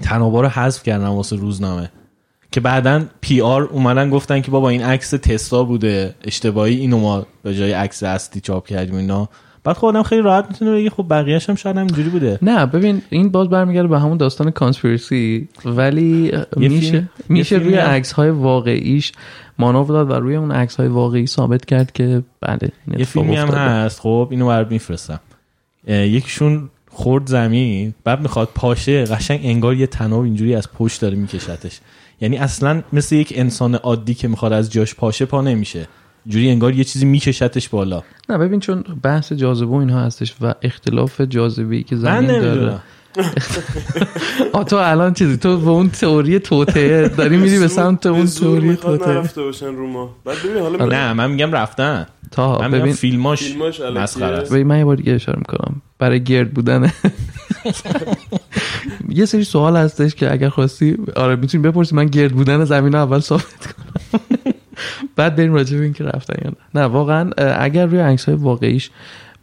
تنابا رو حذف کردن واسه روزنامه. که بعدا پی آر اومدن گفتن که بابا این عکس تستا بوده اشتباهی اینو ما به جای عکس اصلی چاپ کردیم اینا. بعد خودم خیلی راحت می‌تونه بگه خب بقیه‌اش هم شاید همینجوری بوده. نه ببین این باز برمیگرده به همون داستان کانسپیرسی ولی میشه میشه روی هم- عکس های واقعیش مانور داد و روی اون عکس های واقعی ثابت کرد که بله یه فیلمی هم. هست. خب اینو برات میفرستم. یکیشون خورد زمین بعد می‌خواد پاشه قشنگ انگار یه تناب اینجوری از پشت داره میکشتش. یعنی اصلا مثل یک انسان عادی که می‌خواد از جاش پاشه پا نمیشه. جوری انگار یه چیزی میکشتش بالا. نه ببین چون بحث جاذبه و اینها هستش و اختلاف جاذبه که زمین داره. آ تو الان چیزی تو به اون تئوری توته داری میری به سمت اون تئوری توته نرفته باشن رو ما. بعد ببین حالا نه من میگم رفتن. تا من ببین فیلماش. مسخره است. ببین من یه بار دیگه اشاره می‌کنم. برای گرد بودن. یه سری سوال هستش که اگر خواستی آره می‌تونی بپرسی من گرد بودن زمین رو اول ثابت کنم. بعد بریم راجع به این که رفتن یا نه. نه واقعا اگر روی عکس واقعیش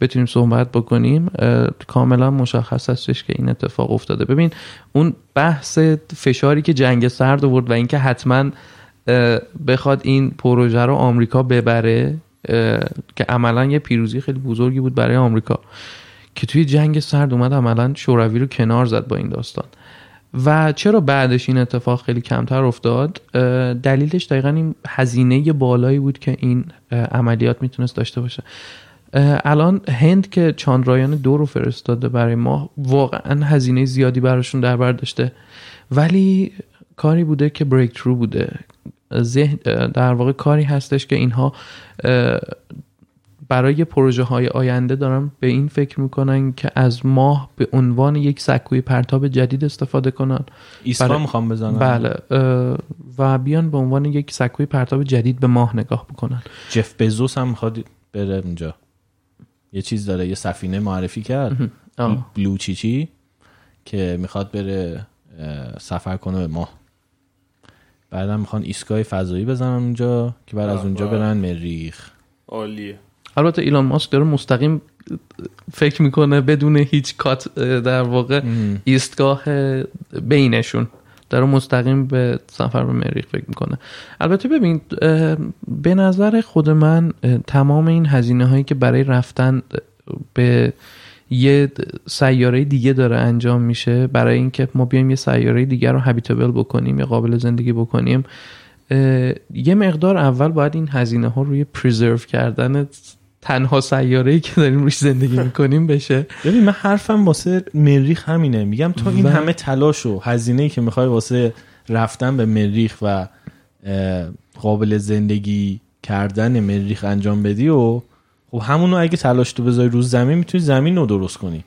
بتونیم صحبت بکنیم کاملا مشخص هستش که این اتفاق افتاده. ببین اون بحث فشاری که جنگ سرد آورد و اینکه حتما بخواد این پروژه رو آمریکا ببره که عملا یه پیروزی خیلی بزرگی بود برای آمریکا که توی جنگ سرد اومد عملا شوروی رو کنار زد با این داستان. و چرا بعدش این اتفاق خیلی کمتر افتاد؟ دلیلش دقیقا این هزینه بالایی بود که این عملیات می‌تونست داشته باشه. الان هند که چاندرایان دو رو فرستاده برای ما واقعا هزینه زیادی براشون در بر داشته. ولی کاری بوده که بریک ترو بوده در واقع کاری هستش که اینها برای پروژه های آینده دارن به این فکر می‌کنن که از ماه به عنوان یک سکوی پرتاب جدید استفاده کنن. ایستا برای- می‌خوام بزنم. بله و بیان به عنوان یک سکوی پرتاب جدید به ماه نگاه بکنن. جف بزوس هم می‌خواد بره اونجا. یه چیز داره یه سفینه معرفی کرد. آه. بلو چیچی که می‌خواد بره سفر کنه به ماه. بعدم می‌خوان ایستگاه فضایی بزنن اونجا که بعد از اونجا. برن مریخ. عالیه. البته ایلان ماسک داره مستقیم فکر می‌کنه بدون هیچ کات در واقع ایستگاه بینشون. داره مستقیم به سفر به مریخ فکر می‌کنه. البته ببین به نظر خود من تمام این هزینه هایی که برای رفتن به یه سیاره دیگه داره انجام میشه برای اینکه ما بیایم یه سیاره دیگه رو هابیتابل بکنیم یا قابل زندگی بکنیم یه مقدار اول باید این هزینه ها روی پریزرو کردن تنها سیاره ای که داریم روش زندگی می‌کنیم بشه. ببین من حرفم واسه مریخ همینه. میگم تو این و- همه تلاش و هزینه ای که می‌خوای واسه رفتن به مریخ و قابل زندگی کردن مریخ انجام بدی و خب همونو اگه تلاش تو بذاری رو زمین می‌تونی زمین رو درست کنی.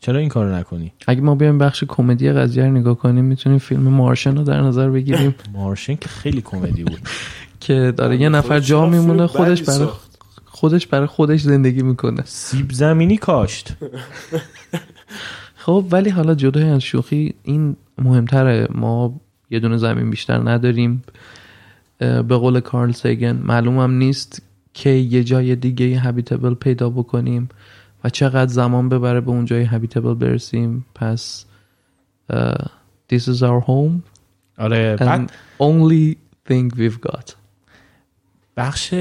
چرا این کارو نکنی؟ اگه ما بیایم بخش کمدی قضیه رو نگاه کنیم می‌تونیم فیلم مارشن رو در نظر بگیریم. مارشن که خیلی کمدی بود. که داره یه نفر خودش جا میمونه خودش برای. خودش برای خودش زندگی می‌کنه. سیب زمینی کاشت. خب ولی حالا جدای از شوخی این مهمتره. ما یه دونه زمین بیشتر نداریم. به قول کارل سیگن معلومم نیست که یه جای دیگه هابیتبل پیدا بکنیم و چقدر زمان ببره به اون جای هابیتبل برسیم. پس اه، this is our home. آره and بعد only thing we've got. بخش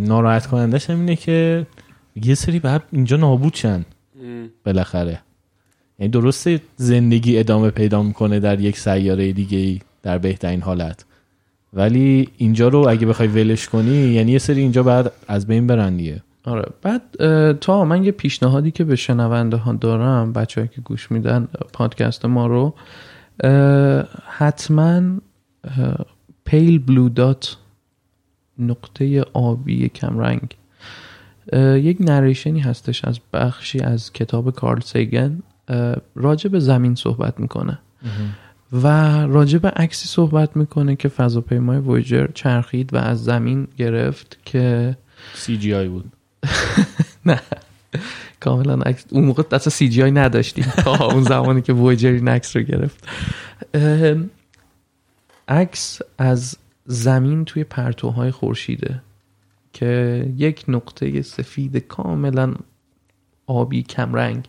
ناراحت کنندش هم اینه که یه سری بعد اینجا نابود شن. بالاخره. یعنی درسته زندگی ادامه پیدا می‌کنه در یک سیاره دیگه ای در بهترین حالت. ولی اینجا رو اگه بخوای ولش کنی یعنی یه سری اینجا بعد از بین برن دیگه. آره. بعد تا من یه پیشنهادی که به شنونده ها دارم بچه که گوش میدن پادکست ما رو حتما Pale Blue Dot نقطه آبی کمرنگ. یک narration ی هستش از بخشی از کتاب کارل سیگن. راجع به زمین صحبت می‌کنه. و راجع به عکسی صحبت می‌کنه که فضاپیمای وویجر چرخید و از زمین گرفت که CGI بود. نه. کاملا عکس اون موقع دست CGI نداشتیم. تا اون زمانی که وویجر این عکس رو گرفت. عکس از زمین توی پرتوهای خورشیده که یک نقطه سفید کاملا آبی کمرنگ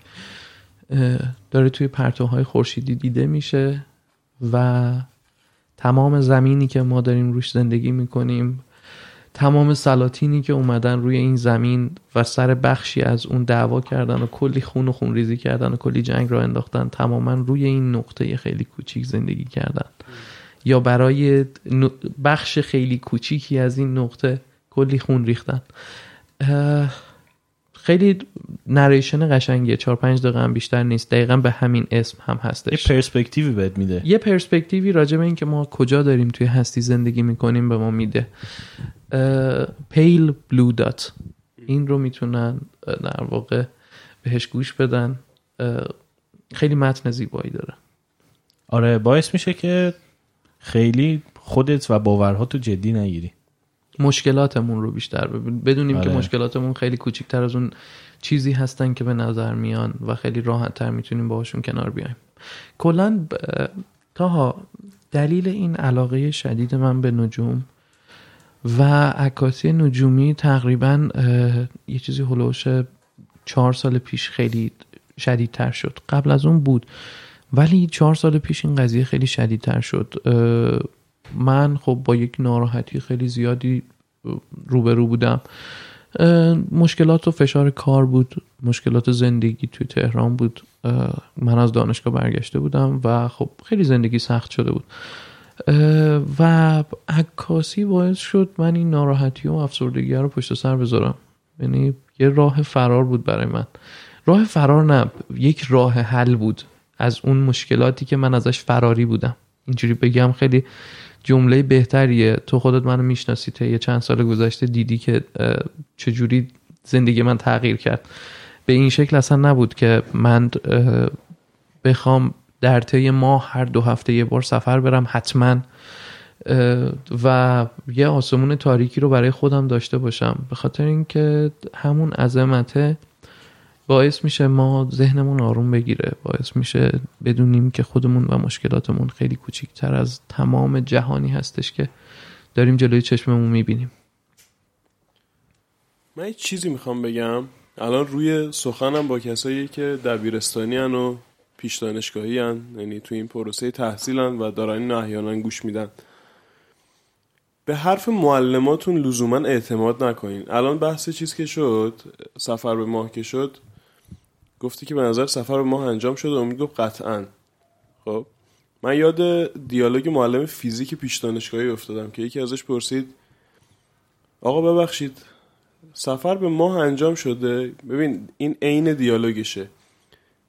داره توی پرتوهای خورشیدی دیده میشه و تمام زمینی که ما داریم روش زندگی می‌کنیم تمام سلاطینی که اومدن روی این زمین و سر بخشی از اون دعوا کردن و کلی خون و خونریزی کردن و کلی جنگ را انداختن تماما روی این نقطه خیلی کوچیک زندگی کردن. یا برای بخش خیلی کوچیکی از این نقطه کلی خون ریختن. خیلی نریشن قشنگیه. چهار پنج دقیقه هم بیشتر نیست. دقیقا به همین اسم هم یه هستش پرسپکتیوی بهت میده. یه پرسپکتیوی راجع به این که ما کجا داریم توی هستی زندگی می‌کنیم به ما میده. پیل بلو دات این رو می‌تونن در واقع بهش گوش بدن. خیلی متن زیبایی داره. آره باعث میشه که خیلی خودت و باورهاتو جدی نگیری. مشکلاتمون رو بیشتر ببین- بدونیم که آره. مشکلاتمون خیلی کوچیکتر از اون چیزی هستن که به نظر میان و خیلی راحت تر می‌تونیم باهاشون کنار بیایم. کلا ب- تاها دلیل این علاقه شدید من به نجوم و عکاسی نجومی تقریبا یه چیزی هلوش چهار سال پیش خیلی شدیدتر شد. قبل از اون بود. ولی چهار سال پیش این قضیه خیلی شدیدتر شد. من خب با یک ناراحتی خیلی زیادی روبرو بودم. مشکلات و فشار کار بود. مشکلات زندگی توی تهران بود. من از دانشگاه برگشته بودم و خب خیلی زندگی سخت شده بود. و عکاسی باعث شد من این ناراحتی و افسردگی رو پشت سر بذارم. یعنی یه راه فرار بود برای من. راه فرار نه یک راه حل بود. از اون مشکلاتی که من ازش فراری بودم. اینجوری بگم خیلی جمله بهتریه. تو خودت منو می‌شناسی تا یه چند سال گذشته دیدی که چجوری زندگی من تغییر کرد. به این شکل اصلا نبود که من بخوام در طی ماه هر دو هفته یه بار سفر برم حتما و یه آسمون تاریکی رو برای خودم داشته باشم. به خاطر اینکه همون عظمته باعث میشه ما ذهنمون آروم بگیره باعث میشه بدونیم که خودمون و مشکلاتمون خیلی کوچیکتر از تمام جهانی هستش که داریم جلوی چشممون می‌بینیم. من یه چیزی می‌خوام بگم. الان روی سخنم با کسایی که دبیرستانی هن و پیش دانشگاهی هن. یعنی تو این پروسه تحصیلن و دارن این احیانا گوش میدن. به حرف معلماتون لزوما اعتماد نکنین. الان بحث چیز که شد سفر به ماه که شد گفتی که به نظر سفر به ماه انجام شد و امید گفت قطعا. خب؟ من یاد دیالوگ معلم فیزیک پیش دانشگاهی افتادم که یکی ازش پرسید آقا ببخشید سفر به ماه انجام شده؟ ببین این عین دیالوگشه.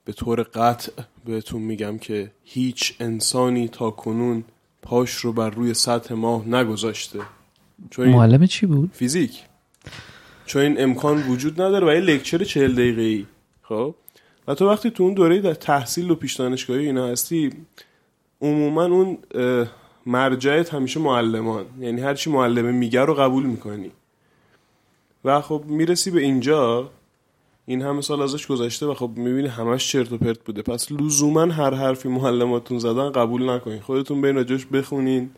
به طور قطع بهتون میگم که هیچ انسانی تا کنون پاش رو بر روی سطح ماه نگذاشته. چون معلم چی بود؟ فیزیک. چون این امکان وجود نداره و یه لکچر چهل دقیقه ای خب؟ و تو وقتی تو اون دوره در تحصیل و پیش دانشگاهی اینا هستی عموما اون مرجعت همیشه معلمان. یعنی هر چی معلمه میگه رو قبول می‌کنی. و خب می‌رسی به اینجا این همه سال ازش گذشته و خب می‌بینی همش چرت و پرت بوده. پس لزوما هر حرفی معلماتون زدن قبول نکنین. خودتون برین راجبش بخونین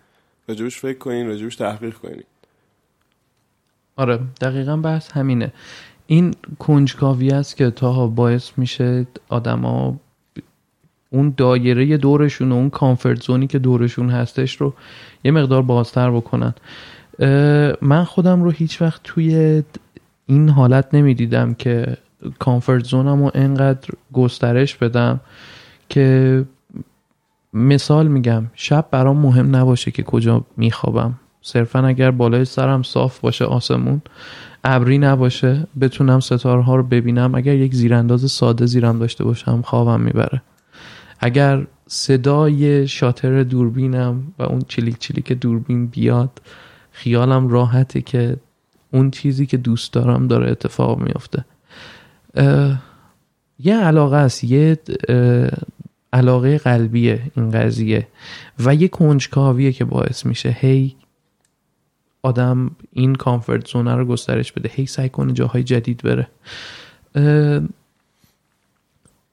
راجبش فکر کنین راجبش تحقیق کنین. آره دقیقا بحث همینه. این کنجکاوی است که تا باعث میشه آدما اون دایره دورشون و اون کامفورت زونی که دورشون هستش رو یه مقدار بازتر بکنن. من خودم رو هیچ وقت توی این حالت نمی‌دیدم که کامفورت زونم رو انقدر گسترش بدم که مثال میگم شب برام مهم نباشه که کجا میخوابم. صرفا اگر بالای سرم صاف باشه آسمون ابری نباشه بتونم ستاره ها رو ببینم. اگر یک زیرانداز ساده زیرم داشته باشم خوابم می‌بره. اگر صدای شاتر دوربینم و اون چلیک چلیک دوربین بیاد خیالم راحته که اون چیزی که دوست دارم داره اتفاق میافته. یه علاقه است یه علاقه قلبیه این قضیه. و یه کنجکاویه که باعث میشه. هی آدم این کامفورت زونه رو گسترش بده. هی سعی کنه جاهای جدید بره.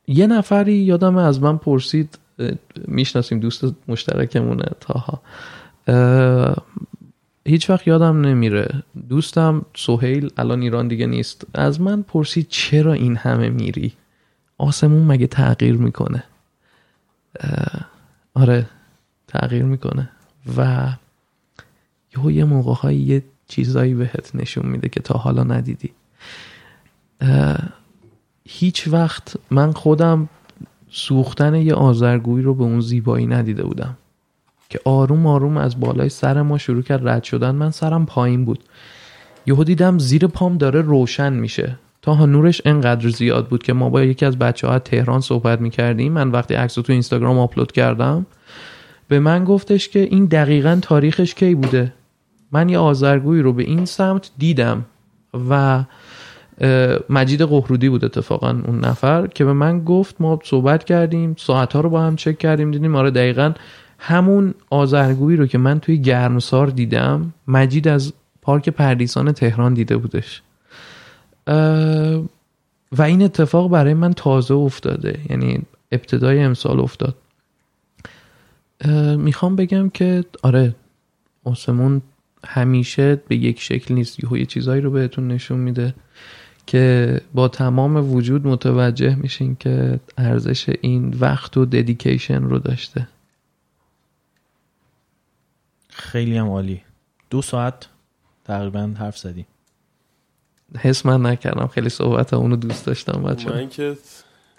یه نفری یادم از من پرسید می‌شناسیم دوست مشترکمونه تاها. اه، هیچ وقت یادم نمیره. دوستم سهیل الان ایران دیگه نیست. از من پرسید چرا این همه میری؟ آسمون مگه تغییر می‌کنه؟ آره تغییر می‌کنه. و یهو یه موقع یه چیزایی بهت نشون میده که تا حالا ندیدی. هیچ وقت من خودم سوختن یه آزرگویی رو به اون زیبایی ندیده بودم. که آروم آروم از بالای سر ما شروع کرد رد شدن. من سرم پایین بود. یهو دیدم زیر پام داره روشن میشه. تا نورش انقدر زیاد بود که ما با یکی از بچه ها تهران صحبت می‌کردیم. من وقتی عکس تو اینستاگرام آپلود کردم به من گفتش که این دقیقا تاریخش کی بوده؟ من یه آزرگویی رو به این سمت دیدم و مجید قهرودی بود اتفاقا اون نفر که به من گفت ما صحبت کردیم ساعتها رو با هم چک کردیم دیدیم آره دقیقا همون آزرگویی رو که من توی گرمسار دیدم مجید از پارک پردیسان تهران دیده بودش. و این اتفاق برای من تازه افتاده یعنی ابتدای امسال افتاد. می‌خوام بگم که آره آسمون همیشه به یک شکل نیست. یهو یه چیزایی رو بهتون نشون میده که با تمام وجود متوجه میشین که ارزش این وقت و ددیکیشن رو داشته. خیلی هم عالی. دو ساعت تقریبا حرف زدی حس من نکردم. خیلی صحبت اونو دوست داشتم بچه من که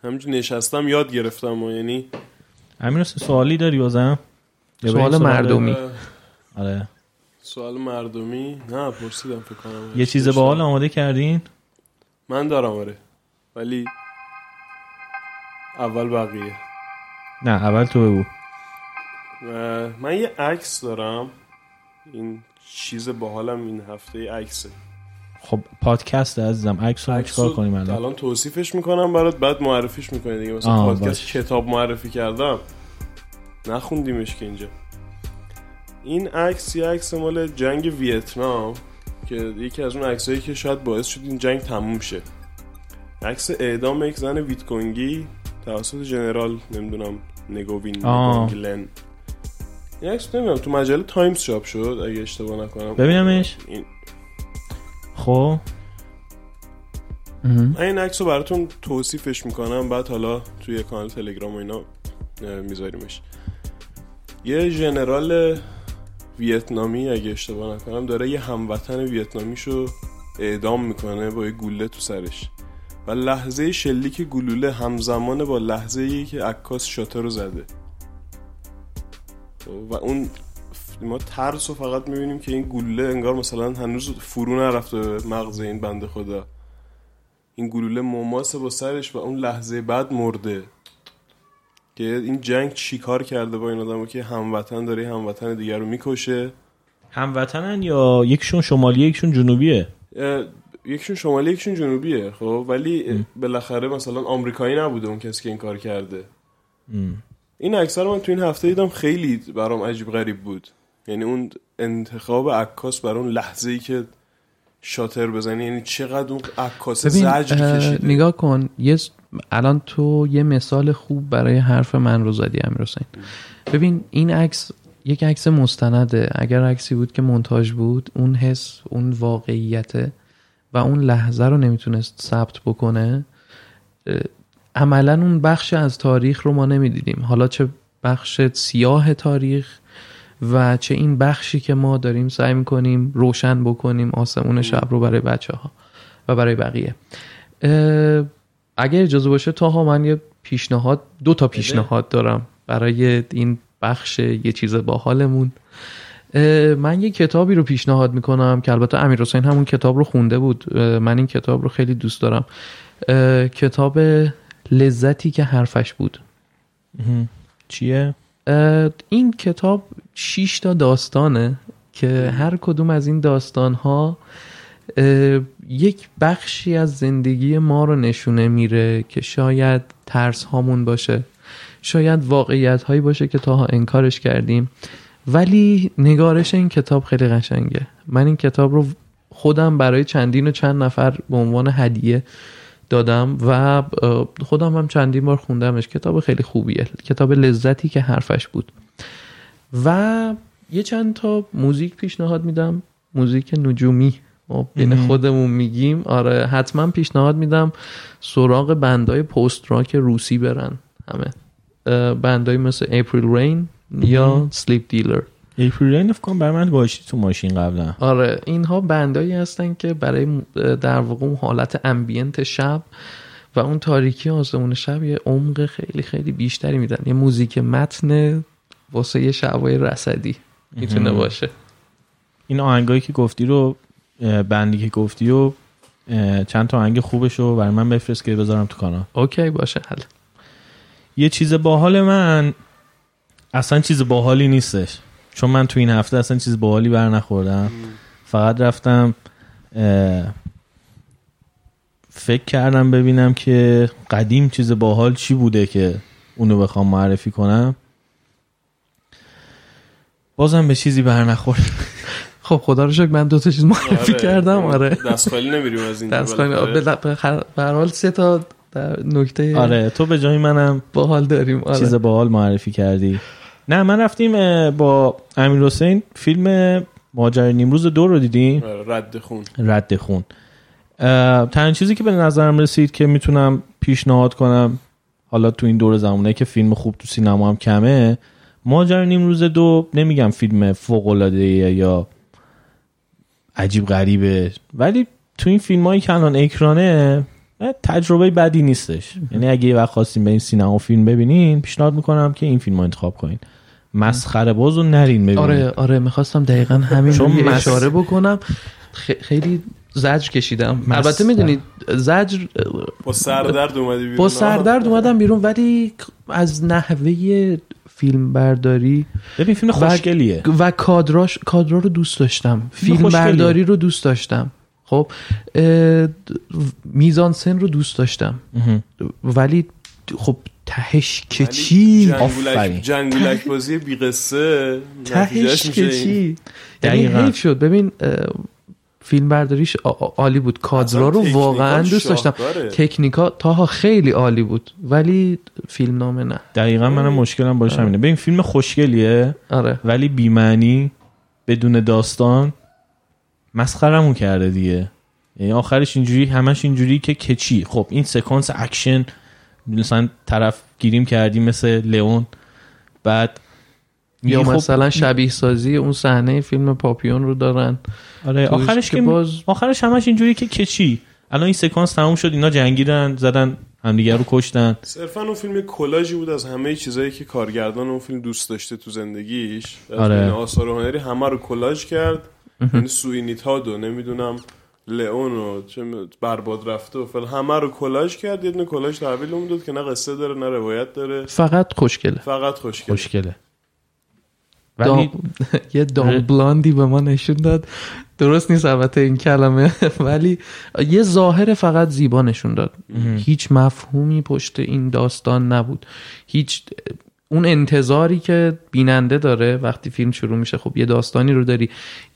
همینجور نشستم یاد گرفتم و یعنی امیر سوالی داری بازم؟ سوال سراغ- مردمی. آره. سوال مردمی؟ نه پرسیدم فکر کنم یه چیز باحال آماده کردین؟ من دارم آره. ولی اول بقیه. نه اول تو بگو. من یه عکس دارم. این چیز باحالم این هفته عکسه. خب پادکست عزیزم. عکس رو چیکار کنیم الان؟ الان توصیفش می‌کنم برات بعد معرفیش می‌کنی دیگه. مثلا پادکست باش. کتاب معرفی کردم. نخوندیمش که اینجا. این عکس یه عکس مال جنگ ویتنام که یکی از اون عکسایی که شاید باعث شد این جنگ تموم شه عکس اعدام یک زن ویتکونگی توسط جنرال نمی‌دونم نگوین. گلن این عکس نمی‌دونم تو مجله Times چاپ شد اگه اشتباه نکنم ببینمش. این خب. من این عکس رو براتون توصیفش می‌کنم بعد حالا توی کانال تلگرام و اینا میذاریمش یه ژنرال ویتنامی اگه اشتباه نکنم داره یه هموطن ویتنامیشو اعدام می‌کنه با یه گوله تو سرش. و لحظه شلیک گلوله همزمان با لحظه ای که عکاس شاتر رو زده. و اون ما ترس رو فقط می‌بینیم که این گلوله انگار مثلا هنوز فرو نرفته به مغز این بنده خدا. این گلوله مماسه با سرش و اون لحظه بعد مرده. که این جنگ چیکار کرده با این آدم که هموطن داره هموطن دیگر رو می‌کشه؟ هموطنن یا یکشون شمالیه یکشون جنوبیه؟ یکشون شمالی یکشون جنوبیه خب. ولی بالاخره مثلا آمریکایی نبوده اون کسی که این کار کرده. این اکثر من تو این هفته دیدم خیلی برام عجیب غریب بود. یعنی اون انتخاب عکاس بر اون لحظه ای که شاتر بزنی یعنی چقدر اون عکاس زجر کشیده؟ نگاه کن یه الان تو یه مثال خوب برای حرف من رو زدی امیر حسین. ببین این عکس یک عکس مستنده. اگر عکسی بود که منتاج بود اون حس اون واقعیته و اون لحظه رو نمی‌تونست ثبت بکنه. عملا اون بخش از تاریخ رو ما نمی‌دیدیم. حالا چه بخش سیاه تاریخ و چه این بخشی که ما داریم سعی می‌کنیم روشن بکنیم آسمون شب رو برای بچه ها و برای بقیه. اگر اجازه باشه تاها من یه پیشنهاد دو تا پیشنهاد دارم برای این بخش یه چیز با حالمون من یه کتابی رو پیشنهاد می‌کنم که البته امیر حسین همون کتاب رو خونده بود. من این کتاب رو خیلی دوست دارم. کتاب لذتی که حرفش بود. چیه؟ این کتاب 6 تا داستانه که هر کدوم از این داستان ها یک بخشی از زندگی ما رو نشونه میره که شاید ترس هامون باشه شاید واقعیت هایی باشه که تاها انکارش کردیم. ولی نگارش این کتاب خیلی قشنگه. من این کتاب رو خودم برای چندین و چند نفر به عنوان هدیه دادم و خودم هم چندین بار خوندمش. کتاب خیلی خوبیه. کتاب لذتی که حرفش بود. و یه چند تا موزیک پیشنهاد میدم. موزیک نجومی. ما بین خودمون میگیم. آره حتما پیشنهاد میدم سراغ band ای post-rock روسی برن. همه. band ای مثل April Rain یا Sleep Dealer April Rain کنم برای من باشی تو ماشین قبلا. آره اینها band ایی هستن که برای در واقع اون حالت ambient شب و اون تاریکی آسمون شب یه عمق خیلی خیلی بیشتری میدن. یه موزیک متن واسه یه شبای رصدی می‌تونه باشه. این آهنگایی که گفتی رو band ی که گفتی و چند تا آهنگ خوبش رو برای من بفرست که بذارم تو کانال. OK باشه حل. یه چیز باحال من اصلا چیز باحالی نیستش. چون من تو این هفته اصلا چیز باحالی بر نخوردم. فقط رفتم فکر کردم ببینم که قدیم چیز باحال چی بوده که اونو بخوام معرفی کنم. بازم به چیزی بر نخورد. خب خدا رو شکر من دو تا چیز معرفی آره. کردم آره. دست خالی نمیریم از این دست به هر حال سه تا نکته آره تو به جای منم باحال داریم آره. چیز باحال معرفی کردی. نه من رفتیم با امیر حسین فیلم ماجرای نیمروز دو رو دیدیم رد خون. رد خون. تنها چیزی که به نظرم رسید که می‌تونم پیشنهاد کنم حالا تو این دور زمانه که فیلم خوب تو سینما هم کمه ماجرای نیمروز دو نمیگم فیلم فوق العاده یا عجیب غریبه ولی تو این فیلم هایی که الان اکرانه تجربه بدی نیستش. یعنی اگه یه وقت خواستیم به این سینما فیلم ببینین پیشنهاد می‌کنم که این فیلم رو انتخاب کنین. مسخره باز رو نرین ببینین. آره آره می‌خواستم دقیقا همین مس... اشاره بکنم. خیلی زجر کشیدم. مس... البته می‌دونید زجر با سردرد اومدی بیرون. با سردرد اومدم بیرون ولی از نحوه فیلم برداری ببین فیلم خوشگلیه. و, و کادراش کادرا رو دوست داشتم. فیلم برداری رو دوست داشتم. خب میزان سن رو دوست داشتم. ولی خب تهش که چی جنگولک بازی بی قصه تهش که چی یعنی حیف شد. ببین فیلم برداریش عالی بود. کادرا رو واقعا دوست داشتم. تکنیکا تاها خیلی عالی بود ولی فیلم نامه نه. دقیقا منم مشکلم باشه همینه. ببین فیلم خوشگلیه آره. ولی بیمعنی بدون داستان مسخرمون کرده دیگه. یعنی آخرش اینجوری همش اینجوری که که چی خب این سکانس اکشن مثلا طرف گیریم کردیم مثل لئون بعد یا مثلا شبیه سازی اون صحنه فیلم پاپیون رو دارن. آره آخرش که باز... آخرش همش اینجوری که که چی الان این سکانس تموم شد اینا جنگیدن زدن همدیگه رو کشتن. صرفا اون فیلم کلاژی بود از همه چیزایی که کارگردان اون فیلم دوست داشته تو زندگیش. آره. آثار هنری همه رو کلاژ کرد. یعنی Sweeney Todd و نمی‌دونم لئون و چه برباد رفته و فلان همه رو کلاژ کرد. یه دونه کلاژ تحویلمون که نه قصه داره نه روایت داره. فقط خوشگله. فقط خوشگله. خوشگله. ولی. یه dumb blonde ی به ما نشون داد. درست نیست البته این کلمه ولی یه ظاهر فقط زیبا نشون داد. هیچ مفهومی پشت این داستان نبود. هیچ اون انتظاری که بیننده داره وقتی فیلم شروع میشه خب یه داستانی رو داری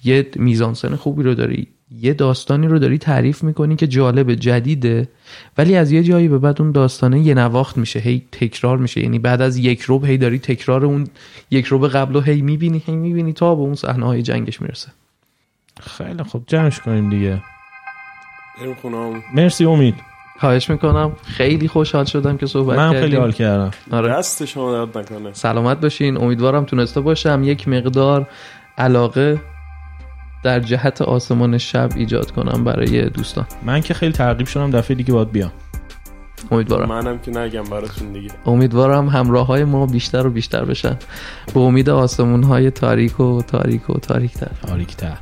یه میزانسن خوبی رو داری یه داستانی رو داری تعریف می‌کنی که جالب جدیده ولی از یه جایی به بعد اون داستانه یه نواخت میشه هی تکرار میشه. یعنی بعد از یک روب هی داری تکرار اون یک روب قبل رو هی می‌بینی هی می‌بینی تا به اون صحنه های جنگش می‌رسه. خیلی خب جمعش کنیم دیگه. خونه‌مون. مرسی امید. خواهش می‌کنم. خیلی خوشحال شدم که صحبت من کردیم. خیلی حال کردم. آره. دست شما درد نکنه. سلامت باشین. امیدوارم تونسته باشم. یک مقدار علاقه در جهت آسمان شب ایجاد کنم برای دوستان. من که خیلی ترغیب شدم دفعه دیگه باید بیام. امیدوارم. منم که نگم براتون دیگه. امیدوارم همراه های ما بیشتر و بیشتر بشن. به امید آسمون های تاریک و تاریک و تاریک تر تاریک‌تر.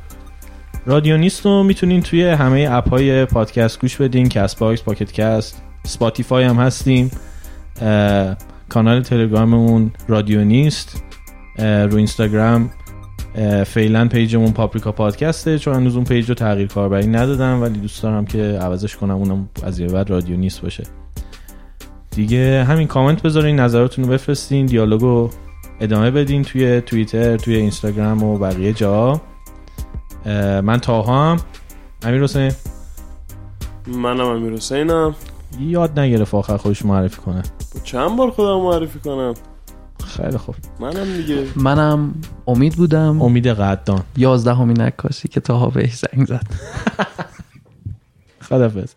رادیو نیست رو می‌تونین توی همه app های پادکست گوش بدین. Castbox Pocket Casts Spotify هم هستیم. کانال تلگراممون رادیو نیست. رو اینستاگرام فعلا page مون پاپریکا پادکسته چون هنوز اون page رو تغییر کاربری ندادم ولی دوست دارم که عوضش کنم اونم از یه بعد رادیو نیست باشه. دیگه همین کامنت بذارین نظراتتون رو بفرستین دیالوگو ادامه بدین توی توییتر توی اینستاگرام و بقیه جا. من تاها هم. امیر حسین. منم امیر حسینم. یاد نگرفت آخر خودش معرفی کنه. چند بار خودم معرفی کنم؟ خیلی خوب. منم دیگه. منم امید بودم. امید قدان یازدهمین عکاسی که تاها بهش زنگ زد. خدافظ.